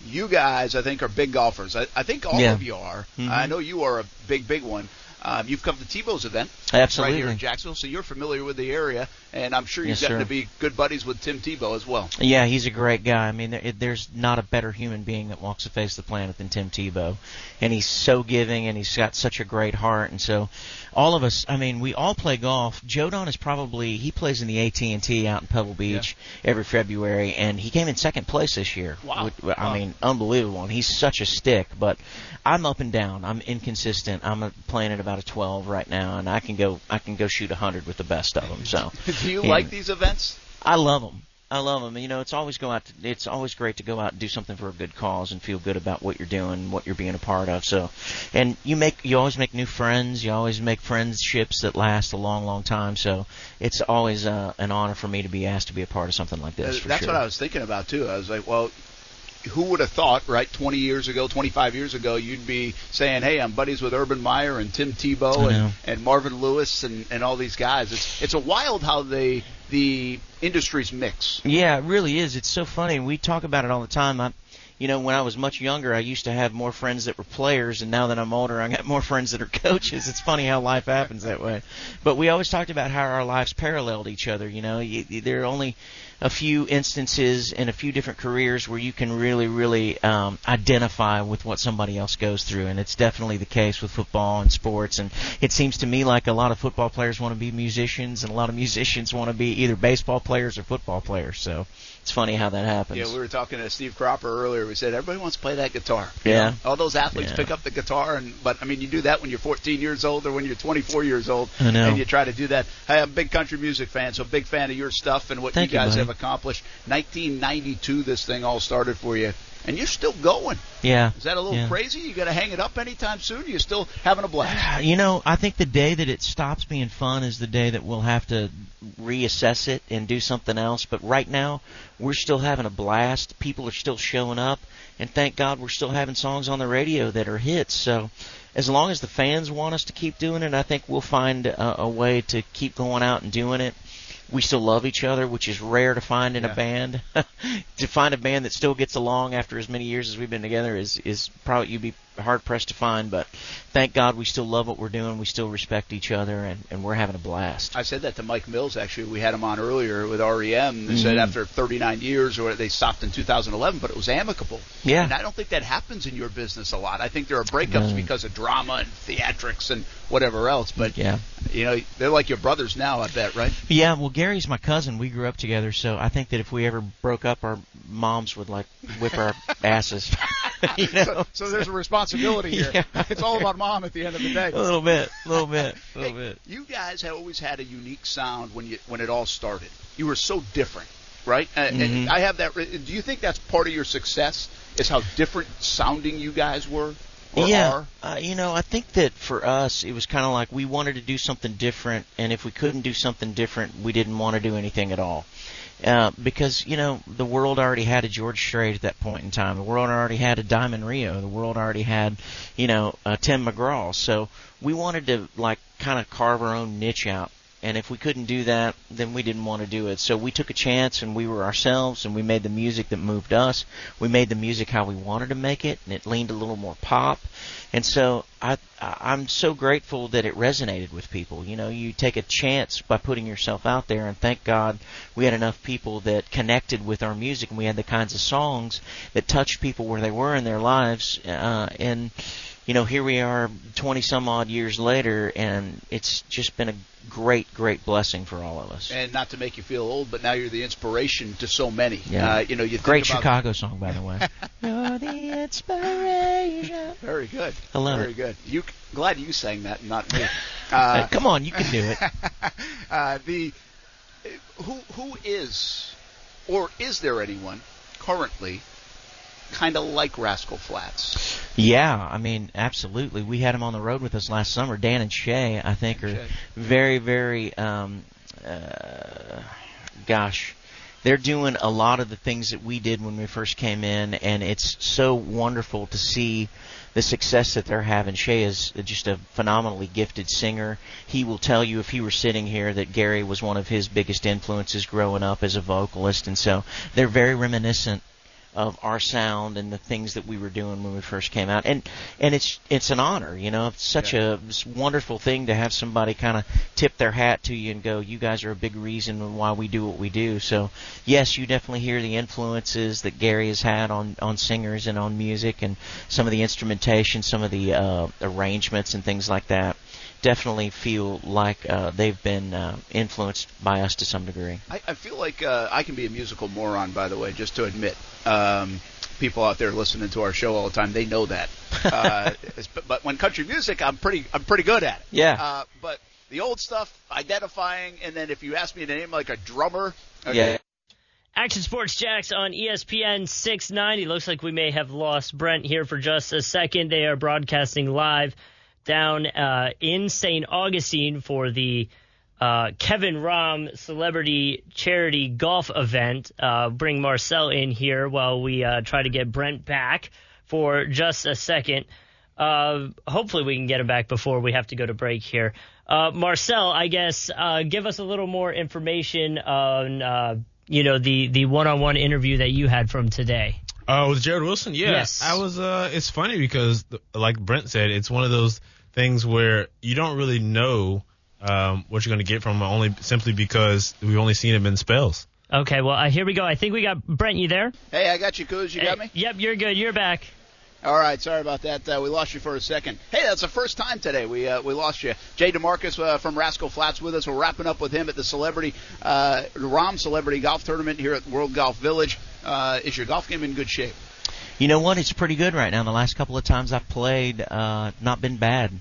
you guys, I think, are big golfers. I, I think all Yeah. of you are. Mhm. I know you are a big, big one. Um, you've come to Tebow's event Absolutely. right here in Jacksonville, so you're familiar with the area, and I'm sure you've Yes, gotten sir. to be good buddies with Tim Tebow as well. Yeah, he's a great guy. I mean, there, there's not a better human being that walks the face of the planet than Tim Tebow, and he's so giving, and he's got such a great heart. And so, all of us, I mean, we all play golf. Joe Don is probably he plays in the AT&T out in Pebble Beach every February, and he came in second place this year. Wow. I Wow. mean, unbelievable. And he's such a stick, but I'm up and down. I'm inconsistent. I'm playing at about a 12 right now, and I can go I can go shoot 100 with the best of them. So. Do you And- like these events? I love them. I love them. You know, it's always go out. To, it's always great to go out and do something for a good cause and feel good about what you're doing, what you're being a part of. So, and you make you always make new friends. You always make friendships that last a long, long time. So, it's always uh, an honor for me to be asked to be a part of something like this. Uh, That's sure. what I was thinking about too. I was like, well, who would have thought, right? 20 years ago, 25 years ago, you'd be saying, "Hey, I'm buddies with Urban Meyer and Tim Tebow and, and Marvin Lewis and, and all these guys." It's it's a wild how they the industries mix. Yeah, it really is. It's so funny. We talk about it all the time. I, you know, when I was much younger, I used to have more friends that were players, and now that I'm older, I got more friends that are coaches. It's funny how life happens that way. But we always talked about how our lives paralleled each other. You know, you, are only a few instances in a few different careers where you can really, really um, identify with what somebody else goes through, and it's definitely the case with football and sports. And it seems to me like a lot of football players want to be musicians, and a lot of musicians want to be either baseball players or football players. So it's funny how that happens. Yeah, we were talking to Steve Cropper earlier. We said everybody wants to play that guitar. you Yeah. know? all those athletes Yeah. pick up the guitar, and but I mean, you do that when you're 14 years old or when you're 24 years old, I know. and you try to do that. Hey, I'm a big country music fan, so big fan of your stuff and what Thank you you, guys buddy. have accomplished. 1992, this thing all started for you, and you're still going. Yeah. Is that a little Yeah. crazy? You got to hang it up anytime soon? You're still having a blast. Ah, you know, I think the day that it stops being fun is the day that we'll have to reassess it and do something else. But right now, we're still having a blast. People are still showing up, and thank God we're still having songs on the radio that are hits. So, as long as the fans want us to keep doing it, I think we'll find a, a way to keep going out and doing it. We still love each other, which is rare to find in Yeah. a band. to find a band that still gets along after as many years as we've been together is is probably you'd be hard pressed to find. But thank God we still love what we're doing. We still respect each other, and, and we're having a blast. I said that to Mike Mills actually. We had him on earlier with REM. They said Mhm. after 39 years, or they stopped in 2011, but it was amicable. Yeah. And I don't think that happens in your business a lot. I think there are breakups No. because of drama and theatrics and whatever else. But Yeah. you know, they're like your brothers now. I bet, right? Yeah, well, Gary's my cousin. We grew up together, so I think that if we ever broke up, our moms would like whip our asses. you know? So, so there's a responsibility here. Yeah. It's all about mom at the end of the day. a little bit, a little bit, a little bit. You guys have always had a unique sound when you when it all started. You were so different, right? Uh, and Mhm. I have that. Do you think that's part of your success? Is how different sounding you guys were or yeah, are? Uh, you know, I think that for us, it was kind of like we wanted to do something different, and if we couldn't do something different, we didn't want to do anything at all. Uh, because you know the world already had a George Strait at that point in time. The world already had a Diamond Rio. The world already had, you know, a Tim McGraw. So we wanted to like kind of carve our own niche out. And if we couldn't do that, then we didn't want to do it. So we took a chance and we were ourselves and we made the music that moved us. We made the music how we wanted to make it and it leaned a little more pop. And so I I'm so grateful that it resonated with people. You know, you take a chance by putting yourself out there and thank God we had enough people that connected with our music and we had the kinds of songs that touched people where they were in their lives uh and you know, here we are 20 some odd years later and it's just been a great great blessing for all of us. And not to make you feel old, but now you're the inspiration to so many. Yeah. Uh, you know, you think Great about- Chicago song, by the way. You're the inspiration. Very good. I love Very it. good. You glad you sang that, not me. Uh, come on, you can do it. uh, the who who is or is there anyone currently kind of like Rascal Flatts? Yeah, I mean, absolutely. We had them on the road with us last summer. Dan and Shay, I think, are Shay. very, very, um, uh, gosh, they're doing a lot of the things that we did when we first came in, and it's so wonderful to see the success that they're having. Shay is just a phenomenally gifted singer. He will tell you if he were sitting here that Gary was one of his biggest influences growing up as a vocalist, and so they're very reminiscent of our sound and the things that we were doing when we first came out. And and it's it's an honor, you know, it's such a wonderful thing to have somebody kind of tip their hat to you and go, "You guys are a big reason why we do what we do." So, yes, you definitely hear the influences that Gary has had on on singers and on music and some of the instrumentation, some of the uh, arrangements and things like that definitely feel like uh, they've been uh, influenced by us to some degree. I, I feel like uh, I can be a musical moron, by the way, just to admit. Um, people out there listening to our show all the time, they know that. Uh, but, but when country music, I'm pretty, I'm pretty good at it. Yeah. Uh, but the old stuff, identifying, and then if you ask me to name like a drummer, okay, Yeah. Action Sports Jax on ESPN 690. Looks like we may have lost Brent here for just a second. They are broadcasting live down uh, in St. Augustine for the uh, Kevin Rahm Celebrity Charity Golf Event. Uh, bring Marcel in here while we uh, try to get Brent back for just a second. Uh, hopefully, we can get him back before we have to go to break here. Uh, Marcel, I guess, uh, give us a little more information on, uh, you know, the the one-on-one interview that you had from today. Uh, with Jarrod Wilson, yeah, Yes. I was. Uh, it's funny because, like Brent said, it's one of those things where you don't really know um, what you're going to get from him only simply because we've only seen him in spells. Okay, well, uh, here we go. I think we got Brent. You there? Hey, I got you, Kuz. You got me? Yep, you're good. You're back. All right, sorry about that. Uh, we lost you for a second. Hey, that's the first time today we uh, we lost you. Jay DeMarcus uh, from Rascal Flatts with us. We're wrapping up with him at the Celebrity uh, Rahm Celebrity Golf Tournament here at World Golf Village. Uh, is your golf game in good shape? You know what? It's pretty good right now. The last couple of times I've played, uh, not been bad,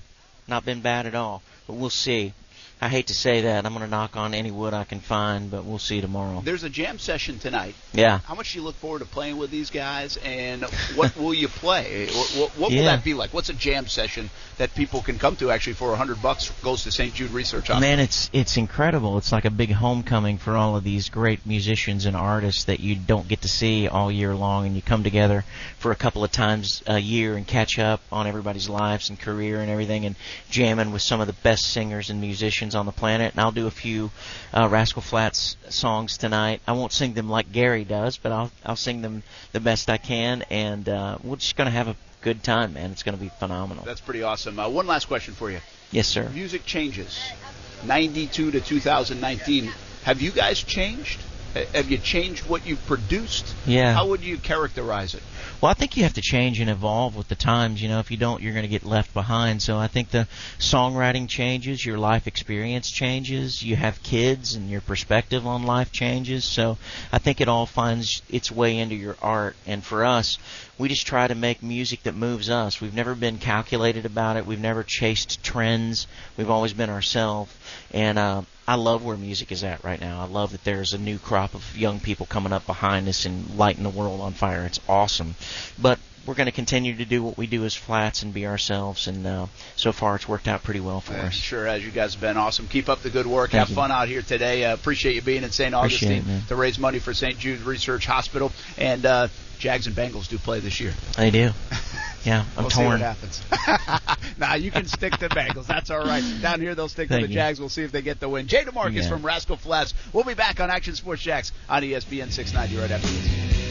not been bad at all. But we'll see. I hate to say that. I'm going to knock on any wood I can find, but we'll see tomorrow. There's a jam session tonight. Yeah. How much do you look forward to playing with these guys, and what will you play? What, what, what will that be like? What's a jam session that people can come to actually for a hundred bucks? Goes to St. Jude Research Hospital. Man, it's it's incredible. It's like a big homecoming for all of these great musicians and artists that you don't get to see all year long, and you come together for a couple of times a year and catch up on everybody's lives and career and everything, and jamming with some of the best singers and musicians on the planet. And I'll do a few uh, Rascal Flatts songs tonight. I won't sing them like Gary does, but I'll I'll sing them the best I can, and uh, we're just gonna have a good time, man. It's gonna be phenomenal. That's pretty awesome. Uh, one last question for you. Yes, sir. Music changes. 92 to 2019. Have you guys changed? Ha- Have you changed what you've produced? Yeah. How would you characterize it? Well, I think you have to change and evolve with the times. You know, if you don't, you're going to get left behind. So I think the songwriting changes, your life experience changes, you have kids, and your perspective on life changes. So I think it all finds its way into your art. And for us, we just try to make music that moves us. We've never been calculated about it. We've never chased trends. We've always been ourselves. And uh, I love where music is at right now. I love that there's a new crop of young people coming up behind us and lighting the world on fire. It's awesome. But we're going to continue to do what we do as flats and be ourselves. And uh, so far, it's worked out pretty well for Uh, us. sure has. You guys have been awesome. Keep up the good work. Thank have you. fun out here today. Uh, appreciate you being in St. Augustine it, to raise money for St. Jude Research Hospital. And uh, Jags and Bengals do play this year. They do. Yeah, I'm we'll see torn. what happens. nah, you can stick to Bengals. That's all right. Down here, they'll stick to Thank the you. Jags. We'll see if they get the win. Jay DeMarcus Yeah. from Rascal Flatts. We'll be back on Action Sports Jax on ESPN 690 right after this.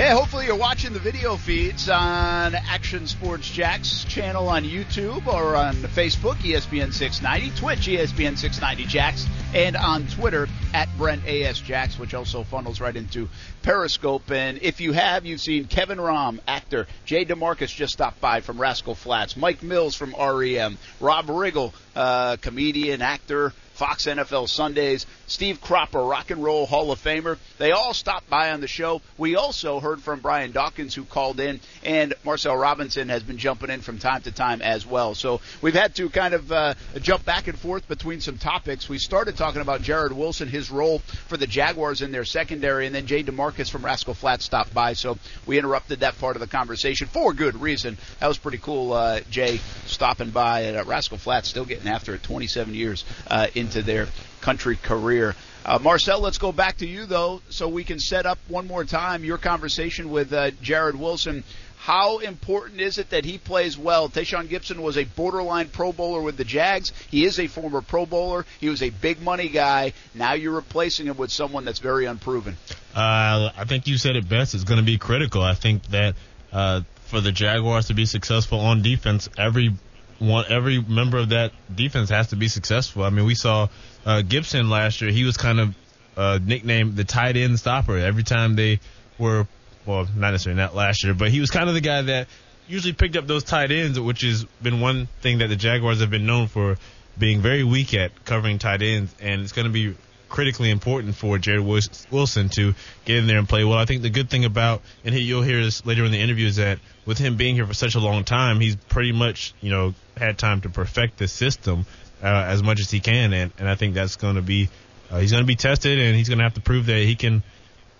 Hey, hopefully you're watching the video feeds on Action Sports Jax channel on YouTube or on Facebook, ESPN 690, Twitch, ESPN 690 Jax, and on Twitter at Brent AS Jax, which also funnels right into Periscope. And if you have, you've seen Kevin Rahm, actor, Jay DeMarcus just stopped by from Rascal Flatts, Mike Mills from REM, Rob Riggle, uh, comedian, actor, Fox NFL Sundays, Steve Cropper, Rock and Roll Hall of Famer. They all stopped by on the show. We also heard from Brian Dawkins, who called in, and Marcel Robinson has been jumping in from time to time as well. So we've had to kind of uh, jump back and forth between some topics. We started talking about Jarrod Wilson, his role for the Jaguars in their secondary, and then Jay DeMarcus from Rascal Flatts stopped by. So we interrupted that part of the conversation for good reason. That was pretty cool, uh, Jay stopping by at uh, Rascal Flatts, still getting after it 27 years uh, into their country career. Uh, Marcel, let's go back to you though, so we can set up one more time your conversation with uh, Jarrod Wilson. How important is it that he plays well? Tashaun Gipson was a borderline Pro Bowler with the Jags. He is a former Pro Bowler. He was a big money guy. Now you're replacing him with someone that's very unproven. Uh, I think you said it best. It's going to be critical. I think that uh, for the Jaguars to be successful on defense, every one, every member of that defense has to be successful. I mean, we saw uh, Gipson last year. He was kind of uh, nicknamed the tight end stopper. Every time they were, well, not necessarily not last year, but he was kind of the guy that usually picked up those tight ends, which has been one thing that the Jaguars have been known for being very weak at covering tight ends, and it's going to be critically important for Jarrod Wilson to get in there and play well. I think the good thing about, and you'll hear this later in the interview, is that with him being here for such a long time, he's pretty much, you know, had time to perfect the system uh, as much as he can, and, and I think that's going to be, uh, he's going to be tested, and he's going to have to prove that he can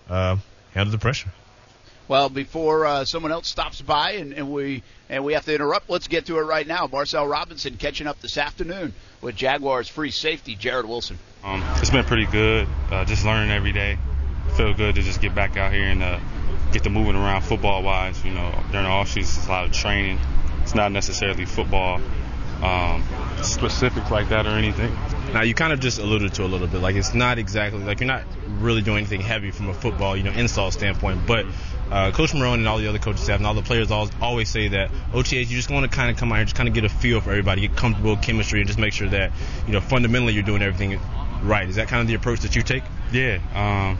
uh, handle the pressure. Well, before uh, someone else stops by and, and we and we have to interrupt, let's get to it right now. Marcel Robinson catching up this afternoon with Jaguars free safety Jarrod Wilson. Um, it's been pretty good. Uh, just learning every day. Feel good to just get back out here and uh, get to moving around football wise. You know, during the off season, it's a lot of training. It's not necessarily football um, specifics like that or anything. Now you kind of just alluded to a little bit, like it's not exactly like you're not really doing anything heavy from a football, you know, install standpoint, but uh, Coach Marrone and all the other coaches staff and all the players always, always say that OTAs, you just want to kind of come out here, just kind of get a feel for everybody, get comfortable with chemistry, and just make sure that, you know, fundamentally you're doing everything right. Is that kind of the approach that you take? Yeah. Um,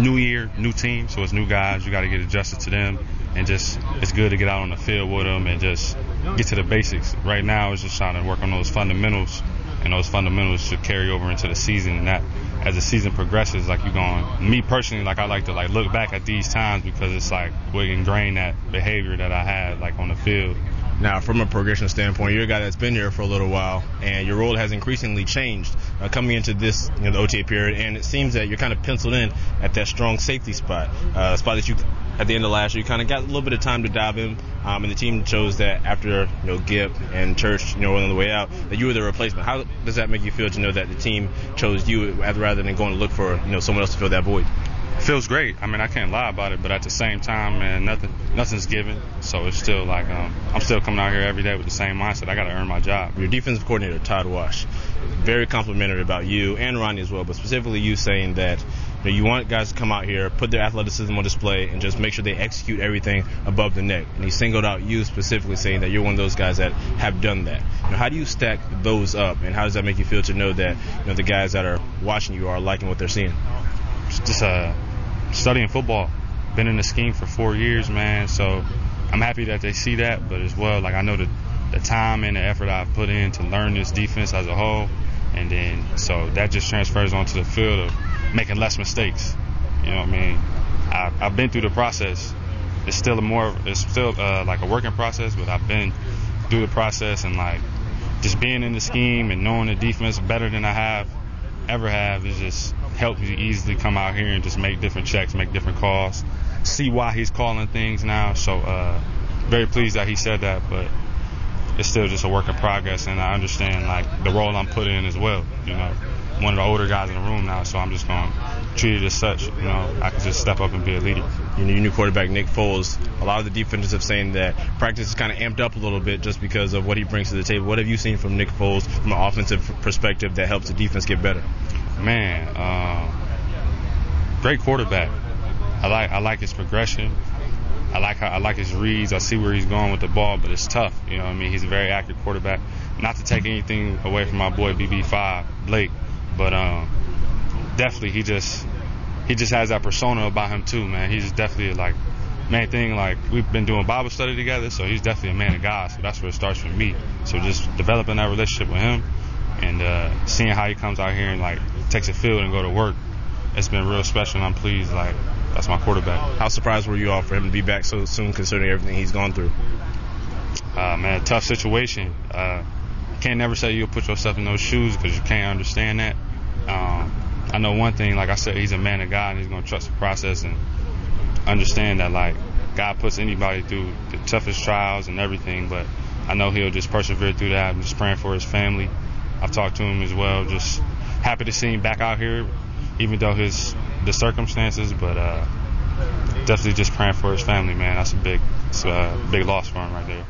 new year, new team, so it's new guys. You got to get adjusted to them, and just it's good to get out on the field with them and just get to the basics. Right now, it's just trying to work on those fundamentals, and those fundamentals should carry over into the season, and that as the season progresses, like you're going. Me personally, like I like to like look back at these times because it's like we ingrained that behavior that I had like on the field. Now, from a progression standpoint, you're a guy that's been here for a little while, and your role has increasingly changed uh, coming into this you know, the OTA period. And it seems that you're kind of penciled in at that strong safety spot, uh, spot that you at the end of last year, you kind of got a little bit of time to dive in, um, and the team chose that after you know Gibb and Church, you know, on the way out, that you were the replacement. How does that make you feel to know that the team chose you rather than going to look for you know someone else to fill that void? Feels great. I mean, I can't lie about it, but at the same time, man, nothing, nothing's given. So it's still like um, I'm still coming out here every day with the same mindset. I got to earn my job. Your defensive coordinator, Todd Wash, very complimentary about you and Ronnie as well, but specifically you saying that you, know, you want guys to come out here, put their athleticism on display, and just make sure they execute everything above the neck. And he singled out you specifically, saying that you're one of those guys that have done that. You know, how do you stack those up, and how does that make you feel to know that you know the guys that are watching you are liking what they're seeing? Just uh, studying football, been in the scheme for four years, man. So I'm happy that they see that, but as well, like I know the the time and the effort I've put in to learn this defense as a whole, and then so that just transfers onto the field of making less mistakes. You know what I mean? I, I've been through the process. It's still a more, it's still uh, like a working process, but I've been through the process and like just being in the scheme and knowing the defense better than I have ever have is just helped me easily come out here and just make different checks, make different calls, see why he's calling things now. So uh, very pleased that he said that, but it's still just a work in progress, and I understand like the role I'm put in as well. You know, one of the older guys in the room now, so I'm just going to treat it as such. You know, I can just step up and be a leader. You know, your new quarterback Nick Foles. A lot of the defenders have saying that practice is kind of amped up a little bit just because of what he brings to the table. What have you seen from Nick Foles from an offensive perspective that helps the defense get better? Man, um, great quarterback. I like I like his progression. I like how I like his reads. I see where he's going with the ball, but it's tough. You know, what I mean, he's a very accurate quarterback. Not to take anything away from my boy BB5 Blake, but um, definitely he just he just has that persona about him too, man. He's definitely like main thing. Like we've been doing Bible study together, so he's definitely a man of God. So that's where it starts for me. So just developing that relationship with him and uh, seeing how he comes out here and like takes a field and go to work, it's been real special. and I'm pleased. Like that's my quarterback. How surprised were you all for him to be back so soon, considering everything he's gone through? Uh, man, tough situation. Uh, can't never say you'll put yourself in those shoes because you can't understand that. Um, I know one thing, like I said, he's a man of God and he's going to trust the process and understand that, like, God puts anybody through the toughest trials and everything, but I know he'll just persevere through that. I'm just praying for his family. I've talked to him as well. Just happy to see him back out here, even though his the circumstances, but uh, definitely just praying for his family, man. That's a big, a big loss for him right there.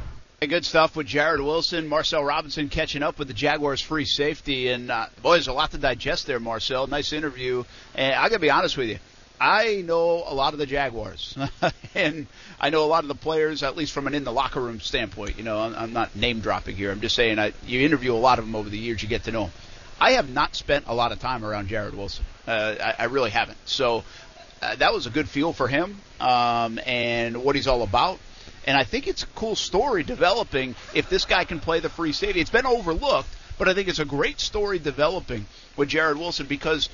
Good stuff with Jarrod Wilson, Marcel Robinson catching up with the Jaguars free safety, and uh, boy, there's a lot to digest there, Marcel. Nice interview, and I gotta be honest with you. I know a lot of the Jaguars, and I know a lot of the players, at least from an in the locker room standpoint. You know, I'm, I'm not name dropping here. I'm just saying, I, you interview a lot of them over the years, you get to know them. I have not spent a lot of time around Jarrod Wilson. Uh, I, I really haven't. So uh, that was a good feel for him um, and what he's all about. And I think it's a cool story developing if this guy can play the free safety. It's been overlooked, but I think it's a great story developing with Jarrod Wilson because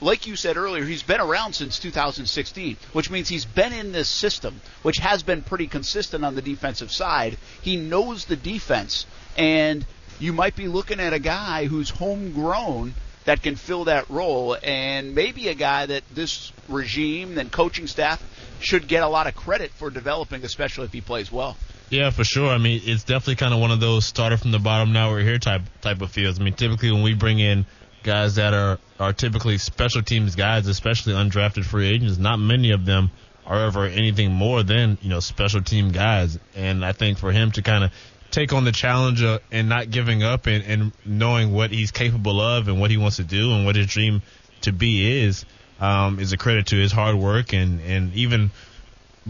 like you said earlier, he's been around since 2016, which means he's been in this system, which has been pretty consistent on the defensive side. He knows the defense, and you might be looking at a guy who's homegrown that can fill that role, and maybe a guy that this regime and coaching staff should get a lot of credit for developing, especially if he plays well. Yeah, for sure. I mean, it's definitely kind of one of those started from the bottom, now we're here type type of fields. I mean, typically when we bring in guys that are are typically special teams guys, especially undrafted free agents. Not many of them are ever anything more than you know special team guys. And I think for him to kind of take on the challenge uh, and not giving up and, and knowing what he's capable of and what he wants to do and what his dream to be is um, is a credit to his hard work and and even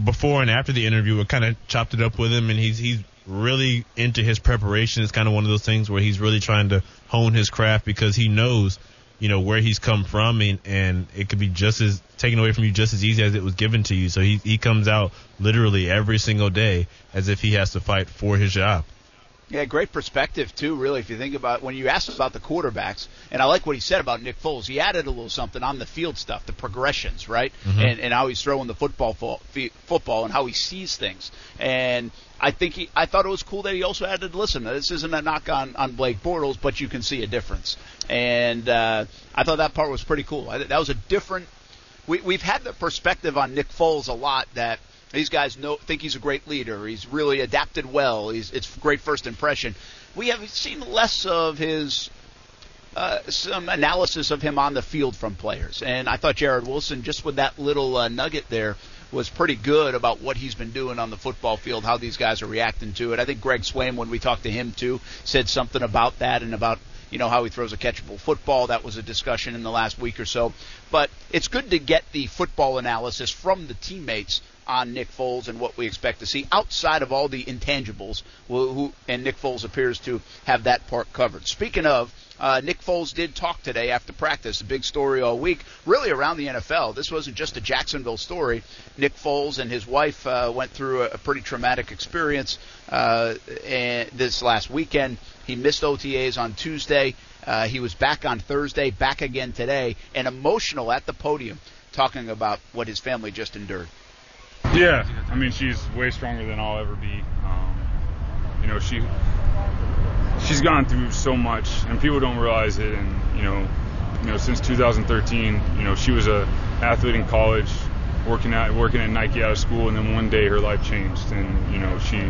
before and after the interview, we kind of chopped it up with him, and he's he's really into his preparation. It's kind of one of those things where he's really trying to hone his craft because he knows, you know, where he's come from, and, and it could be just as taken away from you just as easy as it was given to you. So he he comes out literally every single day as if he has to fight for his job. Yeah, great perspective too. Really, if you think about when you asked about the quarterbacks, and I like what he said about Nick Foles. He added a little something on the field stuff, the progressions, right, Mm-hmm. and and how he's throwing the football football and how he sees things. And I think he, I thought it was cool that he also added, listen, this isn't a knock on on Blake Bortles, but you can see a difference. And uh, I thought that part was pretty cool. I, that was a different. We, we've had the perspective on Nick Foles a lot that these guys know think he's a great leader. He's really adapted well. He's it's great first impression. We have seen less of his uh, some analysis of him on the field from players, and I thought Jarrod Wilson just with that little uh, nugget there was pretty good about what he's been doing on the football field, how these guys are reacting to it. I think Greg Swain, when we talked to him too, said something about that and about you know how he throws a catchable football. That was a discussion in the last week or so. But it's good to get the football analysis from the teammates on Nick Foles and what we expect to see outside of all the intangibles. Who, and Nick Foles appears to have that part covered. Speaking of. Uh, Nick Foles did talk today after practice. A big story all week, really around the NFL. This wasn't just a Jacksonville story. Nick Foles and his wife uh, went through a, a pretty traumatic experience uh, this last weekend. He missed OTAs on Tuesday. Uh, he was back on Thursday, back again today, and emotional at the podium, talking about what his family just endured. Yeah, I mean she's way stronger than I'll ever be. Um, you know she she's gone through so much, and people don't realize it. And you know, you know since 2013, you know she was a athlete in college, working at working at Nike out of school, and then one day her life changed, and you know she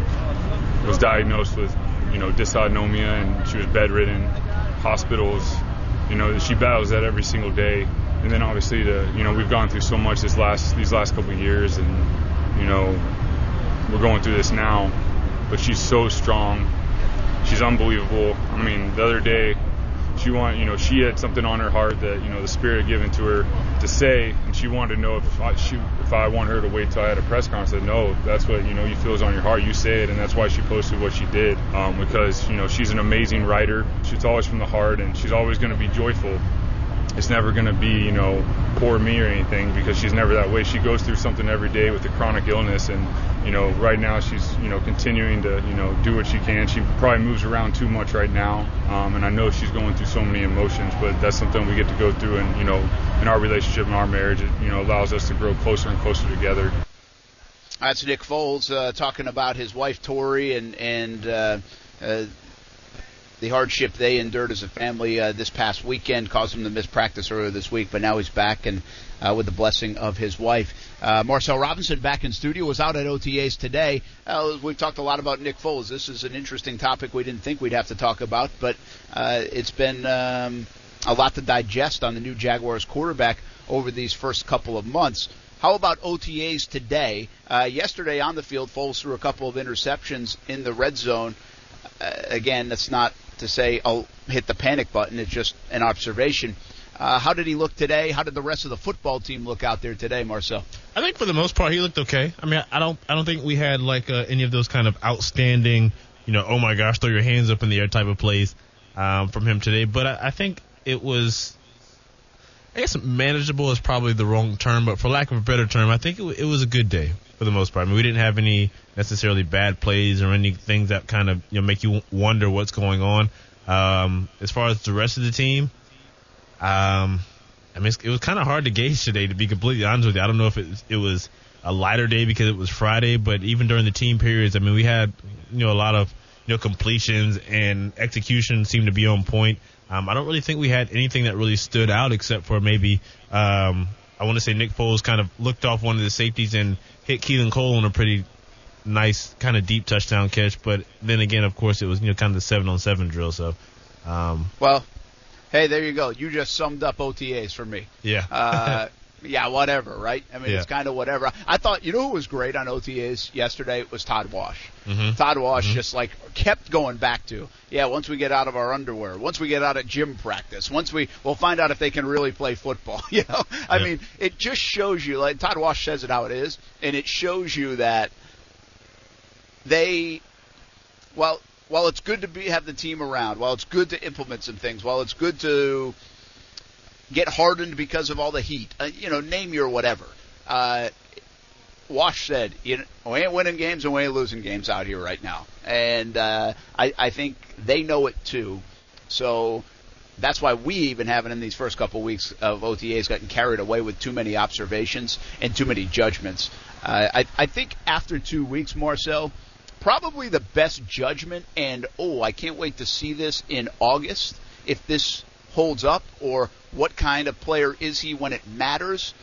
was diagnosed with you know dysautonomia, and she was bedridden, hospitals. You know she battles that every single day, and then obviously the you know we've gone through so much this last these last couple years, and you know we're going through this now, but she's so strong. She's unbelievable. I mean, the other day, she want you know she had something on her heart that you know the spirit had given to her to say, and she wanted to know if I, she if I want her to wait till I had a press conference. I said no, that's what you know you feels on your heart. You say it, and that's why she posted what she did um, because you know she's an amazing writer. She's always from the heart, and she's always going to be joyful. It's never going to be, you know, poor me or anything because she's never that way. She goes through something every day with a chronic illness, and you know, right now she's, you know, continuing to, you know, do what she can. She probably moves around too much right now, um, and I know she's going through so many emotions, but that's something we get to go through, and you know, in our relationship and our marriage, it, you know, allows us to grow closer and closer together. That's Nick Foles uh, talking about his wife Tori and and uh, uh, the hardship they endured as a family uh, this past weekend caused him to miss practice earlier this week, but now he's back and uh, with the blessing of his wife. Uh, Marcel Robinson back in studio was out at OTAs today. Uh, we've talked a lot about Nick Foles. This is an interesting topic we didn't think we'd have to talk about, but uh, it's been um, a lot to digest on the new Jaguars quarterback over these first couple of months. How about OTAs today? Uh, yesterday on the field, Foles threw a couple of interceptions in the red zone. Again, that's not to say I'll hit the panic button. It's just an observation. Uh, how did he look today? How did the rest of the football team look out there today, Marcel? I think for the most part he looked okay. I mean, I don't I don't think we had like uh, any of those kind of outstanding, you know, oh my gosh, throw your hands up in the air type of plays um, from him today. But I, I think it was, I guess manageable is probably the wrong term, but for lack of a better term, I think it, it was a good day for the most part. I mean, we didn't have any necessarily bad plays or any things that kind of you know make you wonder what's going on. Um, as far as the rest of the team, um, I mean, it was kind of hard to gauge today, to be completely honest with you. I don't know if it, it was a lighter day because it was Friday, but even during the team periods, I mean, we had, you know, a lot of, you know, completions and execution seemed to be on point. Um, I don't really think we had anything that really stood out except for maybe, um, I want to say Nick Foles kind of looked off one of the safeties and hit Keelan Cole on a pretty nice kind of deep touchdown catch. But then again, of course, it was, you know, kind of the seven on seven drill. So, um, well, Hey, there you go. You just summed up OTAs for me. Yeah. uh, yeah, whatever, right? I mean, Yeah. it's kind of whatever. I thought, you know, who was great on OTAs yesterday It was Todd Wash. Mhm. Todd Wash just like kept going back to, yeah, once we get out of our underwear, once we get out of gym practice, once we, we'll find out if they can really play football. You know, I Yeah. mean, it just shows you, like Todd Wash says it how it is, and it shows you that they, well, while it's good to be have the team around, while it's good to implement some things, while it's good to get hardened because of all the heat, uh, you know, name your whatever. Uh, Wash said, you know, we ain't winning games and we ain't losing games out here right now. And uh, I, I think they know it too. So that's why we even haven't in these first couple weeks of OTAs gotten carried away with too many observations and too many judgments. Uh, I, I think after two weeks, Marcel, probably the best judgment, and oh, I can't wait to see this in August if this holds up or what kind of player is he when it matters.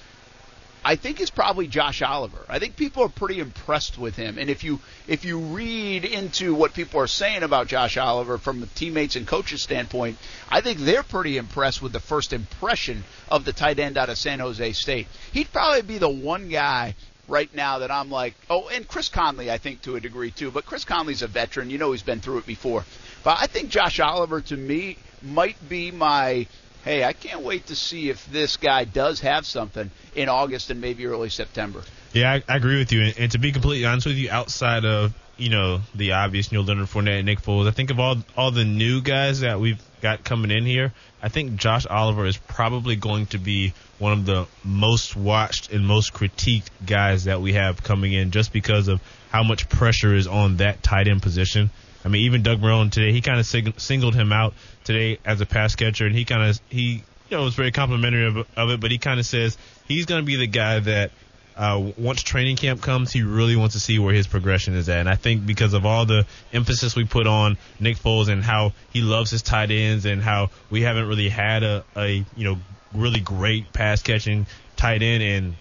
I think is probably Josh Oliver. I think people are pretty impressed with him, and if you if you read into what people are saying about Josh Oliver from the teammates and coaches standpoint, I think they're pretty impressed with the first impression of the tight end out of San Jose State. He'd probably be the one guy right now that I'm like, oh, and Chris Conley, I think to a degree too. But Chris Conley's a veteran. You know he's been through it before. But I think Josh Oliver to me might be my hey, I can't wait to see if this guy does have something in August and maybe early September. Yeah, I, I agree with you. And, and to be completely honest with you, outside of you know the obvious, know Leonard Fournette and Nick Foles, I think of all all the new guys that we've got coming in here. I think Josh Oliver is probably going to be one of the most watched and most critiqued guys that we have coming in, just because of how much pressure is on that tight end position. I mean, even Doug Marrone today, he kind of sing- singled him out today as a pass catcher, and he kind of he you know was very complimentary of, of it, but he kind of says he's going to be the guy that uh, once training camp comes, he really wants to see where his progression is at. And I think because of all the emphasis we put on Nick Foles and how he loves his tight ends and how we haven't really had a, a you know really great pass catching tight end in,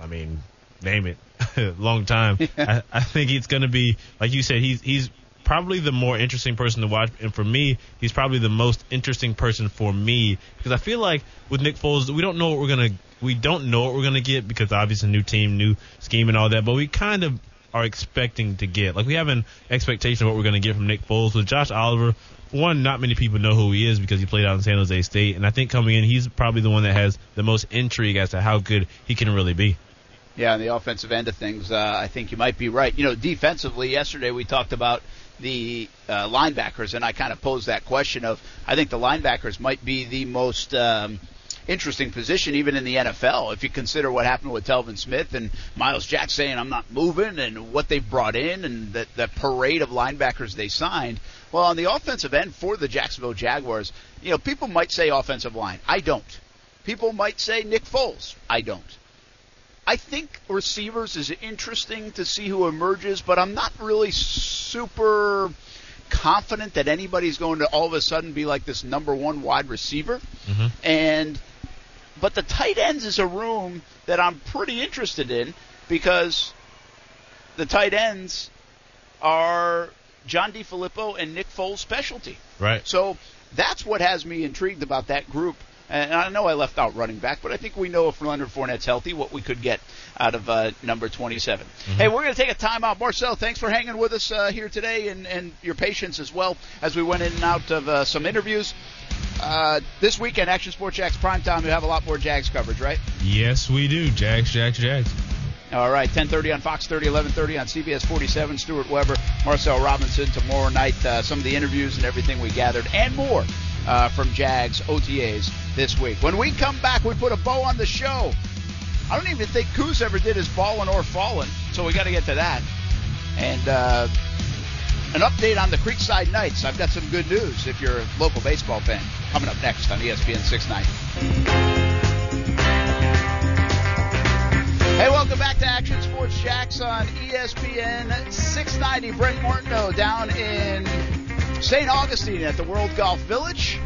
I mean, name it, long time. I, I think it's going to be like you said. He's he's probably the more interesting person to watch, and for me, he's probably the most interesting person for me because I feel like with Nick Foles, we don't know what we're gonna we don't know what we're gonna get because obviously new team, new scheme, and all that, but we kind of are expecting to get like we have an expectation of what we're gonna get from Nick Foles with Josh Oliver. One, not many people know who he is because he played out in San Jose State, and I think coming in, he's probably the one that has the most intrigue as to how good he can really be. Yeah, on the offensive end of things, uh, I think you might be right. You know, defensively, yesterday we talked about the uh, linebackers, and I kind of posed that question of I think the linebackers might be the most um, interesting position even in the NFL if you consider what happened with Telvin Smith and Myles Jack saying I'm not moving and what they've brought in and that that parade of linebackers they signed. Well, on the offensive end for the Jacksonville Jaguars, you know, people might say offensive line. I don't. People might say Nick Foles. I don't. I think receivers is interesting to see who emerges, but I'm not really super confident that anybody's going to all of a sudden be like this number one wide receiver. Mm-hmm. And but the tight ends is a room that I'm pretty interested in because the tight ends are John DeFilippo and Nick Foles' specialty. Right. So that's what has me intrigued about that group. And I know I left out running back, but I think we know if Leonard Fournette's healthy, what we could get out of uh, number 27. Hey, we're going to take a timeout. Marcel, thanks for hanging with us uh, here today and, and your patience as well as we went in and out of uh, some interviews. Uh, this weekend, Action Sports Jax primetime, you have a lot more Jags coverage, right? Yes, we do. Jags, Jags, Jags. All right, 10:30 on Fox 30, 11:30 on CBS 47. Stuart Weber, Marcel Robinson tomorrow night. Uh, some of the interviews and everything we gathered, and more uh, from Jags OTAs this week. When we come back, we put a bow on the show. I don't even think Coos ever did his balling or falling, so we got to get to that. And uh, an update on the Creekside Knights. I've got some good news if you're a local baseball fan. Coming up next on ESPN 690. Hey, welcome back to Action Sports Jax on ESPN 690. Brent Martineau down in St. Augustine at the World Golf Village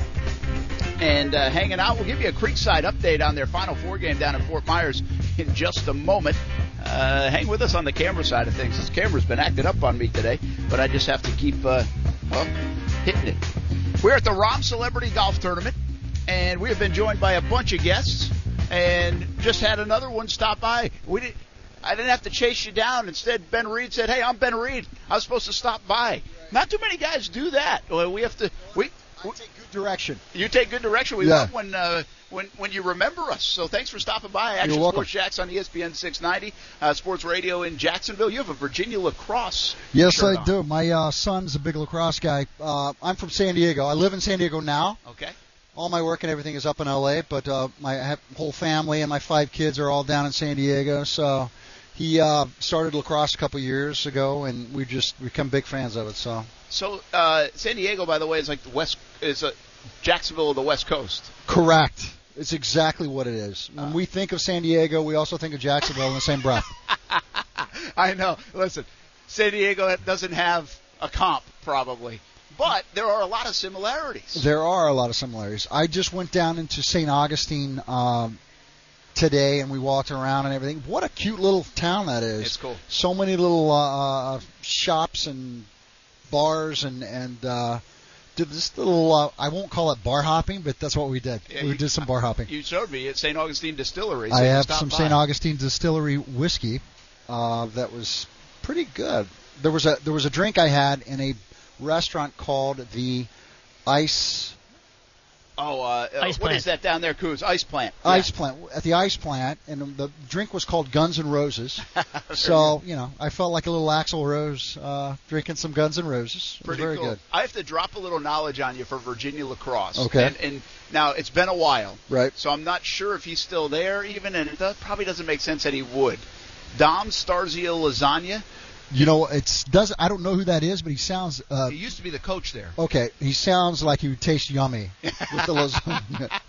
and uh, hanging out. We'll give you a Creekside update on their Final Four game down in Fort Myers in just a moment. Uh, hang with us on the camera side of things. This camera's been acting up on me today, but I just have to keep, uh, well, hitting it. We're at the Rahm Celebrity Golf Tournament, and we have been joined by a bunch of guests, and just had another one stop by. We didn't. I didn't have to chase you down. Instead, Ben Reed said, "Hey, I'm Ben Reed. I was supposed to stop by." Not too many guys do that. Well, We have to. We. we take good direction. You take good direction. We Yeah. love when uh, when when you remember us. So thanks for stopping by. Action You're welcome. Sports Jax on ESPN 690, uh, Sports Radio in Jacksonville. You have a Virginia lacrosse. Yes, I on. do. My uh, son's a big lacrosse guy. Uh, I'm from San Diego. I live in San Diego now. Okay. All my work and everything is up in LA, but uh, my whole family and my five kids are all down in San Diego. So he uh, started lacrosse a couple years ago, and we just become big fans of it. So So uh, San Diego, by the way, is like the west is a Jacksonville of the West Coast. correct. It's exactly what it is. When we think of San Diego, we also think of Jacksonville in the same breath. I know. Listen, San Diego doesn't have a comp probably, but there are a lot of similarities. There are a lot of similarities. I just went down into St. Augustine um, today, and we walked around and everything. What a cute little town that is! It's cool. So many little uh, uh, shops and bars and and uh, did this little. Uh, I won't call it bar hopping, but that's what we did. Yeah, we you- did some bar hopping. You showed me at St. Augustine Distillery. So I have some. St. Augustine Distillery whiskey uh, that was pretty good. There was a there was a drink I had in a restaurant called the Ice Oh, uh, uh, Ice what plant. is that down there, Coos? Ice plant. Ice plant at the ice plant, and the drink was called Guns and Roses. so you know, I felt like a little Axl Rose uh, drinking some Guns and Roses. It was Pretty very cool. good. I have to drop a little knowledge on you for Virginia lacrosse. Okay. And, and now it's been a while. Right. So I'm not sure if he's still there even, and it does, probably doesn't make sense that he would. Dom Starsia Lasagna. You know, it's does I don't know who that is, but he sounds. Uh, he used to be the coach there. okay, he sounds like he would taste yummy with the lasagna.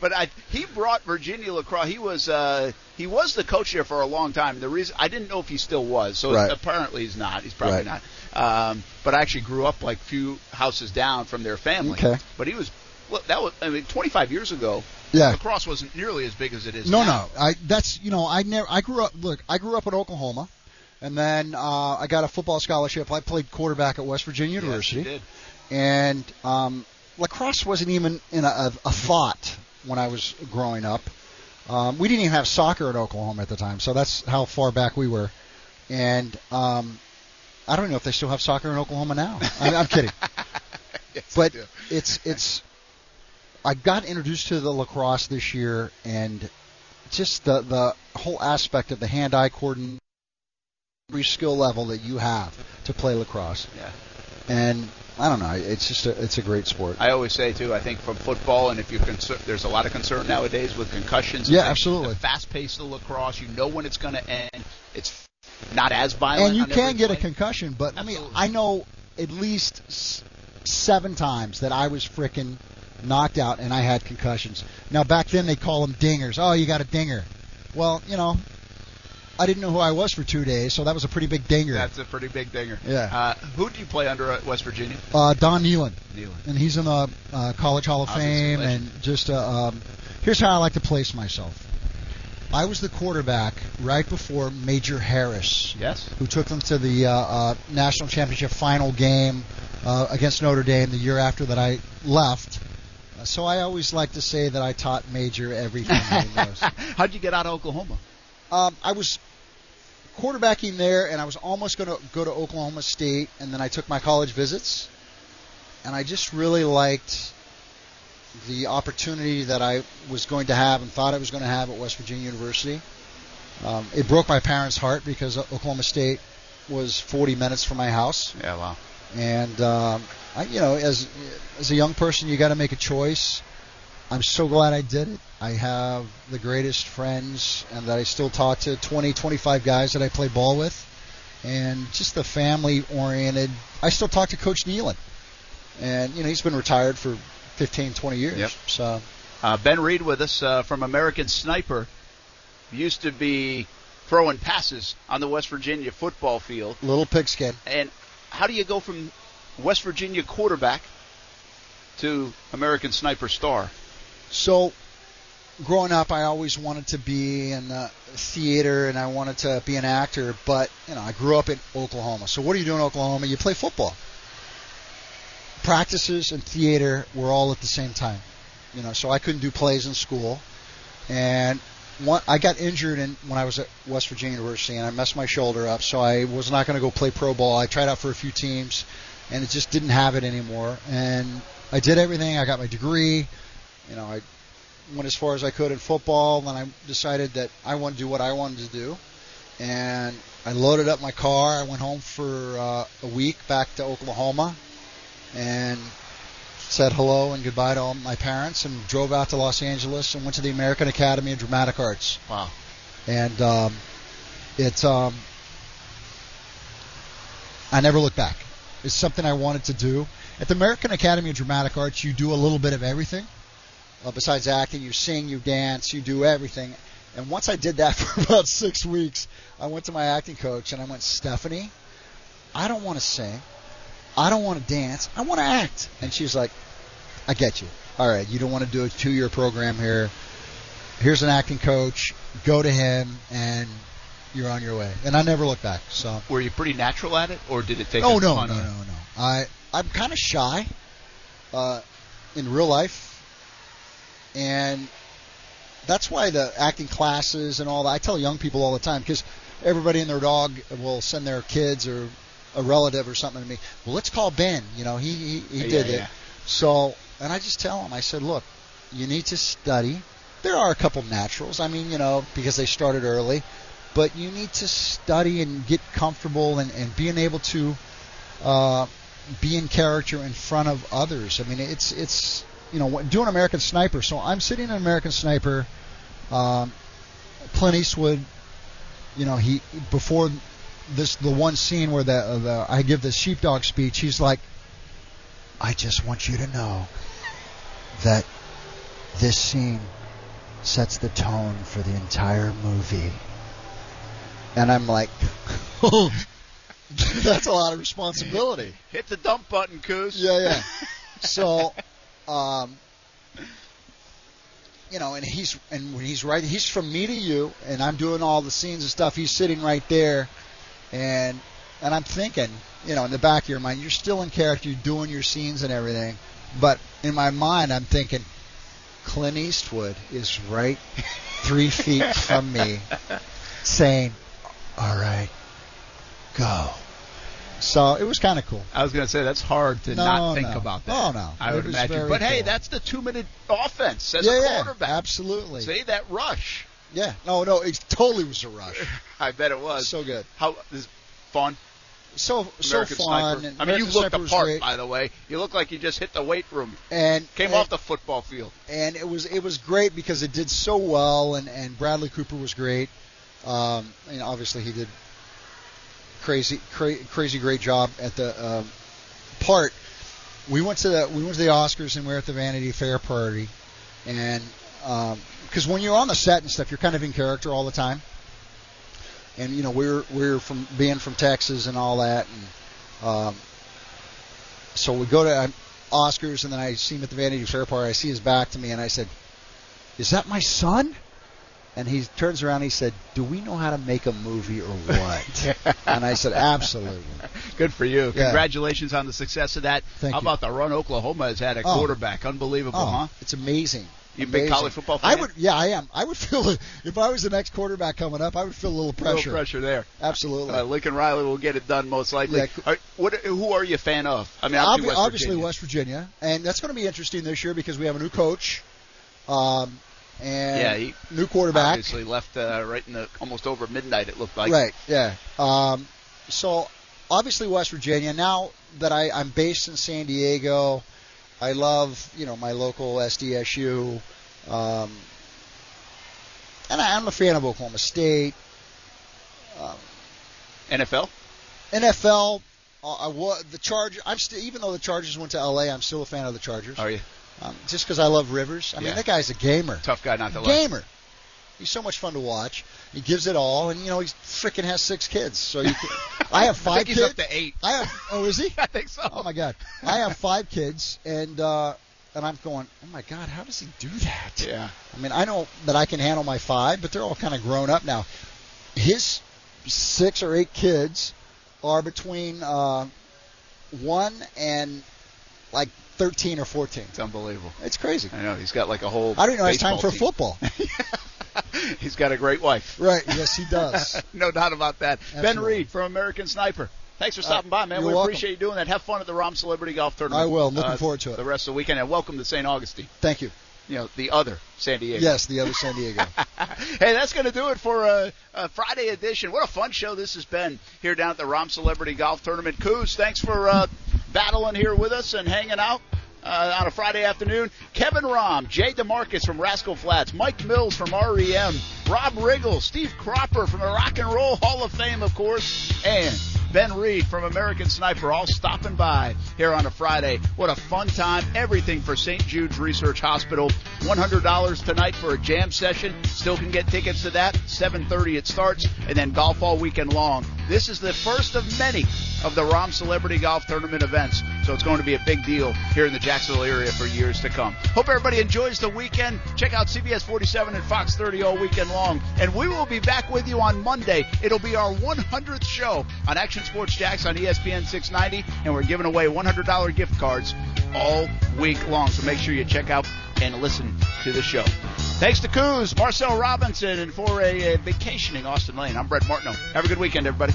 But I, he brought Virginia lacrosse. He was uh, he was the coach there for a long time. The reason I didn't know if he still was, so Right. apparently he's not. He's probably Right. not. Um, but I actually grew up like few houses down from their family. Okay. But he was look, that was I mean 25 years ago. Yeah. lacrosse wasn't nearly as big as it is No, now. no. I that's you know I never I grew up look I grew up in Oklahoma, and then uh, I got a football scholarship. I played quarterback at West Virginia University, Yes, you did. and um, lacrosse wasn't even in a, a, a thought when I was growing up. Um, we didn't even have soccer in Oklahoma at the time, so that's how far back we were. And um, I don't know if they still have soccer in Oklahoma now. I, I'm kidding. but it's it's I got introduced to the lacrosse this year, and just the the whole aspect of the hand-eye coordination, every skill level that you have to play lacrosse. Yeah. And I don't know, it's just a, it's a great sport. I always say too. I think from football, and if you're concerned, there's a lot of concern nowadays with concussions. Yeah, absolutely. Fast pace of lacrosse, you know when it's going to end. It's not as violent. and you can get a concussion, but I mean, I know at least s- seven times that I was frickin' knocked out and I had concussions. Now back then they call them dingers. Oh, you got a dinger. Well, you know, I didn't know who I was for two days, so that was a pretty big dinger. That's a pretty big dinger. Yeah. Uh, who do you play under at West Virginia? Uh, Don Nehlen. Nehlen. And he's in the uh, College Hall of Obviously Fame. And just, uh, um, here's how I like to place myself. I was the quarterback right before Major Harris. Yes. Who took them to the uh, uh, national championship final game uh, against Notre Dame the year after that I left. So I always like to say that I taught Major everything he knows. How'd you get out of Oklahoma? Um, I was quarterbacking there, and I was almost going to go to Oklahoma State, and then I took my college visits, and I just really liked the opportunity that I was going to have and thought I was going to have at West Virginia University. Um, it broke my parents' heart because Oklahoma State was 40 minutes from my house. Yeah, wow. And um, I, you know, as as a young person, you got to make a choice. I'm so glad I did it. I have the greatest friends, and that I still talk to 20, 25 guys that I play ball with, and just the family oriented. I still talk to Coach Nehlen, and you know he's been retired for 15, 20 years. Yep. So Uh, ben Reed with us uh, from American Sniper. Used to be throwing passes on the West Virginia football field. little pigskin. And how do you go from West Virginia quarterback to American Sniper star? So, growing up, I always wanted to be in the theater and I wanted to be an actor, but you know, I grew up in Oklahoma. So, what do you do in Oklahoma? You play football. Practices and theater were all at the same time. You know, so I couldn't do plays in school, and one, I got injured in, when I was at West Virginia University, and I messed my shoulder up, so I was not going to go play pro ball. I tried out for a few teams, and it just didn't have it anymore. And I did everything. I got my degree. You know, I went as far as I could in football. Then I decided that I wanted to do what I wanted to do, and I loaded up my car. I went home for uh, a week back to Oklahoma, and said hello and goodbye to all my parents, and drove out to Los Angeles and went to the American Academy of Dramatic Arts. Wow. And um, it's um, I never looked back. It's something I wanted to do. At the American Academy of Dramatic Arts, you do a little bit of everything. Uh, besides acting, you sing, you dance, you do everything. And once I did that for about six weeks, I went to my acting coach and I went, Stephanie, I don't want to sing. I don't want to dance. I want to act. And she's like, I get you. All right, you don't want to do a two year program here. Here's an acting coach. Go to him, and you're on your way. And I never looked back. So Were you pretty natural at it, or did it take? Oh a no, no, no, no. I I'm kind of shy uh, in real life, and that's why the acting classes and all that. I tell young people all the time because everybody and their dog will send their kids or a relative or something to me. Well, let's call Ben. You know, he he, he Yeah, did yeah. it. So, and I just tell them, I said, look, you need to study. There are a couple naturals. I mean, you know, because they started early, but you need to study and get comfortable and, and being able to uh, be in character in front of others. I mean, it's it's you know doing American Sniper. So I'm sitting in American Sniper. Um, Clint Eastwood, you know, he before this the one scene where the, uh, the I give the sheepdog speech. He's like, I just want you to know that this scene sets the tone for the entire movie. And I'm like, that's a lot of responsibility. Hit the dump button, Coos. Yeah, yeah. So, um, you know, and he's and when he's right, he's from me to you, and I'm doing all the scenes and stuff. He's sitting right there, and and I'm thinking, you know, in the back of your mind, you're still in character, you're doing your scenes and everything, but in my mind, I'm thinking, Clint Eastwood is right three feet from me, saying, "All right, go." So it was kind of cool. I was going to say that's hard to No, not think no. about that. Oh, no. I would imagine. But hey, that's the two-minute offense as yeah, a yeah, quarterback. absolutely. See that rush? Yeah, no, no, it totally was a rush. I bet it was so good. How is fun? So so fun. Sniper. I mean, you looked Sniper apart, by the way. You look like you just hit the weight room. and Came and, off the football field. and it was it was great because it did so well, and and Bradley Cooper was great. Um, and obviously he did crazy cra- crazy great job at the um, part. We went to the we went to the Oscars and we were at the Vanity Fair party, and because when you're on the set and stuff, you're kind of in character all the time. And you know we're we're from being from Texas and all that, and um, so we go to um, Oscars, and then I see him at the Vanity Fair party. I see his back to me, and I said, "Is that my son?" And he turns around. and He said, "Do we know how to make a movie or what?" and I said, "Absolutely." Good for you. Yeah. Congratulations on the success of that. Thank How you. about the run Oklahoma has had a Oh. quarterback? Unbelievable, Oh, huh? it's amazing. You big college football fan? I would. Yeah, I am. I would feel if I was the next quarterback coming up. I would feel a little A little pressure. pressure there. Absolutely. Uh, Lincoln Riley will get it done most likely. Yeah. Are, what, who are you a fan of? I mean, Obvi- obviously, West obviously Virginia. West Virginia, and that's going to be interesting this year because we have a new coach, um, and Yeah, he new quarterback. Obviously left uh, right in the almost over midnight. It looked like. right. Yeah. Um, so obviously West Virginia. Now that I, I'm based in San Diego, I love you know my local SDSU, um, and I, I'm a fan of Oklahoma State. Um, NFL. NFL. Uh, I wa- the Chargers. I'm still even though the Chargers went to LA, I'm still a fan of the Chargers. Are you? Um, just because I love Rivers. I mean, that guy's a gamer. Tough guy not to like. Gamer. He's so much fun to watch. He gives it all, and you know he freaking has six kids. So you, can, I have five I kids. up to eight. I have. Oh, is he? I think so. Oh my God, I have five kids, and uh, and I'm going. Oh my God, how does he do that? Yeah. I mean, I know that I can handle my five, but they're all kind of grown up now. His six or eight kids are between uh, one and like 13 or 14. It's unbelievable. It's crazy. I know he's got like a whole. I don't know. It's time for baseball football. he's got a great wife. Right. Yes, he does. no doubt about that. Ben Absolutely. Reed from American Sniper. Thanks for Uh, stopping by, man. We welcome. appreciate you doing that. Have fun at the Rahm Celebrity Golf Tournament. I will. Looking uh, forward to it. The rest of the weekend, and welcome to St. Augustine. Thank you. You know, the other San Diego. Yes, the other San Diego. hey, that's going to do it for a, a Friday edition. What a fun show this has been here down at the Rahm Celebrity Golf Tournament. Coos, thanks for uh, battling here with us and hanging out. Uh, on a Friday afternoon, Kevin Rahm, Jay DeMarcus from Rascal Flatts, Mike Mills from REM, Rob Riggle, Steve Cropper from the Rock and Roll Hall of Fame, of course, and Ben Reed from American Sniper, all stopping by here on a Friday. What a fun time! Everything for St. Jude's Research Hospital. $100 tonight for a jam session. Still can get tickets to that. 7:30 it starts, and then golf all weekend long. This is the first of many of the Rahm Celebrity Golf Tournament events, so it's going to be a big deal here in the Jacksonville area for years to come. Hope everybody enjoys the weekend. Check out CBS 47 and Fox 30 all weekend long, and we will be back with you on Monday. It'll be our 100th show on Action Sports Jax on ESPN 690, and we're giving away $100 gift cards all week long. So make sure you check out and listen to the show. Thanks to Coos, Marcel Robinson, and for a, uh vacationing Austin Lane. I'm Brent Martineau. Have a good weekend, everybody.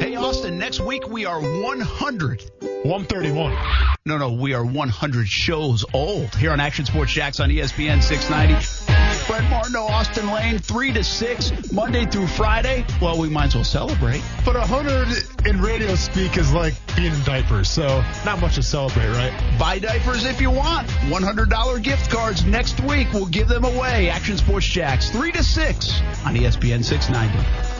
Hey, Austin, next week we are 100. 131. No, no, we are 100 shows old here on Action Sports Jax on ESPN 690. Brent Martineau, Austin Lane, 3 to 6, Monday through Friday. Well, we might as well celebrate. But hundred in radio speak is like being in diapers, so not much to celebrate, right? Buy diapers if you want. $100 gift cards next week. We'll give them away. Action Sports Jax, 3 to 6 on ESPN 690.